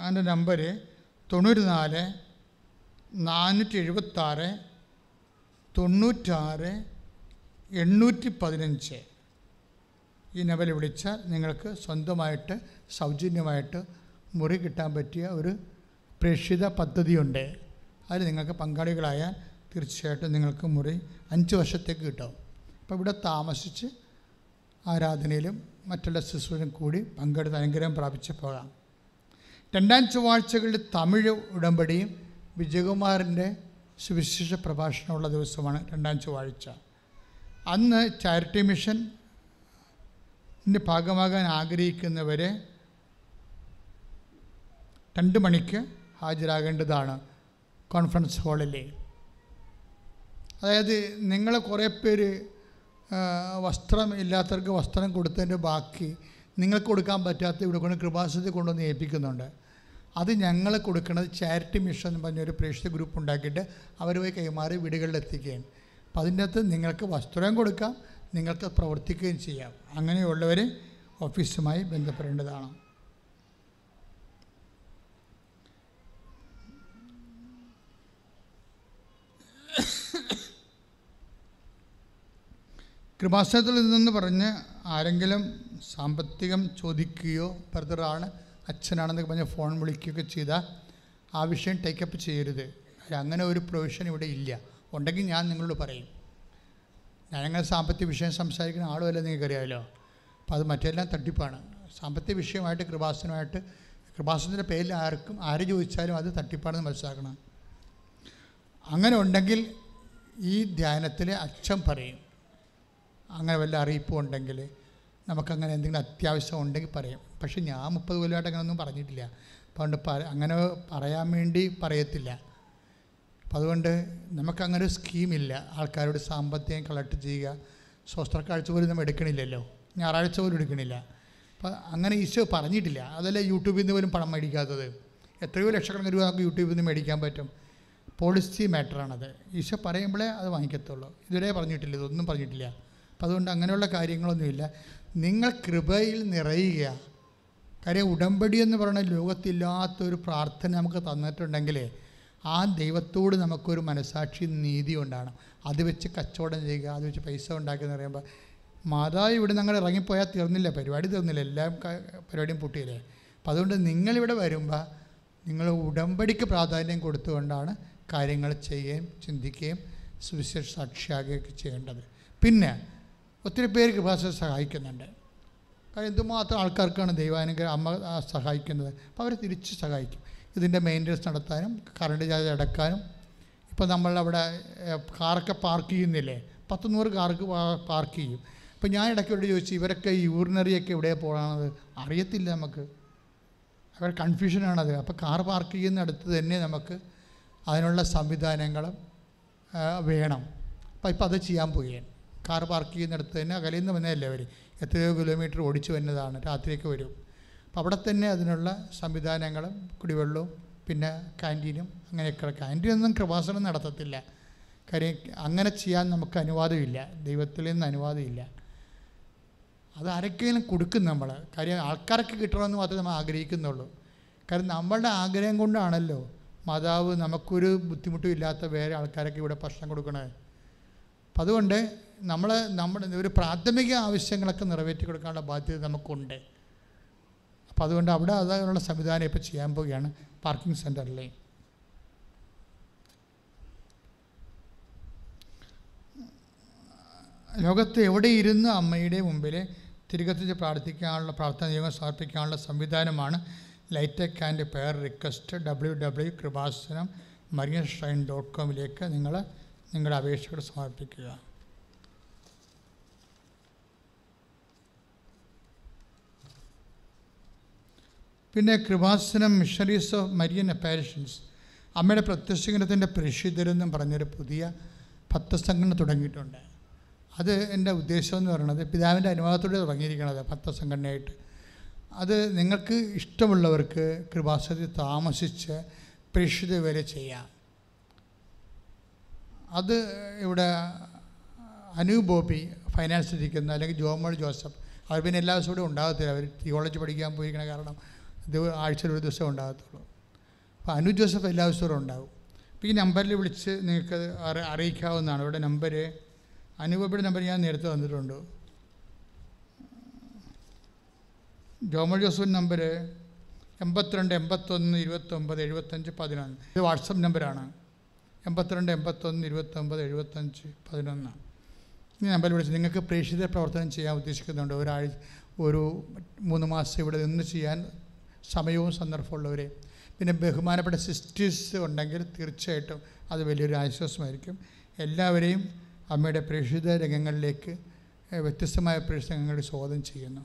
അതിന്റെ നമ്പർ തൊണ്ണൂറ്റി നാല് നാനൂറ്റി എഴുപത്താറ് തൊണ്ണൂറ്റാറ് എണ്ണൂറ്റി പതിനഞ്ച് ഈ നമ്പറിൽ വിളിച്ചാൽ നിങ്ങൾക്ക് സ്വന്തമായിട്ട് സൗജന്യമായിട്ട് മുറി കിട്ടാൻ പറ്റിയ ഒരു പ്രേക്ഷിത പദ്ധതിയുണ്ട്. അതിൽ നിങ്ങൾക്ക് പങ്കാളികളായാൽ തീർച്ചയായിട്ടും നിങ്ങൾക്ക് മുറി അഞ്ച് വർഷത്തേക്ക് കിട്ടും. അപ്പോൾ ഇവിടെ താമസിച്ച് ആരാധനയിലും മറ്റുള്ള ശുശ്രൂഷയിലും കൂടി പങ്കെടുത്ത് അനുഗ്രഹം പ്രാപിച്ച് പോകാം. രണ്ടാം ചൊവ്വാഴ്ചകളിൽ തമിഴ് ഉടമ്പടിയും വിജയകുമാറിന്റെ സുവിശേഷ പ്രഭാഷണമുള്ള ദിവസമാണ് രണ്ടാം ചൊവ്വാഴ്ച. അന്ന് ചാരിറ്റി മിഷൻ ഭാഗമാകാൻ ആഗ്രഹിക്കുന്നവരെ രണ്ട് മണിക്ക് ഹാജരാകേണ്ടതാണ് കോൺഫറൻസ് ഹാളിൽ അതായത് നിങ്ങൾ കുറേ പേര് വസ്ത്രം ഇല്ലാത്തവർക്ക് വസ്ത്രം കൊടുത്തതിന്റെ ബാക്കി നിങ്ങൾക്ക് കൊടുക്കാൻ പറ്റാത്ത ഇവിടെ കൊണ്ട് കൃപാസനത്തിൽ കൊണ്ടുവന്ന് ഏൽപ്പിക്കുന്നുണ്ട്. അത് ഞങ്ങൾ കൊടുക്കുന്നത് ചാരിറ്റി മിഷൻ എന്ന് പറഞ്ഞൊരു പ്രേക്ഷിത ഗ്രൂപ്പ് ഉണ്ടാക്കിയിട്ട് അവർ പോയി കൈമാറി വീടുകളിൽ എത്തിക്കുകയാണ് അപ്പം അതിന്റെ അകത്ത് നിങ്ങൾക്ക് വസ്ത്രം കൊടുക്കാം നിങ്ങൾക്ക് പ്രവർത്തിക്കുകയും ചെയ്യാം. അങ്ങനെയുള്ളവർ ഓഫീസുമായി ബന്ധപ്പെടേണ്ടതാണ്. കൃപാസനത്തിൽ നിന്ന് പറഞ്ഞ് ആരെങ്കിലും സാമ്പത്തികം ചോദിക്കുകയോ ബ്രദറാണ് അച്ഛനാണെന്നൊക്കെ പറഞ്ഞ് ഫോൺ വിളിക്കുകയൊക്കെ ചെയ്താൽ ആ വിഷയം ടേക്കപ്പ് ചെയ്യരുത്. അങ്ങനെ ഒരു പ്രൊവിഷൻ ഇവിടെ ഇല്ല. ഉണ്ടെങ്കിൽ ഞാൻ നിങ്ങളോട് പറയും. ഞാനങ്ങനെ സാമ്പത്തിക വിഷയം സംസാരിക്കുന്ന ആളുമല്ല നിങ്ങൾക്കറിയാമല്ലോ അപ്പോൾ അത് മറ്റെല്ലാം തട്ടിപ്പാണ്. സാമ്പത്തിക വിഷയമായിട്ട് കൃപാസനമായിട്ട് കൃപാസനത്തിന്റെ പേരിൽ ആർക്കും ആര് ചോദിച്ചാലും അത് തട്ടിപ്പാണെന്ന് മനസ്സിലാക്കണം. അങ്ങനെ ഉണ്ടെങ്കിൽ ഈ ധ്യാനത്തിൽ അച്ഛൻ പറയും. അങ്ങനെ വല്ല അറിയിപ്പും ഉണ്ടെങ്കിൽ നമുക്കങ്ങനെ എന്തെങ്കിലും അത്യാവശ്യം ഉണ്ടെങ്കിൽ പറയാം. പക്ഷേ ഞാൻ മുപ്പത് കൊല്ലമായിട്ട് അങ്ങനെ ഒന്നും പറഞ്ഞിട്ടില്ല. അതുകൊണ്ട് അങ്ങനെ പറയാൻ വേണ്ടി പറയത്തില്ല. അപ്പം അതുകൊണ്ട് നമുക്കങ്ങനെ ഒരു സ്കീമില്ല. ആൾക്കാരോട് സാമ്പത്തികം കളക്ട് ചെയ്യുക. സ്വസ്ത്രക്കാഴ്ച പോലും നമ്മൾ എടുക്കണില്ലല്ലോ. ഞായറാഴ്ച പോലും എടുക്കണില്ല. അപ്പം അങ്ങനെ ഈശോ പറഞ്ഞിട്ടില്ല. അതല്ല യൂട്യൂബിൽ നിന്ന് പോലും പണം മേടിക്കാത്തത്. എത്രയോ ലക്ഷക്കണക്കിന് രൂപ നമുക്ക് യൂട്യൂബിൽ നിന്ന് മേടിക്കാൻ പറ്റും. പോളിസി മാറ്ററാണത്. ഈശോ പറയുമ്പോഴേ അത് വാങ്ങിക്കത്തുള്ളൂ. ഇതുവരെ പറഞ്ഞിട്ടില്ല. ഇതൊന്നും പറഞ്ഞിട്ടില്ല. അപ്പം അതുകൊണ്ട് അങ്ങനെയുള്ള കാര്യങ്ങളൊന്നുമില്ല. നിങ്ങൾ കൃപയിൽ നിറയുക. കാര്യം ഉടമ്പടി എന്ന് പറയുന്ന ലോകത്തില്ലാത്തൊരു പ്രാർത്ഥന നമുക്ക് തന്നിട്ടുണ്ടെങ്കിൽ ആ ദൈവത്തോട് നമുക്കൊരു മനസാക്ഷി നീതി കൊണ്ടാണ് അത് വെച്ച് കച്ചവടം ചെയ്യുക അത് വെച്ച് പൈസ ഉണ്ടാക്കുക എന്ന് പറയുമ്പോൾ മാതാവ് ഇവിടെ നിങ്ങൾ ഇറങ്ങിപ്പോയാൽ തീർന്നില്ല പരിപാടി തീർന്നില്ല എല്ലാം പരിപാടിയും പൊട്ടിയില്ലേ? അപ്പം അതുകൊണ്ട് നിങ്ങളിവിടെ വരുമ്പോൾ നിങ്ങൾ ഉടമ്പടിക്ക് പ്രാധാന്യം കൊടുത്തുകൊണ്ടാണ് കാര്യങ്ങൾ ചെയ്യുകയും ചിന്തിക്കുകയും സുവിശേഷ സാക്ഷിയാകുകയൊക്കെ ചെയ്യേണ്ടത്. പിന്നെ ഒത്തിരി പേര് ഭാഷ സഹായിക്കുന്നുണ്ട്. കാരണം എന്തുമാത്രം ആൾക്കാർക്കാണ് ദൈവാനുഗ്രഹം അമ്മ സഹായിക്കുന്നത്? അപ്പോൾ അവർ തിരിച്ച് സഹായിക്കും. ഇതിന്റെ മെയിന്റനൻസ് നടത്താനും കറണ്ട് ചാർജ് അടക്കാനും. ഇപ്പോൾ നമ്മളവിടെ കാറൊക്കെ പാർക്ക് ചെയ്യുന്നില്ലേ? പത്ത് നൂറ് കാർക്ക് പാർക്ക് ചെയ്യും. അപ്പോൾ ഞാൻ ഇടയ്ക്കോട് ചോദിച്ചു ഇവരൊക്കെ യൂറിനറിയൊക്കെ എവിടെ പോകണത് അറിയത്തില്ല നമുക്ക്. അവർ കൺഫ്യൂഷനാണത്. അപ്പോൾ കാർ പാർക്ക് ചെയ്യുന്നിടത്ത് തന്നെ നമുക്ക് അതിനുള്ള സംവിധാനങ്ങളും വേണം. അപ്പോൾ ഇപ്പോൾ അത് ചെയ്യാൻ പോയി കാർ പാർക്ക് ചെയ്യുന്നിടത്ത് തന്നെ അകലിൽ നിന്ന് വന്നതല്ലേ അവർ എത്രയോ കിലോമീറ്റർ ഓടിച്ചു വന്നതാണ് രാത്രിയൊക്കെ വരും. അപ്പോൾ അവിടെ തന്നെ അതിനുള്ള സംവിധാനങ്ങളും കുടിവെള്ളവും പിന്നെ ക്യാന്റീനും അങ്ങനെയൊക്കെ ക്യാന്റീനൊന്നും കൃപാസനം നടത്തത്തില്ല. കാര്യം അങ്ങനെ ചെയ്യാൻ നമുക്ക് അനുവാദമില്ല ദൈവത്തിൽ നിന്ന് അനുവാദമില്ല. അത് ആരൊക്കെയും കൊടുക്കും നമ്മൾ കാര്യം ആൾക്കാർക്ക് കിട്ടണമെന്ന് മാത്രമേ നമ്മൾ ആഗ്രഹിക്കുന്നുള്ളൂ. കാരണം നമ്മളുടെ ആഗ്രഹം കൊണ്ടാണല്ലോ മാതാവ് നമുക്കൊരു ബുദ്ധിമുട്ടും ഇല്ലാത്ത വേറെ ആൾക്കാരൊക്കെ ഇവിടെ ഭക്ഷണം കൊടുക്കണത്. അപ്പം അതുകൊണ്ട് നമ്മൾ നമ്മുടെ ഒരു പ്രാഥമിക ആവശ്യങ്ങളൊക്കെ നിറവേറ്റി കൊടുക്കാനുള്ള ബാധ്യത നമുക്കുണ്ട്. അപ്പോൾ അതുകൊണ്ട് അവിടെ അതിനുള്ള സംവിധാനം ഇപ്പോൾ ചെയ്യാൻ പോവുകയാണ് പാർക്കിംഗ് സെന്ററിലെ ലോകത്ത് എവിടെ ഇരുന്ന് അമ്മയുടെ മുമ്പിൽ തിരികത്തിച്ച് പ്രാർത്ഥിക്കാനുള്ള പ്രാർത്ഥന നിയമം സമർപ്പിക്കാനുള്ള സംവിധാനമാണ് ലൈറ്റക് and prayer request W W Kripasanam Marian shrine dot കോമിലേക്ക് നിങ്ങൾ നിങ്ങളുടെ അപേക്ഷകൾ സമർപ്പിക്കുക. പിന്നെ Kripasanam missionaries of Marian apparitions. അമ്മയുടെ പ്രത്യക്ഷകരണത്തിന്റെ പരിശുദ്ധരെന്നും പറഞ്ഞൊരു പുതിയ ഭക്തസംഘടന തുടങ്ങിയിട്ടുണ്ട്. അത് എന്റെ ഉദ്ദേശം എന്ന് പറയുന്നത് പിതാവിന്റെ അനുവാദത്തോടെ തുടങ്ങിയിരിക്കണത് ഭക്തസംഘടനയായിട്ട്. അത് നിങ്ങൾക്ക് ഇഷ്ടമുള്ളവർക്ക് കൃപാസനത്തിൽ താമസിച്ച് പരിശുദ്ധ വരെ ചെയ്യാം. അത് ഇവിടെ അനു ബോബി ഫൈനാൻസ് ഇരിക്കുന്ന അല്ലെങ്കിൽ ജോമോൾ ജോസഫ്. അവർ പിന്നെ എല്ലാ ദിവസവും ഇവിടെ ഉണ്ടാകത്തില്ല. അവർ തിയോളജി പഠിക്കാൻ പോയിരിക്കണ കാരണം ഇത് ആഴ്ചയിൽ ഒരു ദിവസം ഉണ്ടാകത്തുള്ളൂ. അപ്പോൾ അനു ജോസഫ് എല്ലാ ദിവസവും ഉണ്ടാകും അപ്പോൾ ഈ നമ്പറിൽ വിളിച്ച് നിങ്ങൾക്ക് അറി അറിയിക്കാവുന്നതാണ്. ഇവിടെ നമ്പർ അനുപയുടെ നമ്പർ ഞാൻ നേരത്തെ തന്നിട്ടുണ്ട്. ജോമൽ ജോസഫിന്റെ നമ്പർ എൺപത്തിരണ്ട് എൺപത്തൊന്ന് ഇരുപത്തൊമ്പത് എഴുപത്തഞ്ച് പതിനൊന്ന്. ഇത് വാട്സപ്പ് നമ്പറാണ് എൺപത്തിരണ്ട് എൺപത്തൊന്ന് ഇരുപത്തൊമ്പത് എഴുപത്തഞ്ച് പതിനൊന്ന്. ഈ നമ്പറിൽ വിളിച്ച് നിങ്ങൾക്ക് പ്രേക്ഷിത പ്രവർത്തനം ചെയ്യാൻ ഉദ്ദേശിക്കുന്നുണ്ട്. ഒരാഴ്ച ഒരു മൂന്ന് മാസം ഇവിടെ നിന്ന് ചെയ്യാൻ സമയവും സന്ദർഭമുള്ളവരെ. പിന്നെ ബഹുമാനപ്പെട്ട സിസ്റ്റേഴ്സ് ഉണ്ടെങ്കിൽ തീർച്ചയായിട്ടും അത് വലിയൊരു ആശ്വാസമായിരിക്കും. എല്ലാവരെയും അമ്മയുടെ പ്രേക്ഷിത രംഗങ്ങളിലേക്ക് വ്യത്യസ്തമായ പ്രേക്ഷിത രംഗങ്ങളിൽ സ്വാഗതം ചെയ്യുന്നു.